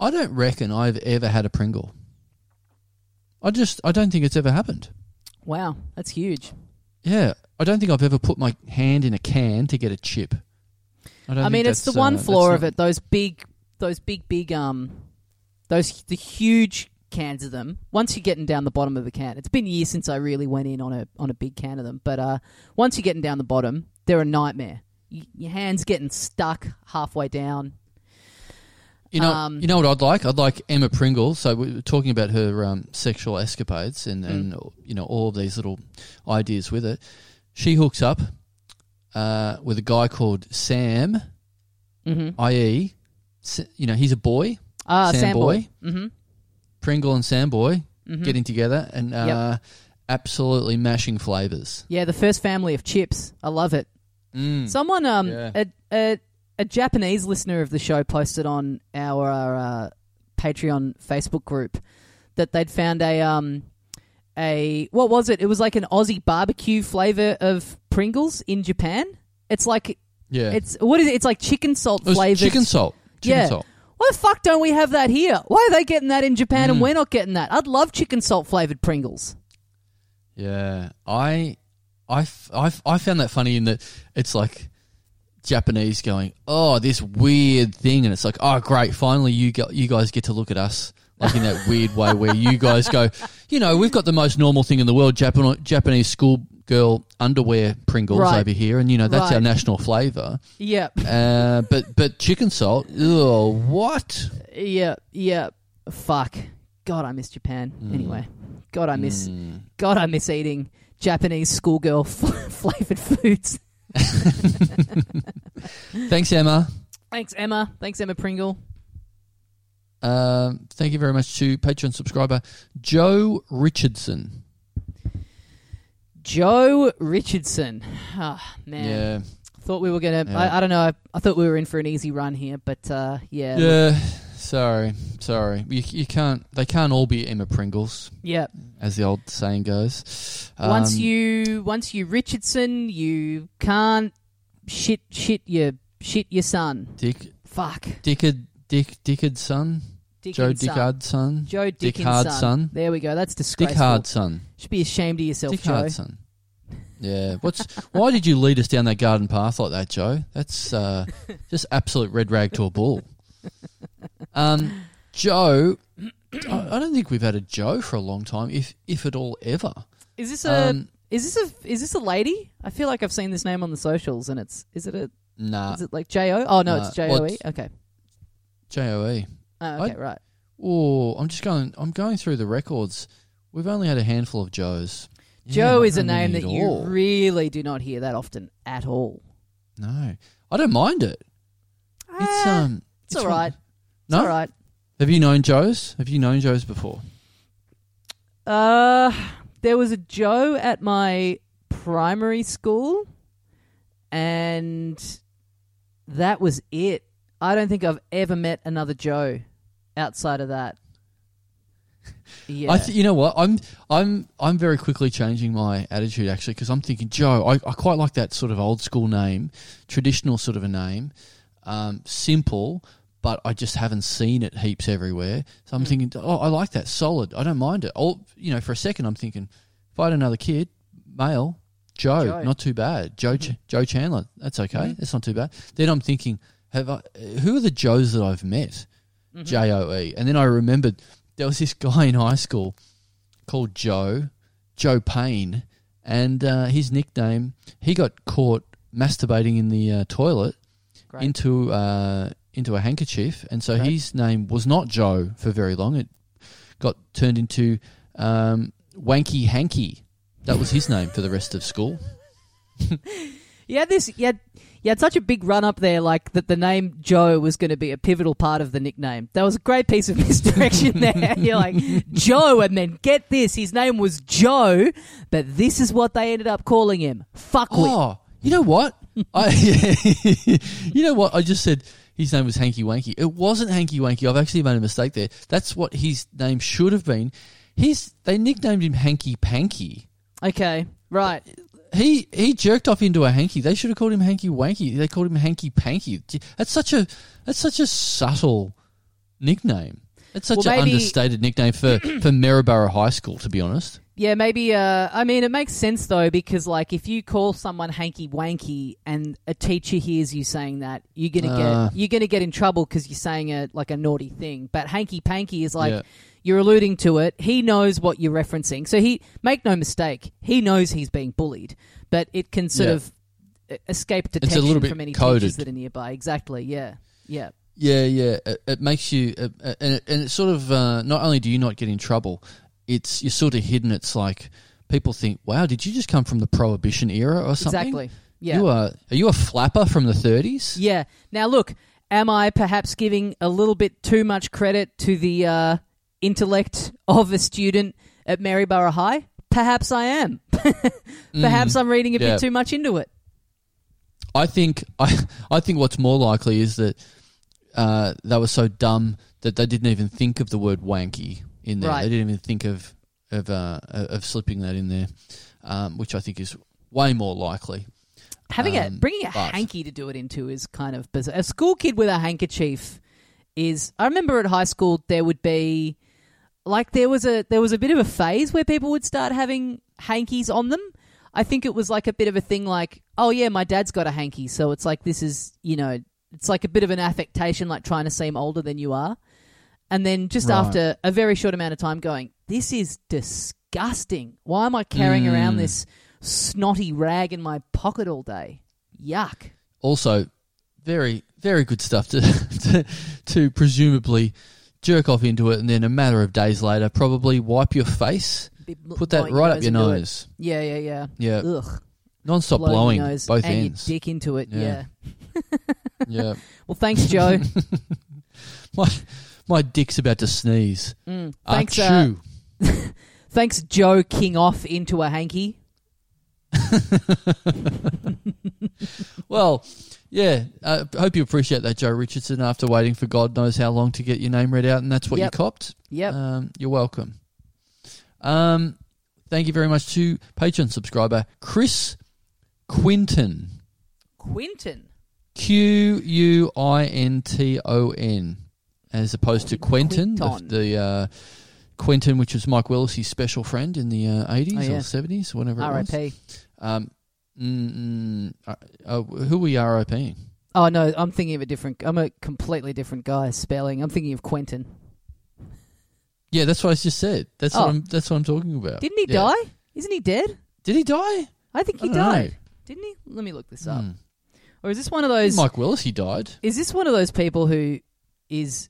I don't reckon I've ever had a Pringle. I just I don't think it's ever happened. Wow, that's huge. Yeah, I don't think I've ever put my hand in a can to get a chip. I, don't I mean, it's the that's, one uh, flaw that's of not- it. Those big, those big, big, um, those the huge cans of them. Once you're getting down the bottom of a can, it's been years since I really went in on a on a big can of them. But uh, once you're getting down the bottom, they're a nightmare. Y your hands getting stuck halfway down. You know, Um, you know what I'd like? I'd like Emma Pringle. So we were talking about her um, sexual escapades and, Mm. and you know all of these little ideas with it. She hooks up uh, with a guy called Sam, Mm-hmm. i.e., you know, he's a boy. Ah, Sam Sam Boy. Mm-hmm. Pringle and Sam Boy mm-hmm. getting together and uh, absolutely mashing flavors. yeah, the first family of chips. I love it. Mm. Someone, um, Yeah. a, a a Japanese listener of the show posted on our uh, Patreon Facebook group that they'd found a um a what was it? It was like an Aussie barbecue flavor of Pringles in Japan. It's like yeah, it's what is it? It's like chicken salt flavored. chicken salt. Chicken Yeah. salt. Why the fuck don't we have that here? Why are they getting that in Japan and Mm. we're not getting that? I'd love chicken salt flavored Pringles. Yeah, I, I, I, I found that funny in that it's like Japanese going, oh, this weird thing, and it's like, oh, great, finally you got you guys get to look at us like in that weird way where you guys go, you know, we've got the most normal thing in the world, Japan- Japanese schoolgirl underwear Pringles Right. over here, and you know that's Right. our national flavour. Yep. Uh, but but chicken salt, oh, what? Yep. Yep. Fuck. God, I miss Japan. Mm. Anyway, God, I miss. Mm. God, I miss eating Japanese schoolgirl flavored foods. Thanks, Emma. Thanks, Emma. Thanks, Emma Pringle. Um, thank you very much to Patreon subscriber Joe Richardson. Joe Richardson. Ah, man. Yeah, Thought we were going to. Yeah. I, I don't know. I, I thought we were in for an easy run here, but uh, yeah. yeah. Sorry, sorry. You, you can't. They can't all be Emma Pringles, Yeah. as the old saying goes. once Um, you once you Richardson, you can't shit shit your shit your son. Dick Fuck. Dickard Dick Dickard son Joe Dickens' son. Son Joe Dick Dickens' Hard son. son There we go. That's disgraceful. Hard son Should be ashamed of yourself, Dick Joe. Son. Yeah. What's why did you lead us down that garden path like that, Joe? That's uh, just absolute red rag to a bull. Um, Joe, I, I don't think we've had a Joe for a long time, if if at all ever. Is this a Um, is this a is this a lady? I feel like I've seen this name on the socials, and it's is it a nah, is it like J O? Oh no, it's J O E. Okay. J O E. Oh, okay, right. Oh, I'm just going. I'm going through the records. We've only had a handful of Joes. Joe not is a name that you all. really do not hear that often at all. No, I don't mind it. It's Ah, um, it's all one- right. It's No, all right. have you known Joes? Have you known Joes before? Uh, there was a Joe at my primary school, and that was it. I don't think I've ever met another Joe outside of that. Yeah. I th- you know what? I'm I'm I'm very quickly changing my attitude actually because I'm thinking Joe. I, I quite like that sort of old school name, traditional sort of a name, um, simple, but I just haven't seen it heaps everywhere. So I'm Mm. thinking, oh, I like that, solid. I don't mind it. Oh, you know, for a second, I'm thinking, if I had another kid, male, Joe, Joe. not too bad. Joe Ch- Joe Chandler, that's okay. Mhm. That's not too bad. Then I'm thinking, have I? Who are the Joes that I've met? J O E. And then I remembered there was this guy in high school called Joe, Joe Payne, and uh, his nickname, he got caught masturbating in the uh, toilet Great. into uh, into a handkerchief, and so Great. his name was not Joe for very long. It got turned into um, Wanky Hanky. That was his name for the rest of school. yeah, this. Had, you had such a big run up there, like that. The name Joe was going to be a pivotal part of the nickname. That was a great piece of misdirection there. You're like Joe, and then get this, his name was Joe, but this is what they ended up calling him. Fuck Oh, you know what? I, you know what? I just said his name was Hanky Wanky. It wasn't Hanky Wanky. I've actually made a mistake there. That's what his name should have been. His they nicknamed him Hanky Panky. Okay, right. He he jerked off into a hanky. They should have called him Hanky Wanky. They called him Hanky Panky. That's such a that's such a subtle nickname. It's such Well, an maybe- understated nickname for for Maryborough High School, to be honest. Yeah, maybe. Uh, I mean, it makes sense though because, like, if you call someone hanky wanky and a teacher hears you saying that, you're gonna Uh. get you're gonna get in trouble because you're saying a like a naughty thing. But hanky panky is like Yeah. You're alluding to it. He knows what you're referencing, so he make no mistake. He knows he's being bullied, but it can sort Yeah. of uh, escape a detection little bit from any coded. teachers that are nearby. Exactly. Yeah. Yeah. Yeah, yeah. It, it makes you, uh, uh, and, it, and it's sort of uh, not only do you not get in trouble, it's you're sort of hidden. It's like people think, "Wow, did you just come from the Prohibition era or something?" Exactly. Yeah. You are are you a flapper from the 30s? Yeah. Now, look, am I perhaps giving a little bit too much credit to the uh, intellect of a student at Maryborough High? Perhaps I am. perhaps I'm reading a Mm. yeah. bit too much into it. I think I I think what's more likely is that uh, they were so dumb that they didn't even think of the word wanky in there. Right. They didn't even think of of uh, of slipping that in there, um, which I think is way more likely. Having a Um, bringing a but- hanky to do it into is kind of bizarre. A school kid with a handkerchief is. I remember at high school there would be like there was a there was a bit of a phase where people would start having hankies on them. I think it was like a bit of a thing like, oh yeah, my dad's got a hanky, so it's like this is you know, it's like a bit of an affectation, like trying to seem older than you are. And then just Right. after a very short amount of time, going, this is disgusting. Why am I carrying around Mm. this snotty rag in my pocket all day? Yuck. Also, very very good stuff to to, to presumably jerk off into it, and then a matter of days later, probably wipe your face, Bit- put that right up your into it. nose. Yeah, yeah, yeah. Yeah, Ugh. non-stop Blow blowing your nose both and ends. your dick into it. Yeah. Yeah. Yeah, Well, thanks, Joe. my my dick's about to sneeze. Mm. Thanks, uh, Achoo. thanks, Joe. King off into a hanky. Well, yeah. I hope you appreciate that, Joe Richardson. After waiting for God knows how long to get your name read out, and that's what Yep. you copped. Yep. Um, you're welcome. Um, thank you very much to Patreon subscriber Chris Quinton. Quinton. Q U I N T O N, as opposed to Quentin, the, Quinton. the uh, Quentin, which was Mike Willesee' special friend in the uh, 80s Oh, yeah. or 70s, whatever it was. R.I.P. Um, mm, mm, uh, uh, who were you RIPing? Oh no, I'm thinking of a different. I'm a completely different guy spelling. I'm thinking of Quentin. Yeah, that's what I just said. That's Oh. what I'm. That's what I'm talking about. Didn't he Yeah. die? Isn't he dead? Did he die? I think he I don't know. died. Didn't he? Let me look this up. Hmm. Or is this one of those? Mike Willesee, he died. Is this one of those people who is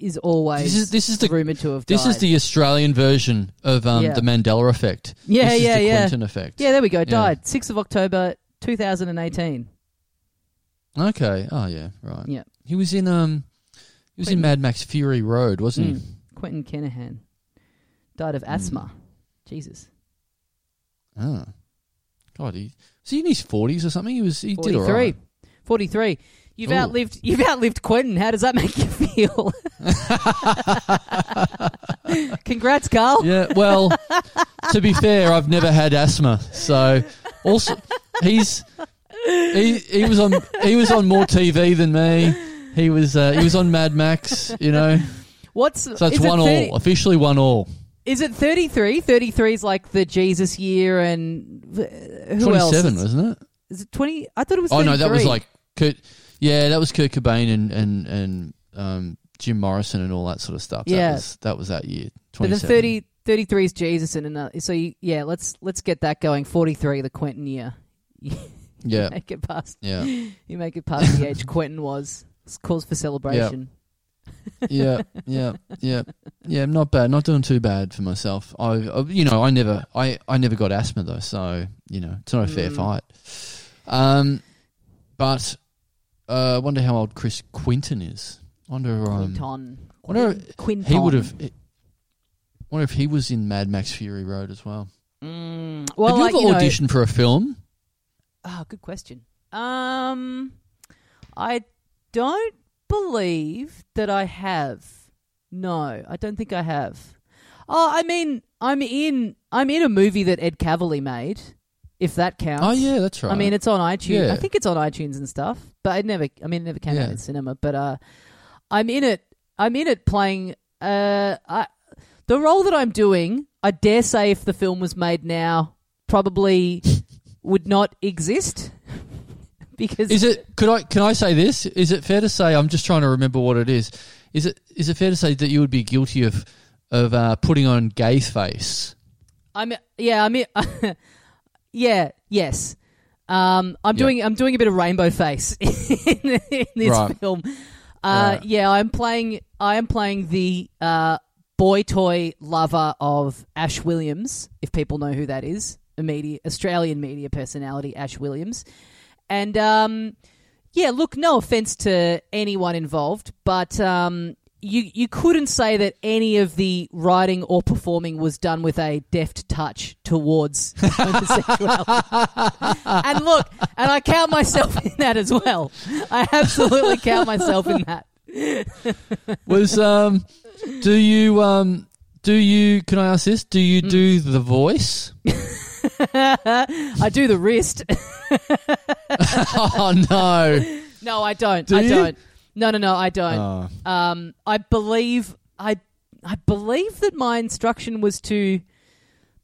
is always This is- this is the- rumored to have died. This died? is the Australian version of um, Yeah. the Mandela effect. Yeah, this is yeah, the yeah. Quentin effect. yeah. There we go. Died sixth of October, two thousand and eighteen. Okay. Oh yeah. Right. Yeah. He was in um. He was in Quentin. Mad Max Fury Road, wasn't he? Mm. Quentin Kenihan died of asthma. Jesus. Oh. God, he, is he in his 40s or something? He was. He did all 43. right. 43. You've Ooh. outlived you've outlived Quentin. How does that make you feel? Congrats, Karl. Yeah, well, to be fair, I've never had asthma, so also he's he he was on he was on more TV than me. He was uh, he was on Mad Max, you know. What's So it's it one 30 all, officially one all. Is it 33? 33 is like the Jesus year and uh, who Twenty else? seven, Is, wasn't it? is it 20? I thought it was Oh no, that was like Kurt. Yeah, that was Kurt Cobain and and and um, Jim Morrison and all that sort of stuff. That Yeah. was, that was that year. But then 27. 30 33 is Jesus and another so you, yeah, let's let's get that going. 43 the Quentin year. Yeah, make it past yeah, you make it past the age Quentin was. It's cause for celebration. yeah, yeah, yeah, yeah. Not bad. Not doing too bad for myself. I, I you know, I never, I, I never got asthma though, so you know, it's not a fair Mm. fight. Um, but uh, I wonder how old Chris Quinton is. Wonder, um, Quinton. wonder Quinton. he would have. Wonder if he was in Mad Max Fury Road as well. Mm, well, have you like, ever you know, auditioned for a film? Oh, good question. Um, I don't believe that I have. No, I don't think I have. Oh, I mean, I'm in. I'm in a movie that Ed Kavalee made. If that counts. Oh yeah, that's right. I mean, it's on iTunes. Yeah. I think it's on iTunes and stuff. But it never. I mean, it never came out in cinema. But uh, I'm in it. I'm in it playing. Uh, I, the role that I'm doing. I dare say, if the film was made now, probably would not exist. because Is it? Could I? Can I say this? Is it fair to say? I'm just trying to remember what it is. Is it? Is it fair to say that you would be guilty of of uh, putting on gay face? I'm. Yeah. I'm. yeah. Yes. Um, I'm doing. I'm doing a bit of rainbow face in, in this Right. film. Uh, Right. Yeah, I'm playing. I am playing the uh, boy toy lover of Ash Williams. If people know who that is, a media Australian media personality, Ash Williams. And um, yeah, look, no offense to anyone involved, but um, you you couldn't say that any of the writing or performing was done with a deft touch towards homosexuality. and look, and I count myself in that as well. I absolutely count myself in that. Was um, do you um, do you? Can I ask this? Do you Hmm. do the voice? I do the wrist. oh no! no, I don't. Do I you? don't. No, no, no, I don't. Oh. Um, I believe I I believe that my instruction was to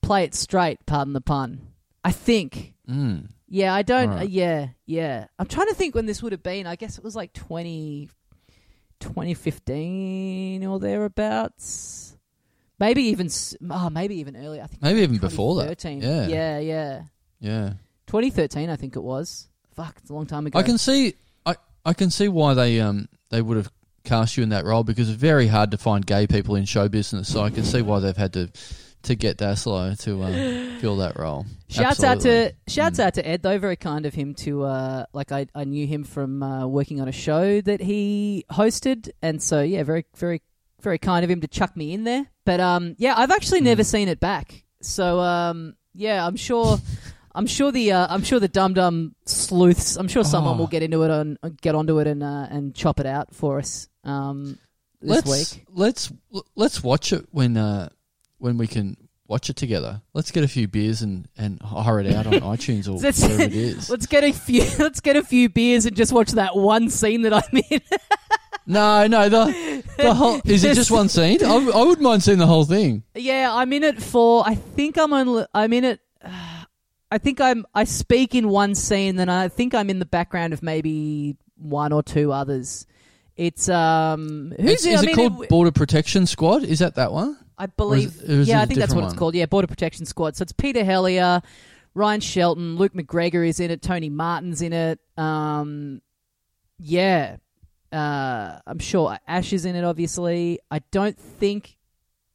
play it straight. Pardon the pun. I think. Mm. Yeah, I don't. Alright. Uh, yeah, yeah. I'm trying to think when this would have been. I guess it was like 20, 2015 or thereabouts. Maybe even. Oh, maybe even earlier. I think Maybe even before that. 2013. Yeah. yeah, yeah. Yeah. 2013, I think it was. Fuck, it's a long time ago. I can see. I can see why they um they would have cast you in that role because it's very hard to find gay people in show business. So I can see why they've had to to get Dassalo to uh, fill that role. Shouts out to shouts Mm. out to Ed though, very kind of him to uh, like I, I knew him from uh, working on a show that he hosted, and so yeah, very very very kind of him to chuck me in there. But um, yeah, I've actually never Mm. seen it back, so um, yeah, I'm sure. I'm sure the uh, I'm sure the dum dum sleuths. I'm sure someone Oh. will get into it and get onto it and uh, and chop it out for us um, this let's week. let's let's watch it when uh when we can watch it together. Let's get a few beers and and hire it out on iTunes or wherever it is. Let's get a few. Let's get a few beers and just watch that one scene that I'm in. No, no, the the whole is it just one scene? I, I wouldn't mind seeing the whole thing. Yeah, I'm in it for. I think I'm only. I'm in it. I think I'm. I speak in one scene, then I think I'm in the background of maybe one or two others. It's um. Who's Is, is I it mean, called Border Protection Squad? Is that that one? I believe. or is yeah, I think that's what different it's called. Yeah, Border Protection Squad. So it's Peter Helliar, Ryan Shelton, Luke McGregor is in it, Tony Martin's in it. Um, yeah, uh, I'm sure Ash is in it. Obviously, I don't think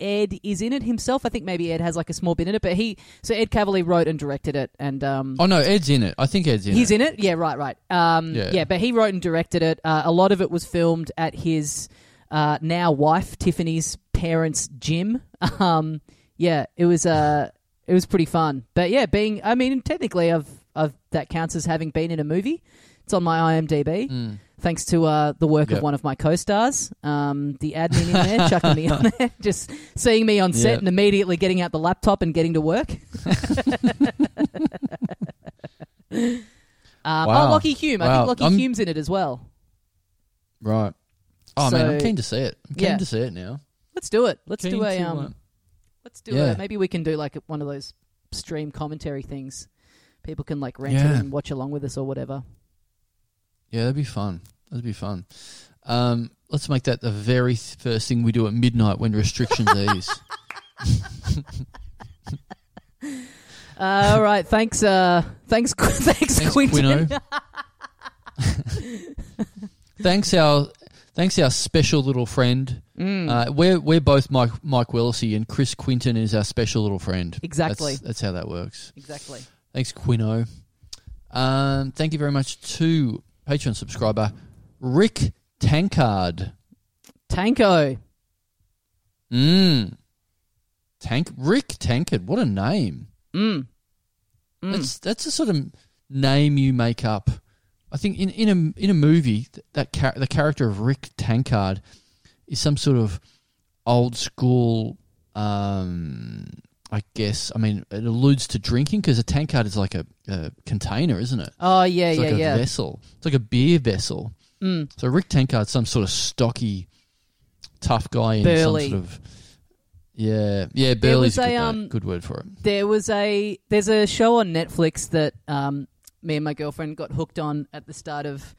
Ed is in it himself. I think maybe Ed has like a small bit in it, but he so Ed Kavalee wrote and directed it, and um, Oh no, Ed's in it. I think Ed's in it. He's it. in it. Yeah, right, right. Um, Yeah. yeah. but he wrote and directed it. Uh, a lot of it was filmed at his uh, now wife Tiffany's parents' gym. Um, yeah, it was. Uh, it was pretty fun. But yeah, being I mean, technically, I've, I've that counts as having been in a movie. It's on my IMDb. Mm. Thanks to uh, the work Yep. of one of my co-stars, um, the admin in there, chucking me on there, just seeing me on set Yep. and immediately getting out the laptop and getting to work. um, Wow. Oh, Lachy Hulme. I Wow. think Lachy I'm- Hulme's in it as well. Right. Oh man, I'm So- keen to see it. I'm keen yeah. to see it now. Let's do it. Let's Keen do a to, um. uh, Let's do Yeah. it. Maybe we can do like one of those stream commentary things. People can like rent it and watch along with us or whatever. Yeah, that'd be fun. That'd be fun. Um, let's make that the very th- first thing we do at midnight when restrictions ease. Uh, all right. Thanks. Uh, thanks. thanks, Thanks, Quinton. Thanks our thanks our special little friend. Mm, Uh, we're we're both Mike Mike Willesee and Chris Quinton is our special little friend. Exactly. That's, that's how that works. exactly. Thanks, Quino. Um, thank you very much to Patreon subscriber Rick Tankard. Tanko. Mm. Tank Rick Tankard. What a name. Mm. Mm. That's that's a sort of name you make up. I think in in a in a movie th- that the character of Rick Tankard is some sort of old school. Um, I guess. I mean, it alludes to drinking because a tankard is like a, a container, isn't it? Oh yeah, It's yeah, like a yeah. vessel. It's like a beer vessel. Mm. So Rick Tankard's some sort of stocky, tough guy in some sort of. Yeah, yeah, burly's a, a good, um, good word for it. There was a there's a show on Netflix that um, me and my girlfriend got hooked on at the start of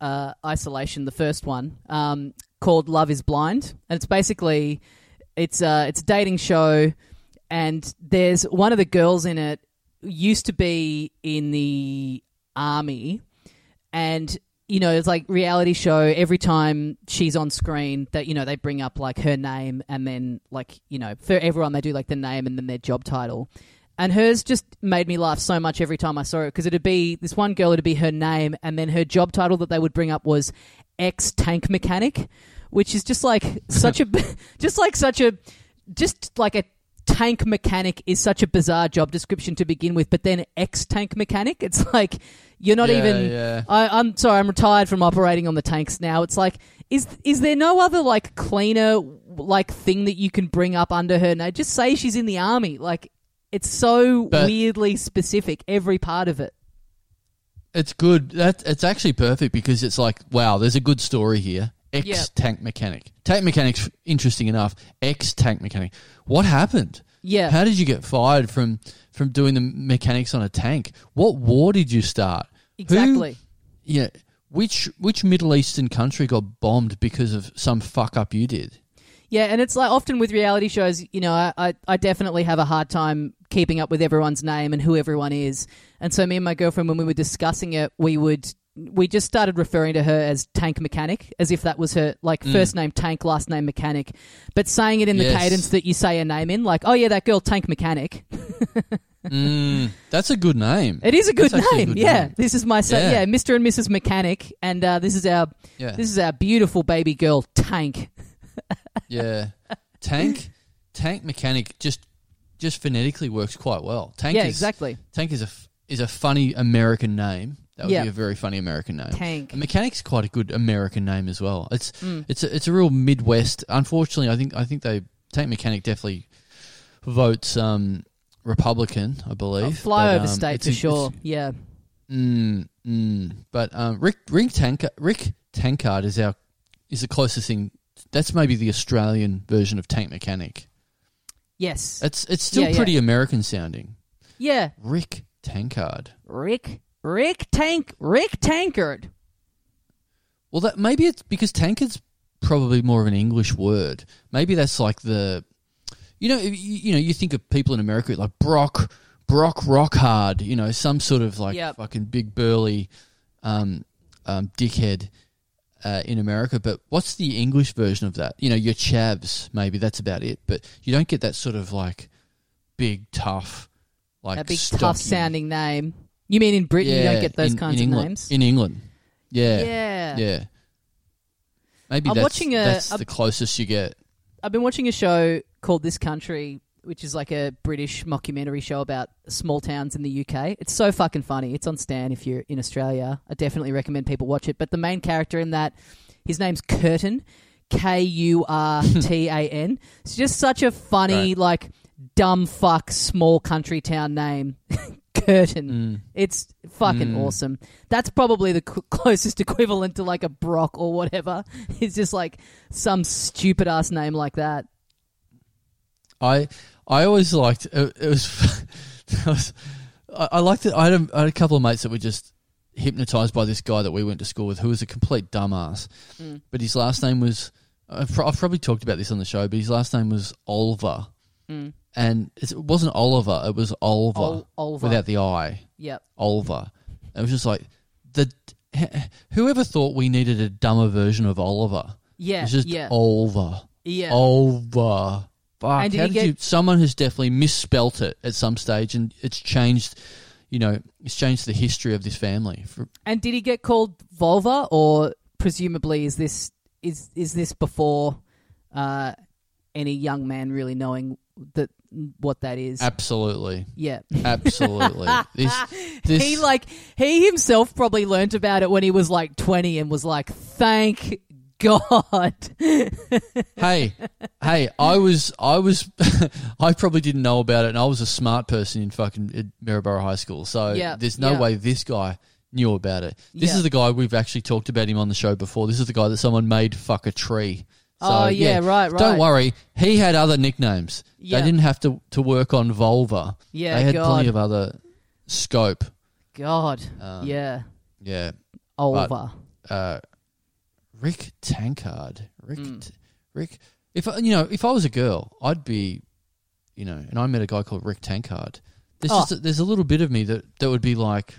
uh, isolation, the first one, um, called Love Is Blind, and it's basically it's uh, it's a dating show, and there's one of the girls in it used to be in the army, and you know, it's like reality show. Every time she's on screen, that you know they bring up like her name, and then like you know for everyone they do like the name and then their job title. And hers just made me laugh so much every time I saw it because it'd be this one girl, it'd be her name, and then her job title that they would bring up was ex tank mechanic, which is just like such a, just like such a, just like a tank mechanic is such a bizarre job description to begin with. But then ex tank mechanic, it's like you're not Yeah, even. yeah. I, I'm sorry, I'm retired from operating on the tanks now. It's like, is is there no other like cleaner like thing that you can bring up under her name? Just say she's in the army. Like, it's so But- weirdly specific, every part of it. It's good. That it's actually perfect because it's like, wow, there's a good story here. Ex tank mechanic. Tank mechanic's interesting enough. Ex tank mechanic. What happened? Yeah, How did you get fired from from doing the mechanics on a tank? What war did you start? exactly. Yeah. Which which Middle Eastern country got bombed because of some fuck up you did? Yeah, and it's like often with reality shows, you know, I, I, I definitely have a hard time keeping up with everyone's name and who everyone is. And so me and my girlfriend, when we were discussing it, we would we just started referring to her as Tank Mechanic, as if that was her like first name Tank, last name Mechanic, but saying it in the cadence that you say a name in, like, oh yeah, that girl Tank Mechanic. Mm, that's a good name. It is a good That's actually a name. good yeah, name. this is my son. Yeah. Yeah. Mr. and Mrs. Mechanic, and uh, this is our Yeah. this is our beautiful baby girl Tank. Yeah. Tank tank mechanic just just phonetically works quite well. Tank yeah, is exactly. Tank is a is a funny American name. That would Yeah. be a very funny American name. Tank. And mechanic's quite a good American name as well. It's Mm. it's a, it's a real Midwest. Unfortunately, I think I think they Tank Mechanic definitely votes um, Republican. I believe Flyover But, um, state it's for a- sure. it's- Yeah. Mm, mm. But um, Rick Rick Tank Rick Tankard is our is the closest thing. That's maybe the Australian version of Tank Mechanic. Yes. It's it's still Yeah, yeah. pretty American sounding. Yeah. Rick Tankard. Rick Rick Tank Rick Tankard. Well, that maybe it's because tankard's probably more of an English word. Maybe that's like the, you know, you, you know, you think of people in America like Brock, Brock Rockhard, you know, some sort of like Yep. fucking big burly, um, um, dickhead. Uh, in America, but what's the English version of that? You know, your chavs, maybe that's about it. But you don't get that sort of like big, tough, like a big stocky- tough sounding name. You mean in Britain you don't get those in- kinds in of England. names? in England. Yeah, yeah. yeah. Maybe I'm that's, watching a- that's a- the closest you get. I've been watching a show called This Country which is like a British mockumentary show about small towns in the UK. It's so fucking funny. It's on Stan if you're in Australia. I definitely recommend people watch it. But the main character in that, his name's Kurtan, K U R T A N. It's just such a funny, Right. like dumb fuck small country town name. Kurtan. Mm. It's fucking Mm. awesome. That's probably the cl- closest equivalent to like a Brock or whatever. It's just like some stupid ass name like that. I I always liked it, it was, it was I, I liked it. I had, a, I had a couple of mates that were just hypnotized by this guy that we went to school with, who was a complete dumbass. Mm. But his last name was I've, pro- I've probably talked about this on the show, but his last name was Oliver, Mm. And it wasn't Oliver; it was Oliver Ol- Oliver. without the I. Yep. Oliver. It was just like the whoever thought we needed a dumber version of Oliver. Yeah. It's just yeah. Oliver. yeah. Oliver. Fuck, And did how did get- you, someone has definitely misspelt it at some stage, and it's changed. You know, it's changed the history of this family. For, And did he get called Volva, or presumably is this is is this before uh, any young man really knowing that what that is? absolutely, yeah. absolutely. this, this, he like he himself probably learnt about it when he was like 20 and was like thank god hey, hey, I was, I was, I probably didn't know about it, and I was a smart person in fucking at Maryborough High School. So Yeah, there's no yeah. way this guy knew about it. This Yeah. is the guy we've actually talked about him on the show before. This is the guy that someone made fuck a tree. So, oh yeah, right right Don't worry, he had other nicknames. Yeah. They didn't have to, to work on vulva. yeah they had god plenty of other scope. god Um, yeah Yeah. Olva Uh, Rick Tankard. Rick. Mm. T- Rick. If you know, if I was a girl, I'd be, you know, and I met a guy called Rick Tankard. There's Oh. just a, there's a little bit of me that, that would be like,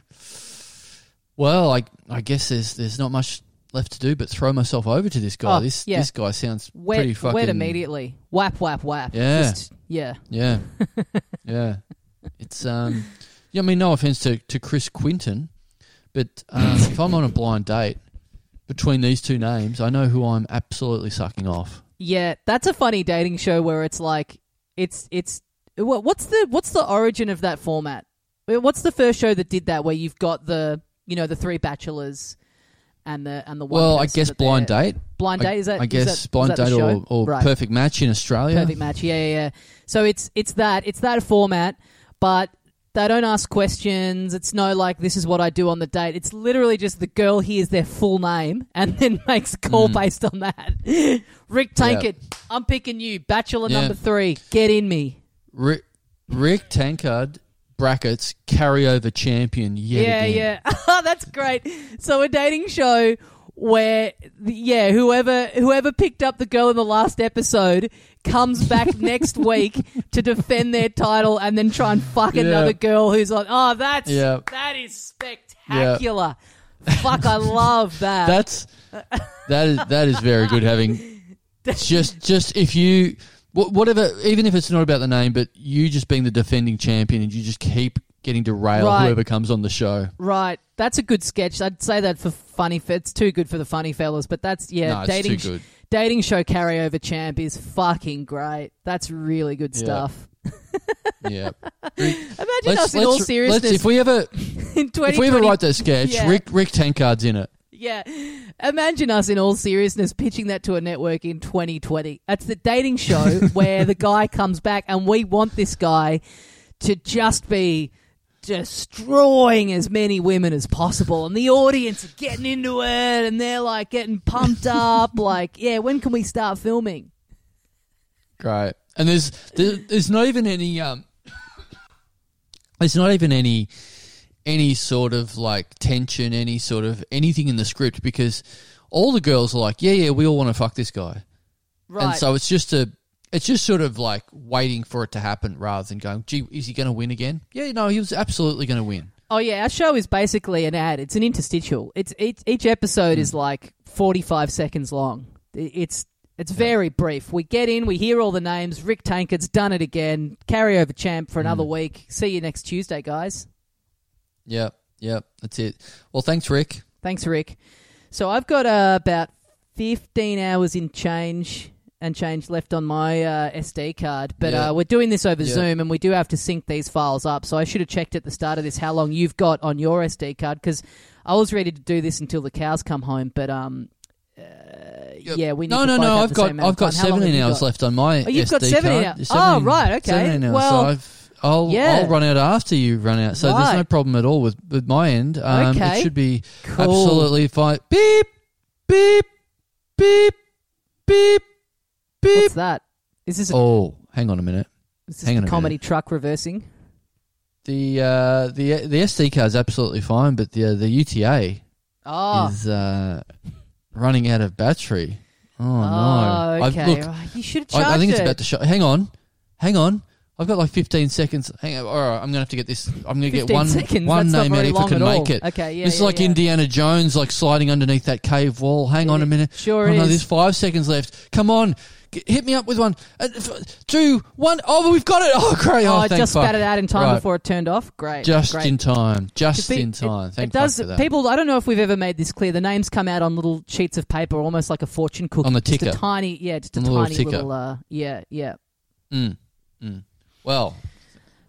well, I I guess there's there's not much left to do but throw myself over to this guy. Oh, this yeah. this guy sounds pretty fucking wet immediately whap whap whap Yeah. Just- yeah Yeah, yeah. It's um. Yeah, I mean, no offense to to Chris Quinton, but um, if I'm on a blind date between these two names, I know who I'm absolutely sucking off. Yeah, that's a funny dating show where it's like it's it's what's the what's the origin of that format? What's the first show that did that where you've got the you know the three bachelors and the and the one Well, I guess blind date. blind I- date is that I guess that- blind date or, or Right. perfect match in Australia. perfect match yeah, yeah yeah so it's it's that it's that format but they don't ask questions it's no like this is what I do on the date it's literally just the girl hears their full name and then makes a call Mm. based on that Rick Tankard I'm picking you bachelor Yeah. number three get in me Rick, Rick Tankard brackets carryover champion yet yeah, again. yeah. Oh, that's great. So a dating show where yeah, whoever whoever picked up the girl in the last episode comes back next week to defend their title and then try and fuck Yeah. another girl who's like, "Oh, that's Yeah. that is spectacular." Fuck, I love that. That's that is that is very good. Having just just if you whatever, even if it's not about the name, but you just being the defending champion and you just keep getting to rail Right. whoever comes on the show. right. That's a good sketch. I'd say that for funny. It's too good for the funny fellas, but that's yeah. no, dating good. dating show carryover champ is fucking great. That's really good Yeah. stuff. Yeah. Imagine us in all let's- seriousness if we ever if we ever write that sketch, Yeah. Rick Rick Tankard's in it. Yeah. Imagine us in all seriousness pitching that to a network in 2020. That's the dating show where the guy comes back and we want this guy to just be destroying as many women as possible and the audience are getting into it and they're like getting pumped up like yeah when can we start filming Great. And there's there, there's not even any um there's not even any any sort of like tension, any sort of anything in the script because all the girls are like, yeah, yeah, we all want to fuck this guy, right and so it's just a it's just sort of like waiting for it to happen rather than going, gee, is he going to win again? Yeah, no, he was absolutely going to win. Oh yeah, our show is basically an ad. It's an interstitial. It's each, each episode Hmm. is like forty five seconds long. It's it's very brief. We get in, we hear all the names. Rick Tankard's done it again. Carryover champ for another Hmm. week. See you next Tuesday, guys. Yep, yep, that's it. Well, thanks, Rick. Thanks, Rick. So I've got uh, about fifteen hours in change and change left on my uh, SD card, but Yeah. uh, we're doing this over Yeah. Zoom, and we do have to sync these files up. So I should have checked at the start of this how long you've got on your SD card because I was ready to do this until the cows come home, but um, uh, yeah, we need no, to no, no. I've got I've got time. How long have seventeen hours got? left on my. Oh, you've got SD 17 card. hours. Seventeen- Oh, right, okay. 17 hours. Well- so I've, I'll Yeah. I'll run out after you run out. So there's no problem at all with with my end. Um, Okay. It should be Cool. absolutely fine. Beep, beep, beep, beep, beep. What's that? Is this a, Oh, hang on a minute. is this hang a on a comedy truck reversing? The uh, the the SD card's absolutely fine, but the uh, the UTA Oh, is uh, running out of battery. Oh, oh no! Okay. look, you should have charged I, I think it's about to show. Hang on, hang on. I've got like 15 seconds. Hang on. All right, I'm gonna have to get this. I'm gonna get one seconds. one That's name out if I can all. make it. Okay, yeah, this is yeah, like yeah. Indiana Jones, like sliding underneath that cave wall. Hang on a minute. sure oh, no, is. there's five seconds left. Come on, G- hit me up with one, uh, f- two, one. Oh, we've got it. Oh, great! Oh, Oh, I just fuck. spat it out in time Right. before it turned off. Great, Just great. in time. Just It- in time. It, Thank it does. for that. People, I don't know if we've ever made this clear. The names come out on little sheets of paper, almost like a fortune cookie. On the Just ticker. a tiny, yeah, just a On the little tiny little, uh, yeah, yeah. Mm, mm. Well,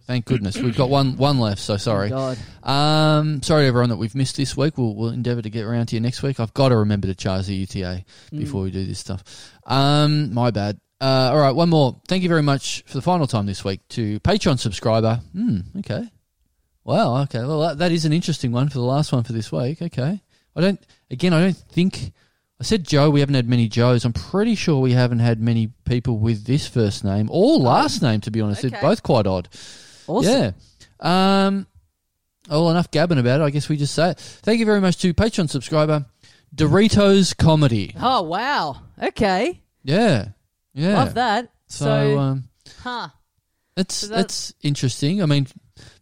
thank goodness we've got one one left. So sorry. Oh, God. Um, sorry everyone that we've missed this week. We'll, we'll endeavour to get around to you next week. I've got to remember to charge the UTA Mm. before we do this stuff. Um, my bad. Uh, all right, one more. Thank you very much for the final time this week to Patreon subscriber. Hmm. Okay. Wow. Okay. Well, that, that is an interesting one for the last one for this week. Okay. I don't. Again, I don't think. I said Joe. We haven't had many Joes. I'm pretty sure we haven't had many people with this first name or last name. To be honest, Okay. they're both quite odd. Awesome. Yeah. Um. Oh, well, enough gabbing about it. I guess we just say it. Thank you very much to Patreon subscriber Doritos Comedy. Oh wow. Okay. Yeah. Yeah. Love that. So, So, um, huh? it's so that- that's interesting. I mean,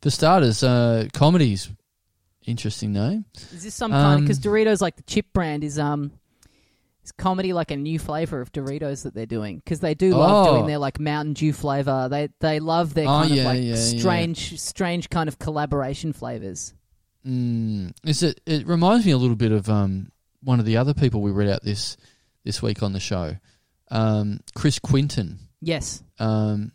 for starters, uh, comedy's interesting name. Is this some kind? um, Because Doritos, like the chip brand, is um, is comedy like a new flavor of Doritos that they're doing? Because they do love Oh. doing their like Mountain Dew flavor. They they love their Oh, kind yeah, of like yeah, yeah. strange strange kind of collaboration flavors. Mm, is it? It reminds me a little bit of um one of the other people we read out this this week on the show, um, Chris Quinton. Yes. Um,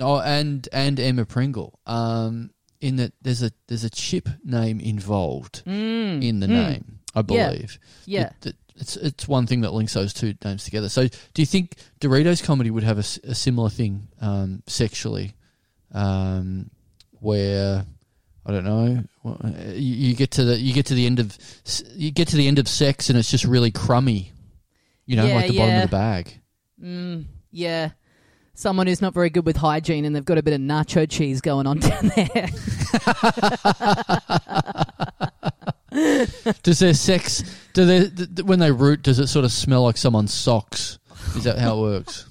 oh, and and Emma Pringle. Um, in that there's a there's a chip name involved Mm. in the Mm. name, I Yeah. believe. Yeah. It- it- it's it's one thing that links those two names together. So, do you think Doritos comedy would have a similar thing um, sexually, um, where I don't know, you, you get to the you get to the end of you get to the end of sex and it's just really crummy, you know, Yeah, like the bottom of the bag. Mm, yeah. Someone who's not very good with hygiene and they've got a bit of nacho cheese going on down there. Does their sex? Do they th- th- when they root? Does it sort of smell like someone's socks? Is that how it works?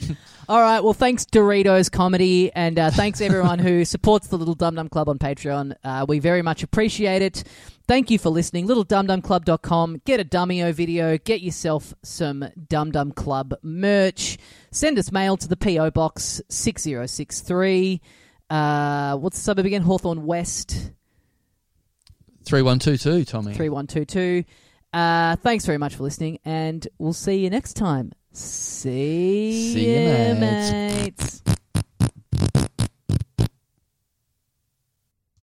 All right. Well, thanks Doritos Comedy, and uh, thanks everyone who supports the Little Dum Dum Club on Patreon. Uh, we very much appreciate it. Thank you for listening. LittleDumDumClub.com. Get a Dummyo video. Get yourself some Dum Dum Club merch. Send us mail to the PO Box six zero six three. Uh, what's the suburb again? Hawthorn West Three one two two, Tommy. three one two two. Uh, thanks very much for listening, and we'll see you next time. See, See ya, mates. mates.